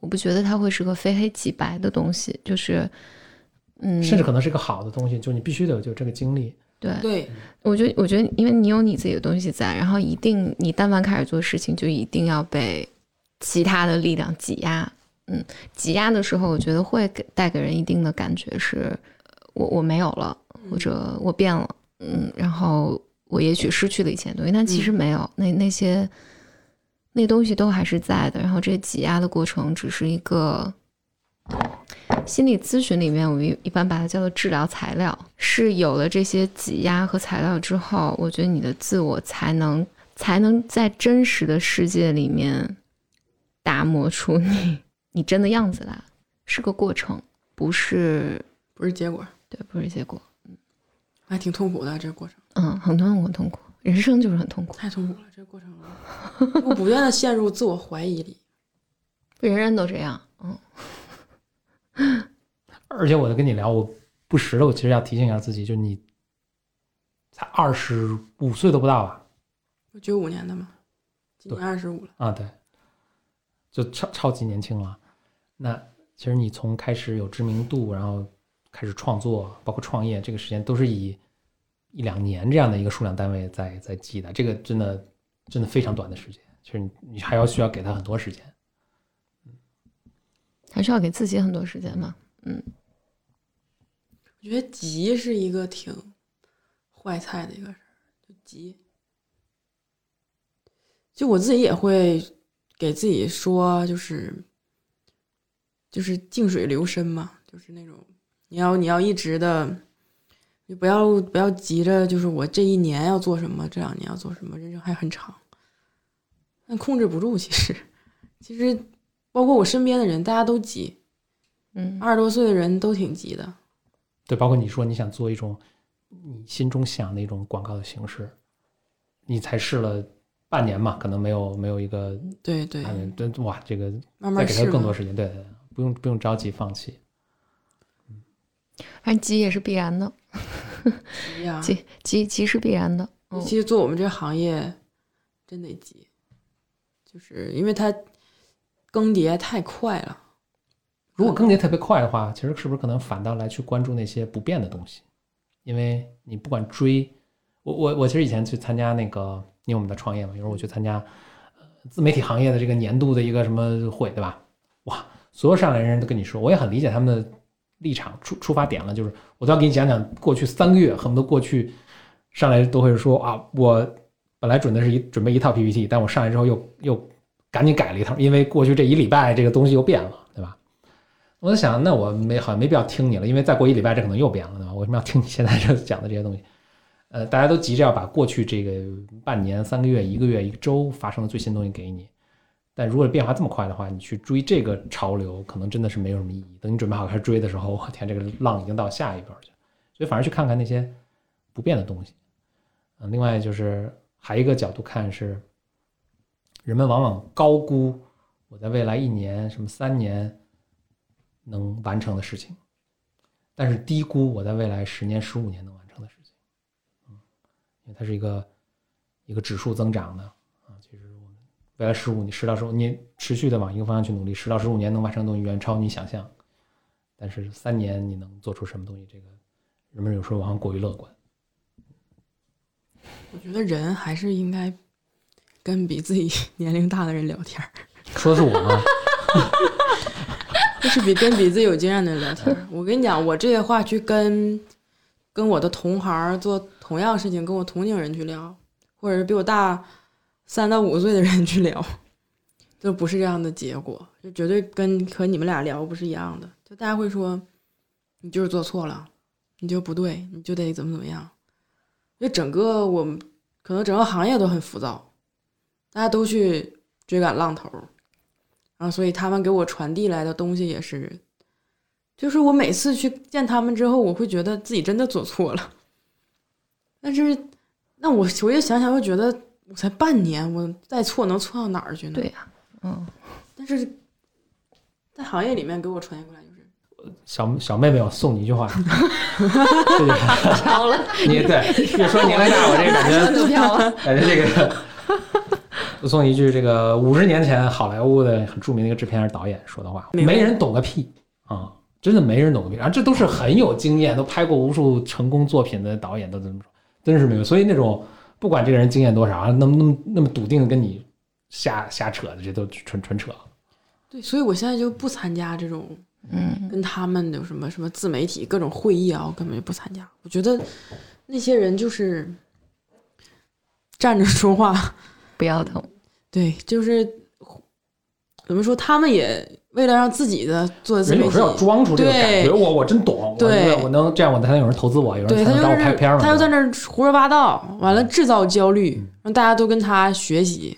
我不觉得它会是个非黑即白的东西，就是嗯，甚至可能是个好的东西，就你必须得有就这个经历。对，对我觉得，我觉得，因为你有你自己的东西在，然后一定，你但凡开始做事情，就一定要被其他的力量挤压。嗯，挤压的时候，我觉得会给带给人一定的感觉是，呃我我没有了，或者我变了，嗯，然后我也许失去了以前的东西，但其实没有，那那些那东西都还是在的。然后这挤压的过程只是一个心理咨询里面，我们一一般把它叫做治疗材料。是有了这些挤压和材料之后，我觉得你的自我才能才能在真实的世界里面打磨出你 你真的样子来，是个过程，不是不是结果，对，不是结果。嗯还挺痛苦的这个过程，嗯，很痛苦，很痛苦，人生就是很痛苦，太痛苦了。这个过程，我不断的陷入自我怀疑里。人人都这样。嗯，而且我在跟你聊，我不时的，我其实要提醒一下自己，就是你才二十五岁都不到吧？我九五年的嘛，今年二十五了。啊，对，就超超级年轻了。那其实你从开始有知名度，然后开始创作，包括创业，这个时间都是以一两年这样的一个数量单位在在记的。这个真的真的非常短的时间，其实你你还要需要给他很多时间。还是要给自己很多时间嘛。嗯我觉得急是一个挺坏菜的一个事儿，就急。就我自己也会给自己说，就是就是静水流深嘛，就是那种你要你要一直的，你不要不要急着，就是我这一年要做什么，这两年要做什么，人生还很长，但控制不住。其实其实包括我身边的人，大家都急，嗯，二十多岁的人都挺急的。对，包括你说你想做一种你心中想的一种广告的形式，你才试了半年嘛，可能没有没有一个对对，哇，这个慢慢再给他试更多时间，对对对，不用不用着急放弃。反正急也是必然的，急，急急急是必然的。其是做我们这行业，真得急，就是因为它更迭太快了。如果更迭特别快的话，其实是不是可能反倒来去关注那些不变的东西？因为你不管追，我我我其实以前去参加那个，因为我们在创业嘛，有时候我去参加自媒体行业的这个年度的一个什么会，对吧？哇，所有上来人都跟你说，我也很理解他们的立场出出发点了，就是我都要给你讲讲过去三个月，恨不得过去上来都会说啊，我本来准的是一准备一套 PPT，但我上来之后又又赶紧改了一套，因为过去这一礼拜这个东西又变了，对吧？我在想，那我没好像没必要听你了，因为再过一礼拜这可能又变了，对吧？我为什么要听你现在这讲的这些东西？呃，大家都急着要把过去这个半年、三个月、一个月、一个周发生的最新东西给你，但如果变化这么快的话，你去追这个潮流，可能真的是没有什么意义。等你准备好开始追的时候，我天，这个浪已经到下一边去了，所以反而去看看那些不变的东西。嗯、另外就是还一个角度看是，人们往往高估我在未来一年、什么三年能完成的事情，但是低估我在未来十年、十五年能完成的事情。嗯，因为它是一个一个指数增长的啊。其实我们未来十五年、十到十五年持续的往一个方向去努力，十到十五年能完成的东西远超你想象。但是三年你能做出什么东西，这个人们有时候往往过于乐观。我觉得人还是应该跟比自己 年龄大的人聊天儿，说是我吗？就是比跟比自己有经验的人聊天儿。我跟你讲，我这些话去跟跟我的同行做同样事情，跟我同龄人去聊，或者是比我大三到五岁的人去聊，就不是这样的结果，就绝对跟和你们俩聊不是一样的。就大家会说，你就是做错了，你就不对，你就得怎么怎么样。因为整个我们可能整个行业都很浮躁，大家都去追赶浪头，然后所以他们给我传递来的东西也是，就是我每次去见他们之后，我会觉得自己真的做错了。但是，那我我就想想，又觉得我才半年，我再错能错到哪儿去呢？对呀、嗯，但是在行业里面给我传递过来就是，小小妹妹，我送你一句话，飘了，你对越说年龄大，我这个感觉 就飘了。感觉这个，我送一句这个五十年前好莱坞的很著名的一个制片人导演说的话：没人懂个屁啊！真的没人懂个屁。然后这都是很有经验，都拍过无数成功作品的导演都这么说，真是没有。所以那种不管这个人经验多少，啊那么那么那么笃定的跟你瞎瞎扯的，这都纯纯扯。对，所以我现在就不参加这种嗯，跟他们有什么什么自媒体各种会议啊，我根本就不参加。我觉得那些人就是站着说话，不要疼。对，就是怎么说，他们也为了让自己的做自媒体人有时候要装出这个感觉，我我真懂，对我我能这样，我才能有人投资我，有人对他就才能找我拍片儿嘛。他又在那儿胡说八道，完了制造焦虑，让大家都跟他学习，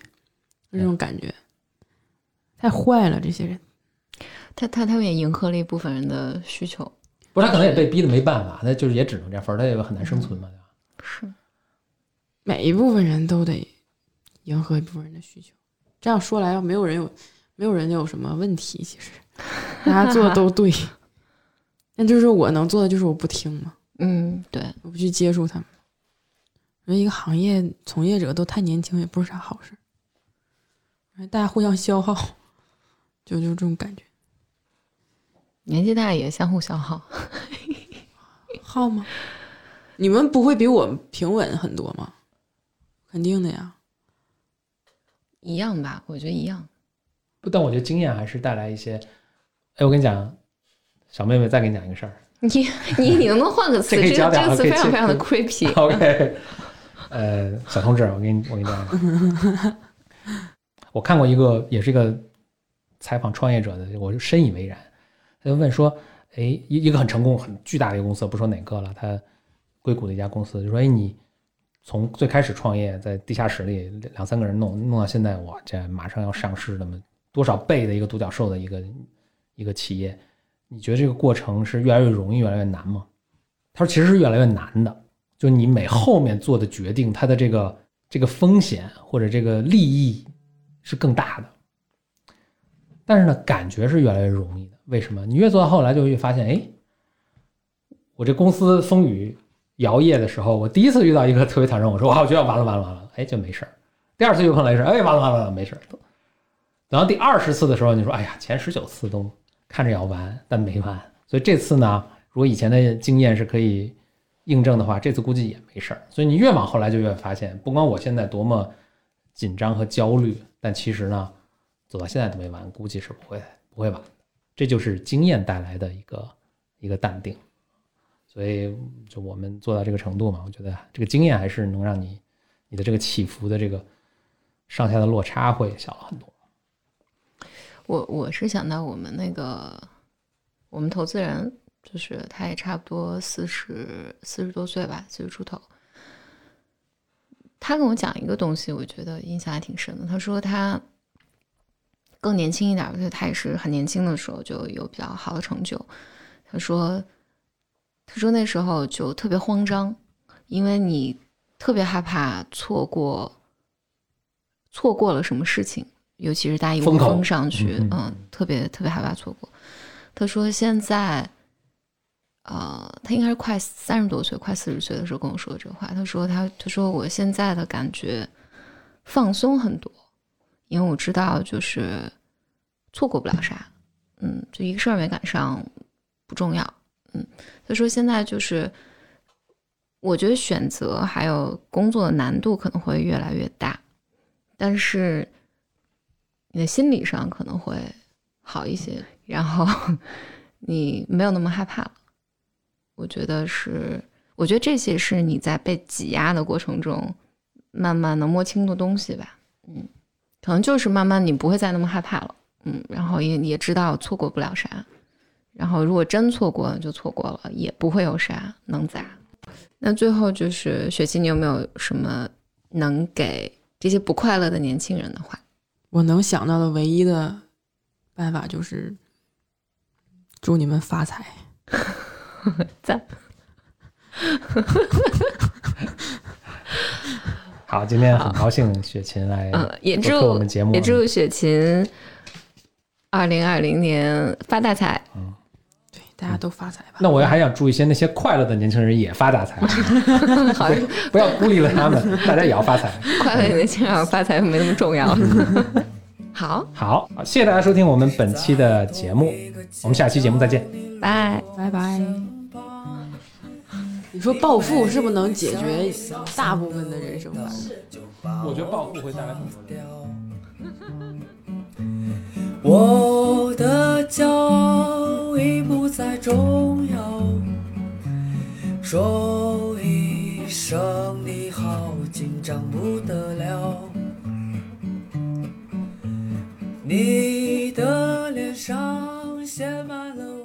就这种感觉，太坏了，这些人。他他他们也迎合了一部分人的需求，不是他可能也被逼的没办法，他就是也只能这样，反正他也很难生存嘛，对吧？是每一部分人都得迎合一部分人的需求。这样说来，要没有人有，没有人有什么问题，其实 大家做的都对。那就是我能做的，就是我不听嘛，嗯，对，我不去接触他们。我觉得一个行业从业者都太年轻，也不是啥好事。大家互相消耗，就就这种感觉。年纪大也相互消耗。耗吗？你们不会比我平稳很多吗？肯定的呀。一样吧，我觉得一样。不，但我觉得经验还是带来一些。哎，我跟你讲，小妹妹再给你讲一个事儿。你你你能不能换个词？这这个这个词非常非常的 creepy。OK，呃，小同志，我给你我给你讲 我看过一个，也是一个采访创业者的，我就深以为然。他就问说，哎，一一个很成功、很巨大的一个公司，不说哪个了，他硅谷的一家公司，就说，哎，你从最开始创业在地下室里两三个人弄，弄到现在，哇，这马上要上市，那么多少倍的一个独角兽的一个一个企业，你觉得这个过程是越来越容易，越来越难吗？他说，其实是越来越难的。就你每后面做的决定，它的这个这个风险或者这个利益是更大的。但是呢，感觉是越来越容易的。为什么？你越做到后来，就越发现，哎，我这公司风雨摇曳的时候，我第一次遇到一个特别坦诚，我说哇，我觉得完了完了完了，哎，就没事儿。第二次又碰到一事儿，哎，完了完了完了，没事儿。等到第二十次的时候，你说，哎呀，前十九次都看着要完，但没完。所以这次呢，如果以前的经验是可以印证的话，这次估计也没事儿。所以你越往后来就越发现，不管我现在多么紧张和焦虑，但其实呢，走到现在都没完，估计是不会不会完的。这就是经验带来的一个一个淡定。所以就我们做到这个程度嘛，我觉得这个经验还是能让你你的这个起伏的这个上下的落差会小了很多。我我是想到我们那个我们投资人，就是他也差不多四十四十多岁吧，四十出头。他跟我讲一个东西，我觉得印象还挺深的。他说他更年轻一点，就他也是很年轻的时候就有比较好的成就。他说，他说那时候就特别慌张，因为你特别害怕错过错过了什么事情，尤其是大家一窝风口蜂上去，嗯特别特别害怕错过。他说现在，呃，他应该是快三十多岁，快四十岁的时候跟我说这个话。他说他他说我现在的感觉放松很多，因为我知道就是错过不了啥，嗯，就一个事儿没赶上不重要，嗯。他说现在就是我觉得选择还有工作的难度可能会越来越大，但是你的心理上可能会好一些，然后 你没有那么害怕了。我觉得是，我我觉得这些是你在被挤压的过程中慢慢能摸清的东西吧。嗯，可能就是慢慢你不会再那么害怕了。嗯，然后也也知道错过不了啥，然后如果真错过了就错过了，也不会有啥能咋。那最后就是雪琪，你有没有什么能给这些不快乐的年轻人的话？我能想到的唯一的办法就是祝你们发财。赞。好，今天很高兴雪琴来嗯，也祝我们节目，也祝雪琴二零二零年发大财。对，大家都发财吧。那我还想祝一些那些快乐的年轻人也发大财，好，不要孤立了他们，大家也要发财。快乐的年轻人发财没那么重要。好，好，好谢谢大家收听我们本期的节目，我们下期节目再见。拜。拜拜。你说暴富是不是能解决大部分的人生烦恼？我觉得暴富会带来很多我的骄傲已不再重要，说一声你好，紧张不得了。你的脸上写满了。